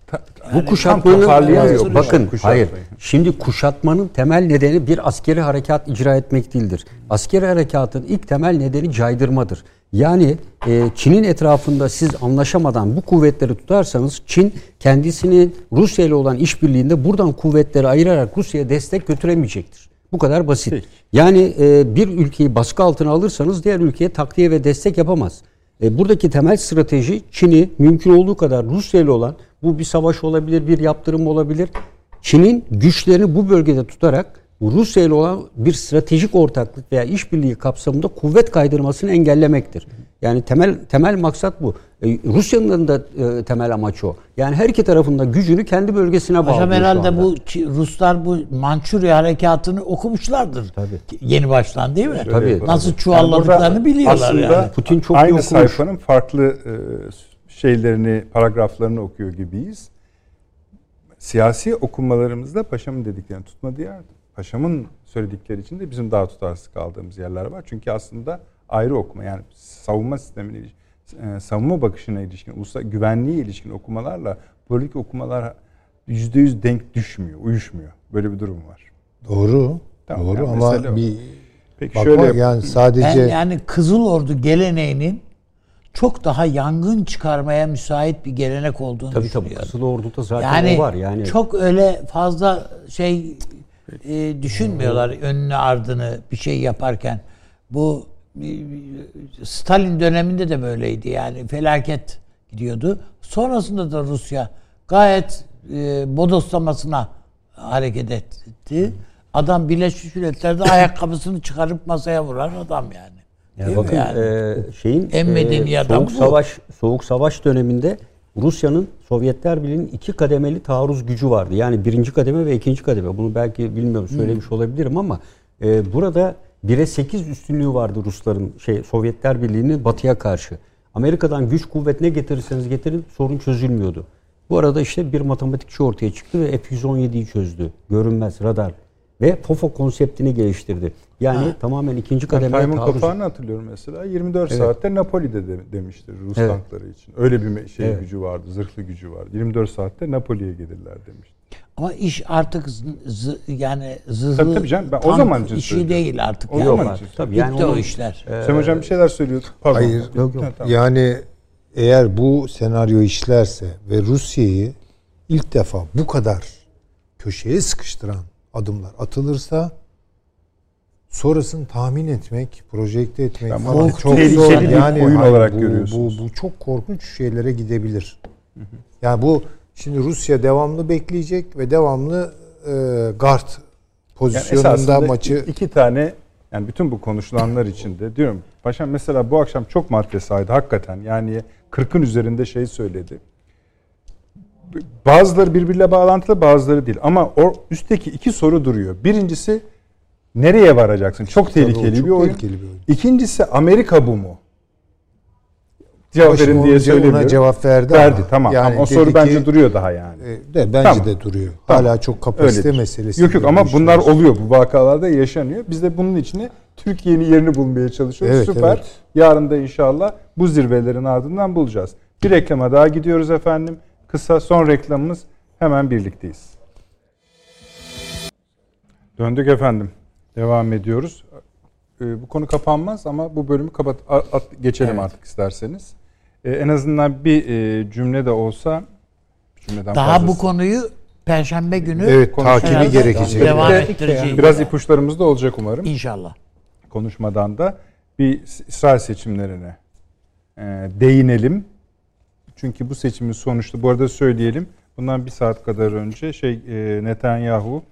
Ta- Bu kuşatmanın Evet, bakın kuşatmayı. hayır. Şimdi kuşatmanın temel nedeni bir askeri harekat icra etmek değildir. Askeri harekatın ilk temel nedeni caydırmadır. Yani e, Çin'in etrafında siz anlaşamadan bu kuvvetleri tutarsanız Çin kendisinin Rusya ile olan işbirliğinde buradan kuvvetleri ayırarak Rusya'ya destek götüremeyecektir. Bu kadar basit. Peki. Yani e, bir ülkeyi baskı altına alırsanız diğer ülkeye takviye ve destek yapamaz. E, buradaki temel strateji Çin'i mümkün olduğu kadar Rusya ile olan bu bir savaş olabilir, bir yaptırım olabilir. Çin'in güçlerini bu bölgede tutarak Rusya ile olan bir stratejik ortaklık veya işbirliği kapsamında kuvvet kaydırmasını engellemektir. Yani temel temel maksat bu. E, Rusya'nın da e, temel amacı o. Yani her iki tarafında gücünü kendi bölgesine bağlıyor Hocam şu herhalde anda. bu Ruslar bu Mançurya harekatını okumuşlardır. Tabii. Yeni baştan değil mi? Tabii. Nasıl Yani çuvalladıklarını burada biliyorlar aslında yani. Putin çok iyi aynı okumuş. sayfanın farklı e, şeylerini, paragraflarını okuyor gibiyiz. Siyasi okumalarımızda paşamın dediklerini tutmadığı yerde. Paşamın söyledikleri için de bizim daha tutarsız kaldığımız yerler var. Çünkü aslında ayrı okuma yani savunma sistemine ilişkin, e, savunma bakışına ilişkin, ulusal güvenliğe ilişkin okumalarla politik okumalar yüzde yüz denk düşmüyor, uyuşmuyor. Böyle bir durum var. Doğru. Tamam, Doğru yani ama bir Peki bakma şöyle yani sadece Ben yani Kızıl Ordu geleneğinin çok daha yangın çıkarmaya müsait bir gelenek olduğunu Tabii tabii. düşünüyorum. Kızıl Ordu'da zaten Yani, o var. Yani çok öyle fazla şey e, düşünmüyorlar önünü ardını bir şey yaparken. Bu e, Stalin döneminde de böyleydi yani felaket gidiyordu. Sonrasında da Rusya gayet e, bodoslamasına hareket etti. Adam Birleşmiş Milletler'de ayakkabısını çıkarıp masaya vuran adam yani. Yani Değil bakın yani? e, şeyin En medeni e, soğuk bu. savaş soğuk savaş döneminde Rusya'nın Sovyetler Birliği'nin iki kademeli taarruz gücü vardı. Yani birinci kademe ve ikinci kademe. Bunu belki bilmiyorum söylemiş olabilirim ama e, burada 1'e 8 üstünlüğü vardı Rusların şey Sovyetler Birliği'nin batıya karşı. Amerika'dan güç kuvvet ne getirirseniz getirin sorun çözülmüyordu. Bu arada işte bir matematikçi ortaya çıktı ve F-117'yi çözdü. Görünmez radar. Ve FOFO konseptini geliştirdi. Yani tamamen ikinci Ben kademe Taymun taarruz- Kapağı'nı hatırlıyorum mesela. 24 Evet. saatte Napoli'de de, demiştir Rus Evet. tankları için. Öyle bir şey Evet. gücü vardı, zırhlı gücü vardı. 24 saatte Napoli'ye gelirler demişti. Ama iş artık z- z- yani zırhlı Tabii, tabii canım. Ben o zaman için işi değil artık. O yani. zaman için. tabii Bitti yani o onun- işler. Süleyman Hocam bir şeyler söylüyordu. Pardon. Hayır. Yok, yok. Ha, tamam. yani eğer bu senaryo işlerse ve Rusya'yı ilk defa bu kadar köşeye sıkıştıran adımlar atılırsa sonrasını tahmin etmek, projekte etmek Yani falan çok zor. Yani oyun hayır, olarak bu, görüyorsunuz. Bu, bu çok korkunç şeylere gidebilir. Yani bu şimdi Rusya devamlı bekleyecek ve devamlı e, guard Yani pozisyonunda esasında maçı iki tane yani bütün bu konuşulanlar içinde diyorum paşam mesela bu akşam çok madde saydı hakikaten yani 40'ın üzerinde şey söyledi. Bazıları birbiriyle bağlantılı bazıları değil ama o üstteki iki soru duruyor. Birincisi nereye varacaksın? Çok Tabii o tehlikeli çok bir oyun. tehlikeli bir oyun. İkincisi Amerika bu mu? Cevap verin diye söylemiyorum. ona cevap verdi, Verdi ama tamam. yani ama o soru ki, bence duruyor daha yani. e, de bence Tamam. de duruyor. Tamam. Hala çok kapasite Öyledir. meselesi. Yok yok ama bunlar oluyor. Bu vakalarda yaşanıyor. Biz de bunun içine Türkiye'nin yerini bulmaya çalışıyoruz. Evet, Süper. evet. Yarın da inşallah bu zirvelerin ardından bulacağız. Bir reklama daha gidiyoruz efendim. Kısa son reklamımız hemen birlikteyiz. Döndük efendim. Devam ediyoruz. Ee, bu konu kapanmaz ama bu bölümü kapat at- geçelim Evet. artık isterseniz. Ee, en azından bir e, cümle de olsa cümleden Daha fazlası. bu konuyu Perşembe günü Evet takibi gerekecek. Devam de ettireceğiz. Biraz ipuçlarımız da olacak umarım. İnşallah. konuşmadan da bir İsrail seçimlerine e, değinelim. Çünkü bu seçimin sonuçta bu arada söyleyelim. Bundan bir saat kadar önce şey e, Netanyahu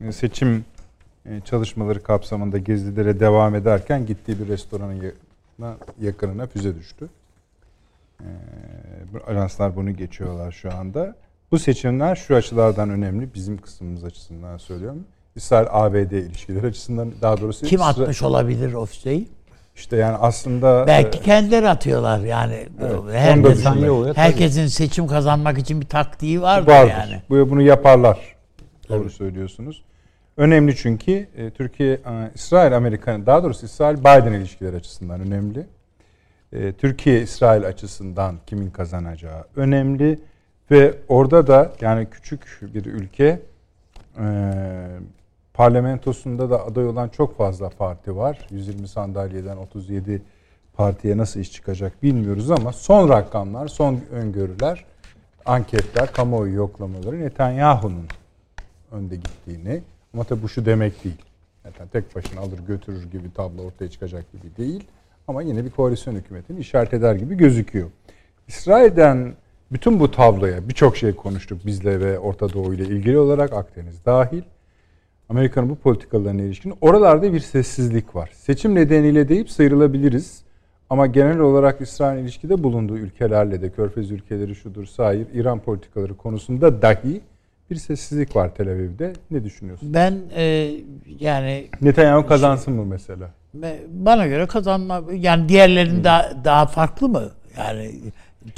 e, seçim e, çalışmaları kapsamında gezilere devam ederken gittiği bir restoranın ya- yakınına füze düştü. E, ajanslar bunu geçiyorlar şu anda. Bu seçimler şu açılardan önemli. Bizim kısmımız açısından söylüyorum. İsrail-ABD ilişkileri açısından daha doğrusu Kim İsra- atmış olabilir o füzeyi? İşte yani aslında Belki e, kendileri atıyorlar yani. Evet, Herkesin, düşünmek. herkesin seçim kazanmak için bir taktiği vardır, vardır. yani. Bu bunu yaparlar. Doğru Tabii. söylüyorsunuz. Önemli çünkü e, Türkiye, e, İsrail, Amerika, daha doğrusu İsrail Biden ilişkileri açısından önemli. E, Türkiye İsrail açısından kimin kazanacağı önemli ve orada da yani küçük bir ülke e, parlamentosunda da aday olan çok fazla parti var. 120 sandalyeden 37 partiye nasıl iş çıkacak bilmiyoruz ama son rakamlar, son öngörüler, anketler, kamuoyu yoklamaları Netanyahu'nun önde gittiğini ama tabi bu şu demek değil. Zaten tek başına alır götürür gibi tablo ortaya çıkacak gibi değil. Ama yine bir koalisyon hükümetini işaret eder gibi gözüküyor. İsrail'den bütün bu tabloya birçok şey konuştuk bizle ve Orta Doğu ile ilgili olarak Akdeniz dahil. Amerika'nın bu politikalarına ilişkin oralarda bir sessizlik var. Seçim nedeniyle deyip sıyrılabiliriz. Ama genel olarak İsrail ilişkide bulunduğu ülkelerle de Körfez ülkeleri şudur sahip İran politikaları konusunda dahi bir sessizlik var Tel Aviv'de. Ne düşünüyorsun? Ben e, yani Netanyahu kazansın mı mesela? Bana göre kazanma yani diğerlerin daha daha farklı mı? Yani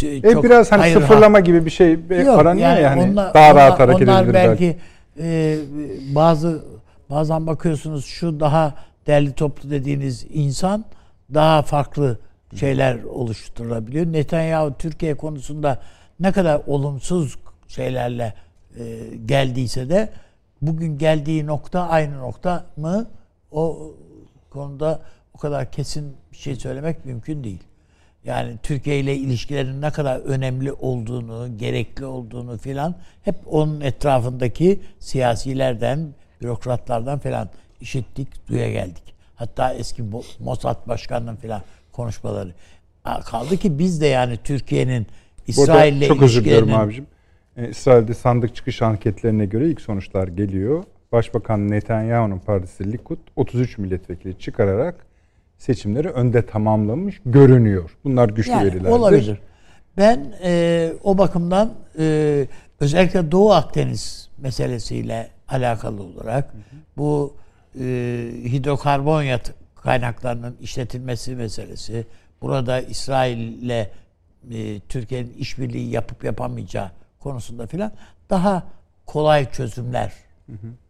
E biraz hani hayır, sıfırlama gibi bir şey Yok, aranıyor ya hani onlar- daha rahat onlar- hareket onlar edilir belki. belki e, bazı bazen bakıyorsunuz şu daha derli toplu dediğiniz insan daha farklı şeyler oluşturabiliyor. Netanyahu Türkiye konusunda ne kadar olumsuz şeylerle e, geldiyse de bugün geldiği nokta aynı nokta mı? O konuda o kadar kesin bir şey söylemek mümkün değil. Yani Türkiye ile ilişkilerin ne kadar önemli olduğunu, gerekli olduğunu filan hep onun etrafındaki siyasilerden, bürokratlardan filan işittik, duya geldik. Hatta eski Mossad başkanının filan konuşmaları. Kaldı ki biz de yani Türkiye'nin İsrail ile Burada çok özür ilişkilerinin abicim. Ee, İsrail'de sandık çıkış anketlerine göre ilk sonuçlar geliyor. Başbakan Netanyahu'nun partisi Likud 33 milletvekili çıkararak seçimleri önde tamamlamış görünüyor. Bunlar güçlü Yani verilerdir. olabilir. Ben e, o bakımdan e, özellikle Doğu Akdeniz meselesiyle alakalı olarak bu e, hidrokarbon kaynaklarının işletilmesi meselesi, burada İsrail ile e, Türkiye'nin işbirliği yapıp yapamayacağı konusunda filan daha kolay çözümler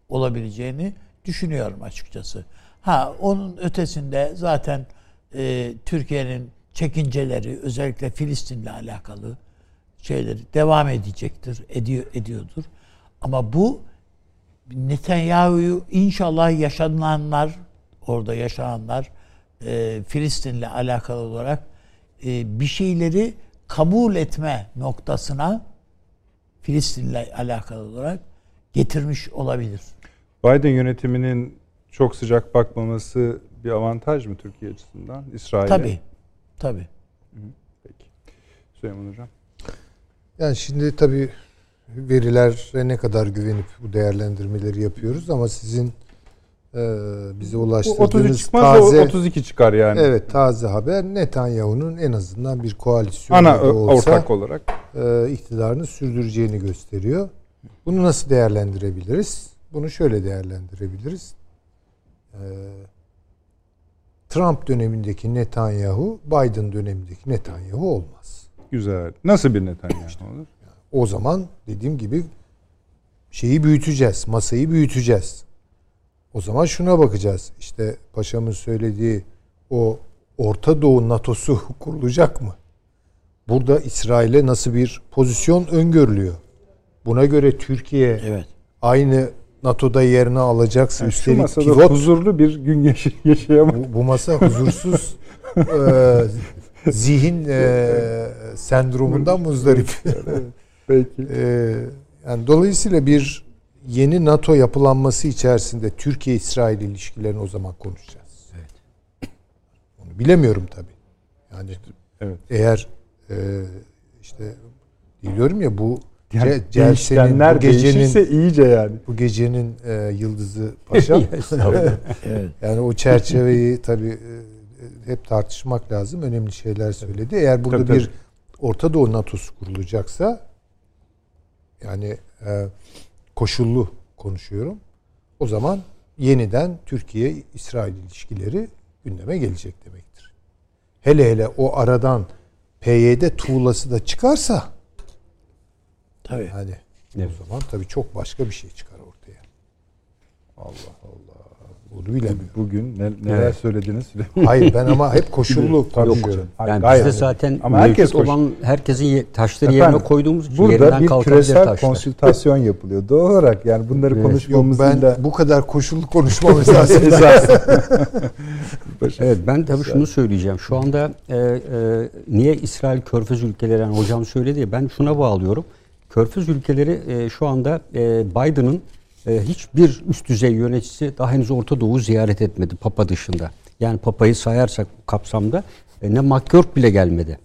olabileceğini düşünüyorum açıkçası. Ha onun ötesinde zaten e, Türkiye'nin çekinceleri özellikle Filistin'le alakalı şeyleri devam edecektir, ediyor ediyordur. Ama bu Netanyahu'yu inşallah yaşananlar, orada yaşananlar e, Filistin'le alakalı olarak e, bir şeyleri kabul etme noktasına Filistin'le alakalı olarak getirmiş olabilir. Biden yönetiminin çok sıcak bakmaması bir avantaj mı Türkiye açısından? İsrail'e. Tabii. Tabii. Peki. Süleyman Hocam. Yani şimdi tabii verilere ne kadar güvenip bu değerlendirmeleri yapıyoruz ama sizin e, bize Bu 33 ulaştırdığınız çıkmaz taze da 32 çıkar yani. evet taze haber Netanyahu'nun en azından bir koalisyon Ana olsa ortak olarak. e, iktidarını sürdüreceğini gösteriyor. Bunu nasıl değerlendirebiliriz? Bunu şöyle değerlendirebiliriz. E, Trump dönemindeki Netanyahu, Biden dönemindeki Netanyahu olmaz. Güzel. Nasıl bir Netanyahu olur? O zaman dediğim gibi şeyi büyüteceğiz, masayı büyüteceğiz. O zaman şuna bakacağız. İşte paşamın söylediği o Orta Doğu NATO'su kurulacak mı? Burada İsrail'e nasıl bir pozisyon öngörülüyor? Buna göre Türkiye Evet. aynı NATO'da yerini alacaksa Yani şu üstelik masada pivot huzurlu bir gün yaşay- yaşayamaz. bu, bu masa huzursuz e, zihin e, sendromundan muzdarip. Peki. Ee, yani dolayısıyla bir yeni NATO yapılanması içerisinde Türkiye-İsrail ilişkilerini o zaman konuşacağız. Onu bilemiyorum tabii. Yani Evet. eğer e, işte diyorum ya bu Yani değişkenler bu gecenin değişirse iyice yani. bu gecenin e, yıldızı. Evet. yani o çerçeveyi tabii e, hep tartışmak lazım. Önemli şeyler söyledi. Eğer burada Tabii, bir Orta Doğu NATO'su kurulacaksa yani e, koşullu konuşuyorum. O zaman yeniden Türkiye-İsrail ilişkileri gündeme gelecek demektir. Hele hele o aradan PYD tuğlası da çıkarsa Tabii. yani Evet. o zaman tabii çok başka bir şey çıkar ortaya. Allah Allah. Bunu bilemiyorum. Bugün ne, neler Evet. söylediniz? Hayır ben ama hep koşullu Tabii konuşuyorum. canım. Yani Gayet- biz de zaten Ama herkes olan herkesin taşları Efendim, yerine koyduğumuz için Burada yerinden bir küresel taşlar. konsültasyon yapılıyor. Doğal olarak yani bunları Evet. Yok konuşmamızla ben bu kadar koşullu konuşmam esasında. Evet ben tabii şunu söyleyeceğim. Şu anda e, e, niye İsrail Körfez ülkeleri yani hocam söyledi ya ben şuna bağlıyorum. Körfez ülkeleri e, şu anda e, Biden'ın e, hiçbir üst düzey yöneticisi daha henüz Orta Doğu'yu ziyaret etmedi Papa dışında. Yani Papa'yı sayarsak bu kapsamda e, ne McGurk bile gelmedi.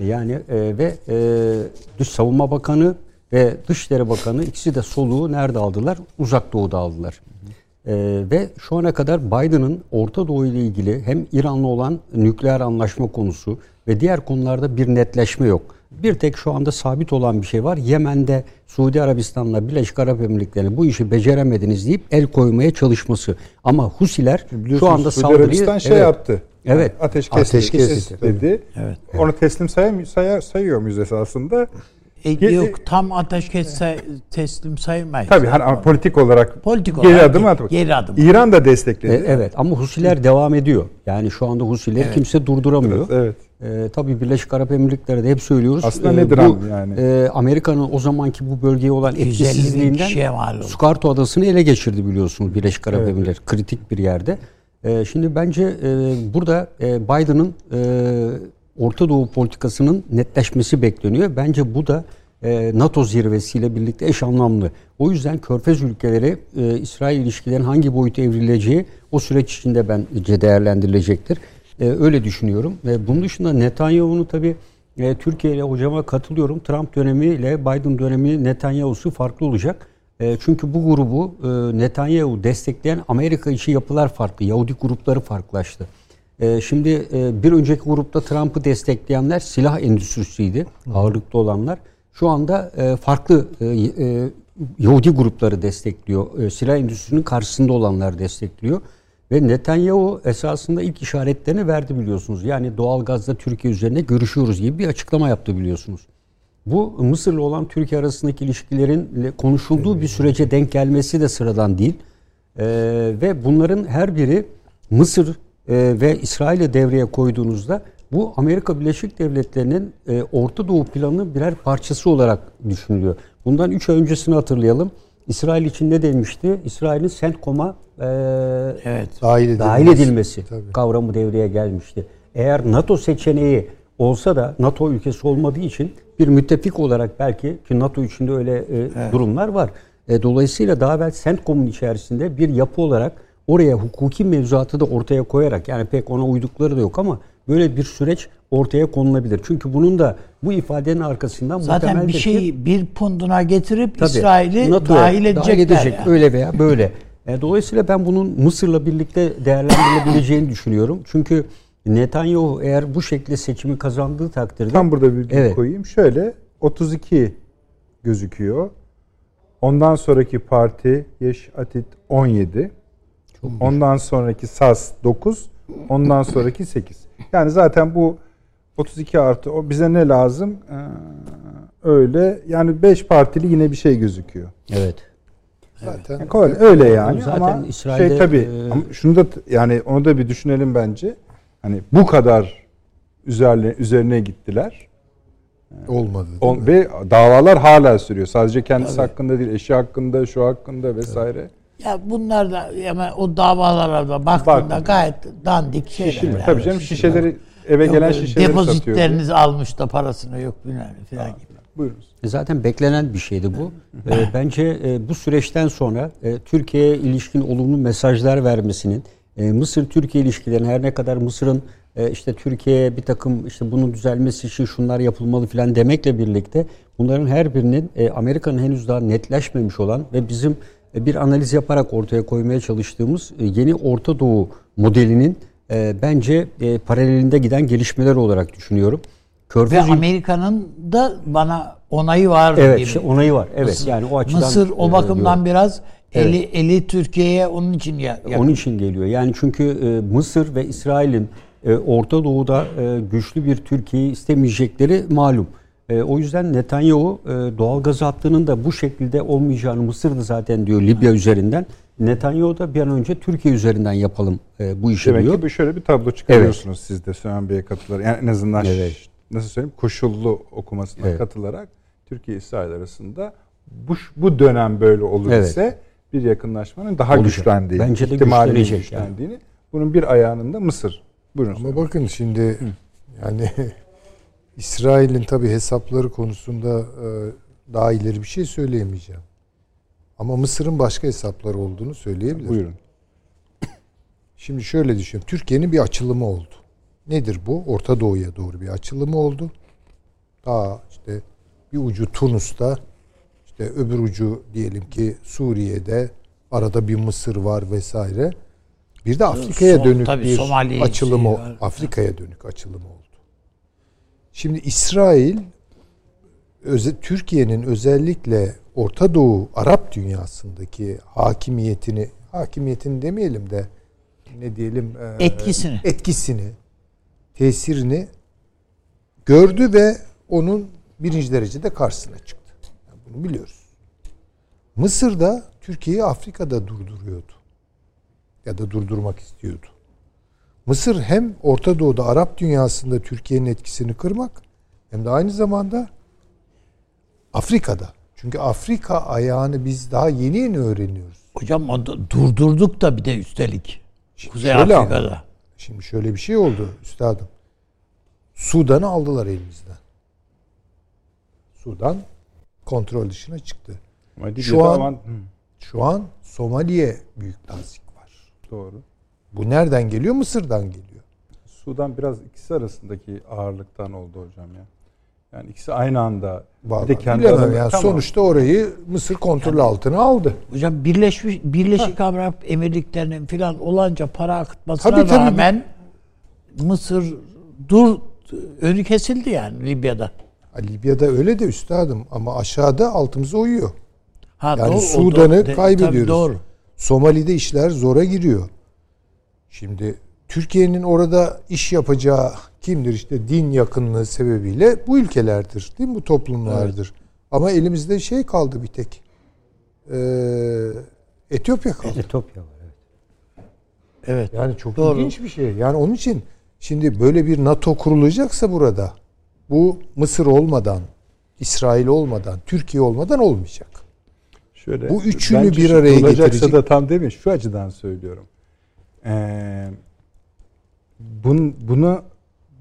E, yani e, ve e, Dış Savunma Bakanı ve Dışişleri Bakanı ikisi de soluğu nerede aldılar? Uzak Doğu'da aldılar. Ee, ve şu ana kadar Biden'ın Orta Doğu ile ilgili hem İran'la olan nükleer anlaşma konusu ve diğer konularda bir netleşme yok. Bir tek şu anda sabit olan bir şey var. Yemen'de Suudi Arabistan'la Birleşik Arap Emirlikleri'ne bu işi beceremediniz deyip el koymaya çalışması. Ama Husiler şu anda Suudi saldırıyı Arabistan şey Evet. yaptı. Evet. Ateşkes, Ateşkes dedi. Evet. Onu teslim sayam sayar, sayıyor muyuz esasında? E, Ge- yok tam ateşkes say- teslim sayılmaz. Tabii ama politik olarak Politik geri olarak adım atmak. geri adım. İran da destekledi. E, evet ama Husiler devam ediyor. Yani şu anda Husileri kimse durduramıyor. Evet. Ee, tabii Birleşik Arap Emirlikleri de hep söylüyoruz. Aslında Ee, nedir bu, yani? e, Amerika'nın o zamanki bu bölgeye olan 250 bin etkisizliğinden oldu. Sukarto Adası'nı ele geçirdi biliyorsunuz Birleşik Arap Evet. Emirlikleri. Kritik bir yerde. Ee, şimdi bence e, burada e, Biden'ın e, Orta Doğu politikasının netleşmesi bekleniyor. Bence bu da e, NATO zirvesiyle birlikte eş anlamlı. O yüzden Körfez ülkeleri e, İsrail ilişkilerin hangi boyuta evrileceği o süreç içinde bence değerlendirilecektir. E, öyle düşünüyorum. Ve bunun dışında Netanyahu'nu tabii e, Türkiye ile hocama katılıyorum. Trump dönemiyle Biden dönemi Netanyahu'su farklı olacak. E, çünkü bu grubu e, Netanyahu destekleyen Amerika içi yapılar farklı. Yahudi grupları farklılaştı. E, şimdi e, bir önceki grupta Trump'ı destekleyenler silah endüstrisiydi. Ağırlıklı olanlar. Şu anda e, farklı e, e, Yahudi grupları destekliyor. E, silah endüstrisinin karşısında olanlar destekliyor. Ve Netanyahu esasında ilk işaretlerini verdi biliyorsunuz. Yani doğalgazda Türkiye üzerine görüşüyoruz gibi bir açıklama yaptı biliyorsunuz. Bu Mısır'la olan Türkiye arasındaki ilişkilerin konuşulduğu bir sürece denk gelmesi de sıradan değil. Ee, ve bunların her biri Mısır ve İsrail'e devreye koyduğunuzda bu Amerika Birleşik Devletleri'nin e, Orta Doğu planının birer parçası olarak düşünülüyor. Bundan 3 ay öncesini hatırlayalım. İsrail için ne demişti? İsrail'in CENTCOM'a e, Evet. Dahil edilmesi. dahil edilmesi Tabii. kavramı devreye gelmişti. Eğer NATO seçeneği olsa da NATO ülkesi olmadığı için bir müttefik olarak belki ki NATO içinde öyle e, durumlar var. E, dolayısıyla daha evvel CENTCOM'un içerisinde bir yapı olarak oraya hukuki mevzuatı da ortaya koyarak yani pek ona uydukları da yok ama böyle bir süreç ortaya konulabilir. Çünkü bunun da bu ifadenin arkasından Zaten bir muhtemeldir ki- şeyi bir punduna getirip İsrail'i dahil edecekler. edecek, yani. Öyle veya böyle. E, dolayısıyla ben bunun Mısır'la birlikte değerlendirilebileceğini düşünüyorum. Çünkü Netanyahu eğer bu şekilde seçimi kazandığı takdirde Tam burada bir Evet. koyayım. Şöyle 32 gözüküyor. Ondan sonraki parti Yeş Atit 17. Ondan sonraki SAS 9. Ondan sonraki 8. Yani zaten bu 32 artı o bize ne lazım? Ee, öyle yani 5 partili yine bir şey gözüküyor. evet. Zaten Yani kolay- öyle yani Zaten ama İsrail'de, şey tabii e, ama şunu da yani onu da bir düşünelim bence. Hani bu kadar üzerine üzerine gittiler. olmadı. değil O- mi? ve davalar hala sürüyor. Sadece kendisi hakkında değil, eşi hakkında, şu hakkında vesaire. Ya bunlar da yani o davalara da baktığında Bak. gayet dandik şeyler. Şişirme. yani. Tabii canım şişeleri eve gelen şişeleri satıyor. Depozitleriniz almış da parasını yok bilmem falan gibi. Buyurunuz. E, Zaten beklenen bir şeydi bu. E, bence e, bu süreçten sonra e, Türkiye'ye ilişkin olumlu mesajlar vermesinin, e, Mısır-Türkiye ilişkilerinin her ne kadar Mısır'ın e, işte Türkiye'ye bir takım işte bunun düzelmesi için şunlar yapılmalı filan demekle birlikte bunların her birinin e, Amerika'nın henüz daha netleşmemiş olan ve bizim bir analiz yaparak ortaya koymaya çalıştığımız e, yeni Orta Doğu modelinin e, bence e, paralelinde giden gelişmeler olarak düşünüyorum. Ve Körfez ül- Amerika'nın da bana onayı var Evet, gibi. işte onayı var. Evet, Mısır, yani o açıdan Mısır o e, bakımdan diyorum. biraz eli eli Türkiye'ye onun için ya. Onun için geliyor. Yani çünkü e, Mısır ve İsrail'in e, Orta Doğu'da e, güçlü bir Türkiye'yi istemeyecekleri malum. E, o yüzden Netanyahu e, doğal gaz hattının da bu şekilde olmayacağını Mısır'da zaten diyor Libya üzerinden. Netanyahu da bir an önce Türkiye üzerinden yapalım e, bu işi Demek diyor. ki bir şöyle bir tablo çıkarıyorsunuz siz de Süleyman Bey'e katılarak. Yani en azından Evet. nasıl söyleyeyim koşullu okumasına Evet. katılarak Türkiye İsrail arasında bu bu dönem böyle olur Evet. ise bir yakınlaşmanın daha Olacak. güçlendiğini, Bence de ihtimalinin güçlenecek yani. güçlendiğini. Bunun bir ayağının da Mısır. Buyurun. Ama bakın şimdi yani İsrail'in tabi hesapları konusunda e, daha ileri bir şey söyleyemeyeceğim. Ama Mısır'ın başka hesapları olduğunu söyleyebilirim. Buyurun. Şimdi şöyle düşünüyorum. Türkiye'nin bir açılımı oldu. Nedir bu? Orta Doğu'ya doğru bir açılımı oldu. Daha işte bir ucu Tunus'ta, işte öbür ucu diyelim ki Suriye'de, arada bir Mısır var vesaire. Bir de Afrika'ya dönük tabii bir Somali açılım şeyi o- var. Afrika'ya dönük açılım oldu. Şimdi İsrail Türkiye'nin özellikle Orta Doğu Arap dünyasındaki hakimiyetini hakimiyetini demeyelim de ne diyelim e, Etkisini. etkisini tesirini gördü ve onun birinci derecede karşısına çıktı. Yani bunu biliyoruz. Mısır da Türkiye'yi Afrika'da durduruyordu. Ya da durdurmak istiyordu. Mısır hem Orta Doğu'da Arap dünyasında Türkiye'nin etkisini kırmak hem de aynı zamanda Afrika'da. Çünkü Afrika ayağını biz daha yeni yeni öğreniyoruz. Hocam o da durdurduk da bir de üstelik. Kuzey Şöyle ama, Afrika'da. Şimdi şöyle bir şey oldu üstadım. Sudan'ı aldılar elimizden. Sudan kontrol dışına çıktı. Ama Şu an- Şu an Somali'ye büyük tazik var. doğru. Bu nereden geliyor? Mısır'dan geliyor. Sudan biraz ikisi arasındaki ağırlıktan oldu hocam ya. Yani ikisi aynı anda. Vallahi bir de kendi bilemem yani Tamam. sonuçta orayı Mısır kontrol altına aldı. Hocam Birleşmiş Birleşik Arap Emirlikleri'nin filan olanca para akıtmasına Tabii, tabii. rağmen Mısır dur önü kesildi yani Libya'da. Ha, Libya'da öyle de üstadım ama aşağıda altımıza uyuyor. Ha, Yani doğru, Sudan'ı kaybediyoruz. Tabii doğru. Somali'de işler zora giriyor. Şimdi Türkiye'nin orada iş yapacağı kimdir? İşte din yakınlığı sebebiyle bu ülkelerdir. Değil mi? Bu toplumlardır. Ama elimizde şey kaldı bir tek. Ee, Etiyopya kaldı. Etiyopya var. Evet. Evet. Yani çok Doğru. ilginç bir şey. Yani onun için şimdi böyle bir NATO kurulacaksa burada bu Mısır olmadan, İsrail olmadan, Türkiye olmadan olmayacak. Şöyle, Bu üçünü bir araya getirecek- da tam demiş. Şu açıdan söylüyorum. Ee, bun, bunu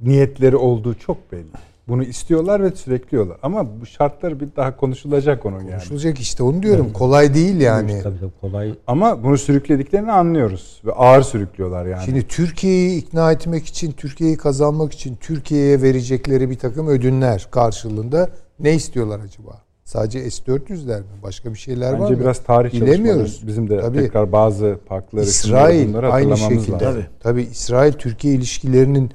niyetleri olduğu çok belli. Bunu istiyorlar ve sürekliyorlar. Ama bu şartlar bir daha konuşulacak onun yani. Konuşulacak işte onu diyorum. Kolay değil yani. Tabii tabii kolay. Ama bunu sürüklediklerini anlıyoruz ve ağır sürüklüyorlar yani. Şimdi Türkiye'yi ikna etmek için, Türkiye'yi kazanmak için Türkiye'ye verecekleri bir takım ödünler karşılığında ne istiyorlar acaba? Sadece S-400'ler mi? Başka bir şeyler var Bence mı? biraz tarih Bilemiyoruz. bizim de Tabii. tekrar bazı farkları İsrail aynı şekilde. lazım. Tabii. Tabii İsrail Türkiye ilişkilerinin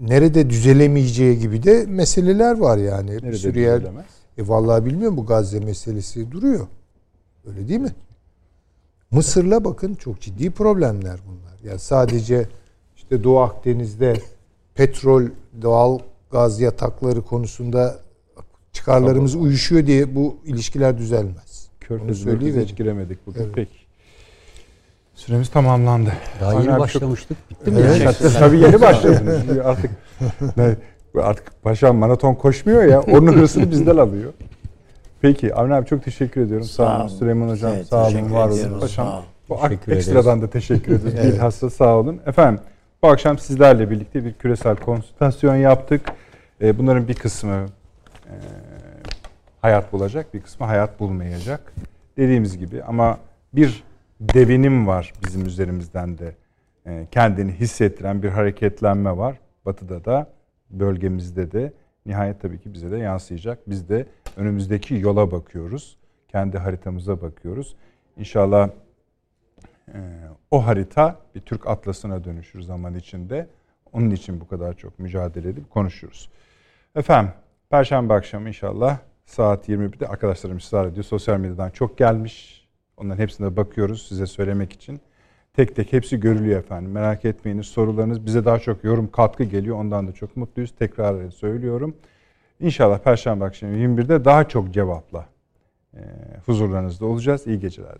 nerede düzelemeyeceği gibi de meseleler var yani. bir Nerede sürü yer. düzelemez? E vallahi bilmiyorum bu Gazze meselesi duruyor. Öyle değil mi? Mısır'la bakın çok ciddi problemler bunlar. Yani sadece işte Doğu Akdeniz'de petrol, doğal gaz yatakları konusunda çıkarlarımız uyuşuyor diye bu ilişkiler düzelmez. Onu Körfez Körfez'e söyleyiverin. hiç giremedik bugün. Evet. Peki. Süremiz tamamlandı. Daha yeni abi başlamıştık. Bitti mi? Evet. Yani? Tabii yeni başladınız. Artık ne, artık paşam maraton koşmuyor ya. Onun hırsını bizden alıyor. Peki Avni abi çok teşekkür ediyorum. Sağ, Sağ olun. Süleyman hocam Evet, sağ olun. Var olun. ediyoruz, Paşam bu Teşekkür ederiz. ekstradan da teşekkür ederiz. Evet. Bilhassa sağ olun. Efendim bu akşam sizlerle birlikte bir küresel konsültasyon yaptık. Ee, bunların bir kısmı e, hayat bulacak, bir kısmı hayat bulmayacak. Dediğimiz gibi ama bir devinim var bizim üzerimizden de e, kendini hissettiren bir hareketlenme var. Batı'da da bölgemizde de nihayet tabii ki bize de yansıyacak. Biz de önümüzdeki yola bakıyoruz. Kendi haritamıza bakıyoruz. İnşallah e, o harita bir Türk atlasına dönüşür zaman içinde. Onun için bu kadar çok mücadele edip konuşuyoruz. Efendim Perşembe akşamı inşallah saat 21'de arkadaşlarım ısrar ediyor. Sosyal medyadan çok gelmiş. Onların hepsine bakıyoruz size söylemek için. Tek tek hepsi görülüyor efendim. Merak etmeyiniz sorularınız bize daha çok yorum katkı geliyor. Ondan da çok mutluyuz. Tekrar söylüyorum. İnşallah Perşembe akşamı 21'de daha çok cevapla huzurlarınızda olacağız. İyi geceler.